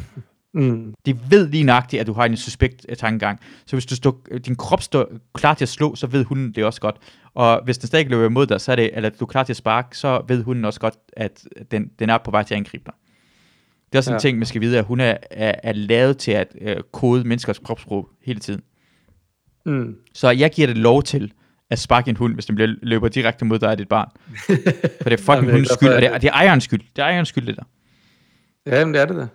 Mm. De ved lige nøjagtigt, at du har en suspekt øh, tankegang. Så hvis du står, din krop står klar til at slå, så ved hunden det også godt. Og hvis den stadig løber imod dig, så er det, eller du er klar til at sparke, så ved hunden også godt, at den, den er på vej til at angribe dig. Det er også en Ja. ting, man skal vide, at hun er, er, er lavet til at øh, kode menneskers kropssprog hele tiden. Mm. Så jeg giver det lov til at sparke en hund, hvis den bliver, løber direkte mod dig af dit barn. For det er fucking hundens skyld, og det er, det er ejerens skyld. Det er ejerens skyld, det der. Ja, men det er det da.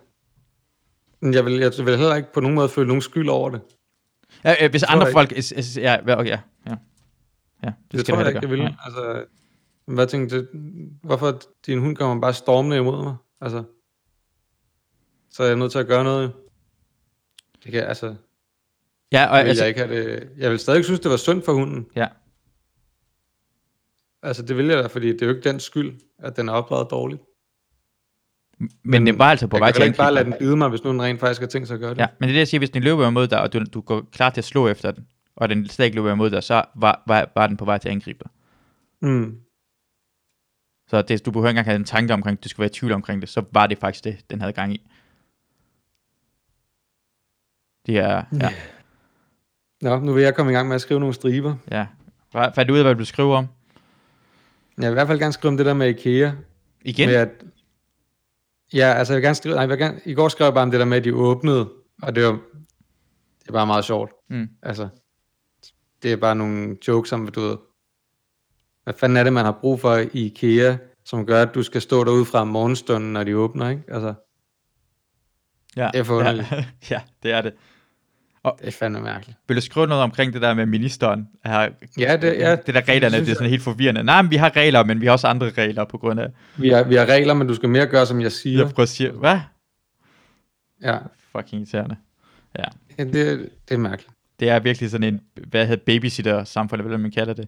Jeg vil, jeg vil heller ikke på nogen måde føle nogen skyld over det. Ja, øh, hvis andre folk... is- Ja, ja, okay, ja, ja. ja det, Det, det skal tror du jeg ikke, jeg vil. gøre. Altså, hvad tænkte du? Hvorfor din hund kommer bare stormende imod mig? Altså, så er jeg nødt til at gøre noget. Det kan, altså, Ja, og vil altså, jeg, ikke have det, jeg vil stadig synes, det var synd for hunden. ja. Altså, det vil jeg da, fordi det er jo ikke den skyld, at den er opdraget dårligt. Men, men den var altså på vej til at ikke bare lade den bide mig, hvis nu den rent faktisk har tænkt sig at gøre det. Ja, men det er det, jeg siger, hvis den løber imod dig, og du, du går klar til at slå efter den, og den stadig ikke løber imod dig, så var, var, var den på vej til at angribe dig. Mm. Så det, du behøver ikke engang have en tanke omkring, at du skal være i tvivl omkring det, så var det faktisk det, den havde gang i. Det er, ja, Nå, nu vil jeg komme i gang med at skrive nogle striber. ja. Fandt du ud af, hvad du skriver om? Jeg vil i hvert fald gerne skrive om det der med IKEA. Igen? Med at, ja, altså jeg vil gerne skrive, nej, jeg vil gerne, i går skrev jeg bare om det der med, at de åbnede, og det var, det er bare meget sjovt. Mm. Altså, det er bare nogle jokes om, du ved, hvad fanden er det, man har brug for i IKEA, som gør, at du skal stå derude fra morgenstunden, når de åbner, ikke? Altså, Ja, Det er for underligt. ja, ja, det er det. Det er fandme mærkeligt. Vil du skrive noget omkring det der med ministeren? Her, Ja, det, ja, det der reglerne, synes det er sådan helt forvirrende. Nej, men vi har regler, men vi har også andre regler på grund af... vi har, vi har regler, men du skal mere gøre, som jeg siger. Jeg prøver at sige, hvad? Ja, Fucking irriterende. ja det, det er mærkeligt. Det er virkelig sådan en, hvad hedder babysitter samfund, eller hvad man kalder det.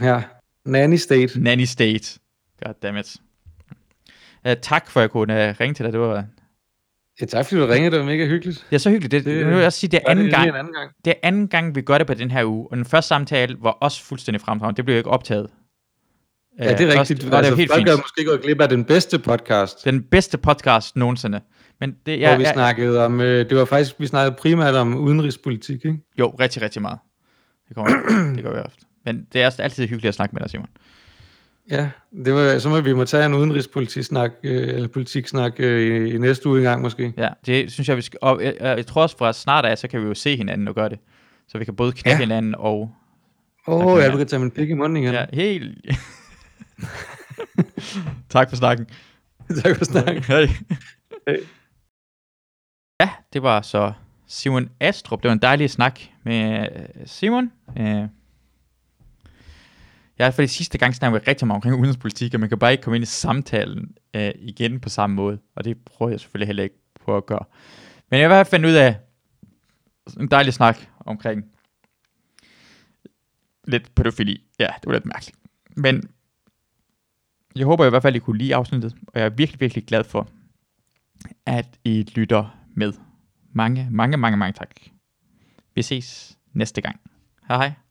Ja, nanny state. Nanny state. Goddammit. Uh, tak for, at jeg kunne uh, ringe til dig. Det var, Ja, tak fordi du ringede, det var mega hyggeligt. det er så hyggeligt. Det, Det- det, nu vil jeg også sige, det er Gør det anden lige gang, en anden gang. det er anden gang, vi gør det på den her uge. Og den første samtale var også fuldstændig fremragende. Det blev jo ikke optaget. Ja, det er Først rigtigt. var det altså, jo helt folk fint. er måske gået glip af den bedste podcast, Den bedste podcast nogensinde. Men det, ja, ja, hvor vi ja, snakkede om, øh, det var faktisk, vi snakkede primært om udenrigspolitik, ikke? Jo, rigtig, rigtig meget. Det kommer, det går vi ofte. Men det er altid hyggeligt at snakke med dig, Simon. Ja, det var, så må vi må tage en udenrigspolitik-snak, øh, eller politik-snak øh, i, i næste uge engang måske. Ja, det synes jeg, vi skal... Og jeg, jeg, jeg tror også fra snart af, så kan vi jo se hinanden og gøre det. Så vi kan både knække Ja. hinanden og... Åh, oh, du kan tage min pik i munden igen. Ja, helt... tak for snakken. tak for snakken. Hej. Hej. Ja, det var så Simon Astrup. Det var en dejlig snak med øh, Simon. Øh, jeg har for det sidste gang snakket rigtig meget omkring udenrigspolitik, og man kan bare ikke komme ind i samtalen øh, igen på samme måde, og det prøver jeg selvfølgelig heller ikke på at gøre. Men jeg vil i hvert fald finde ud af en dejlig snak omkring lidt pædofili. Ja, det var lidt mærkeligt. Men jeg håber i hvert fald, at I kunne lide afsnittet, og jeg er virkelig, virkelig glad for, at I lytter med. Mange, mange, mange, mange tak. Vi ses næste gang. Hej hej.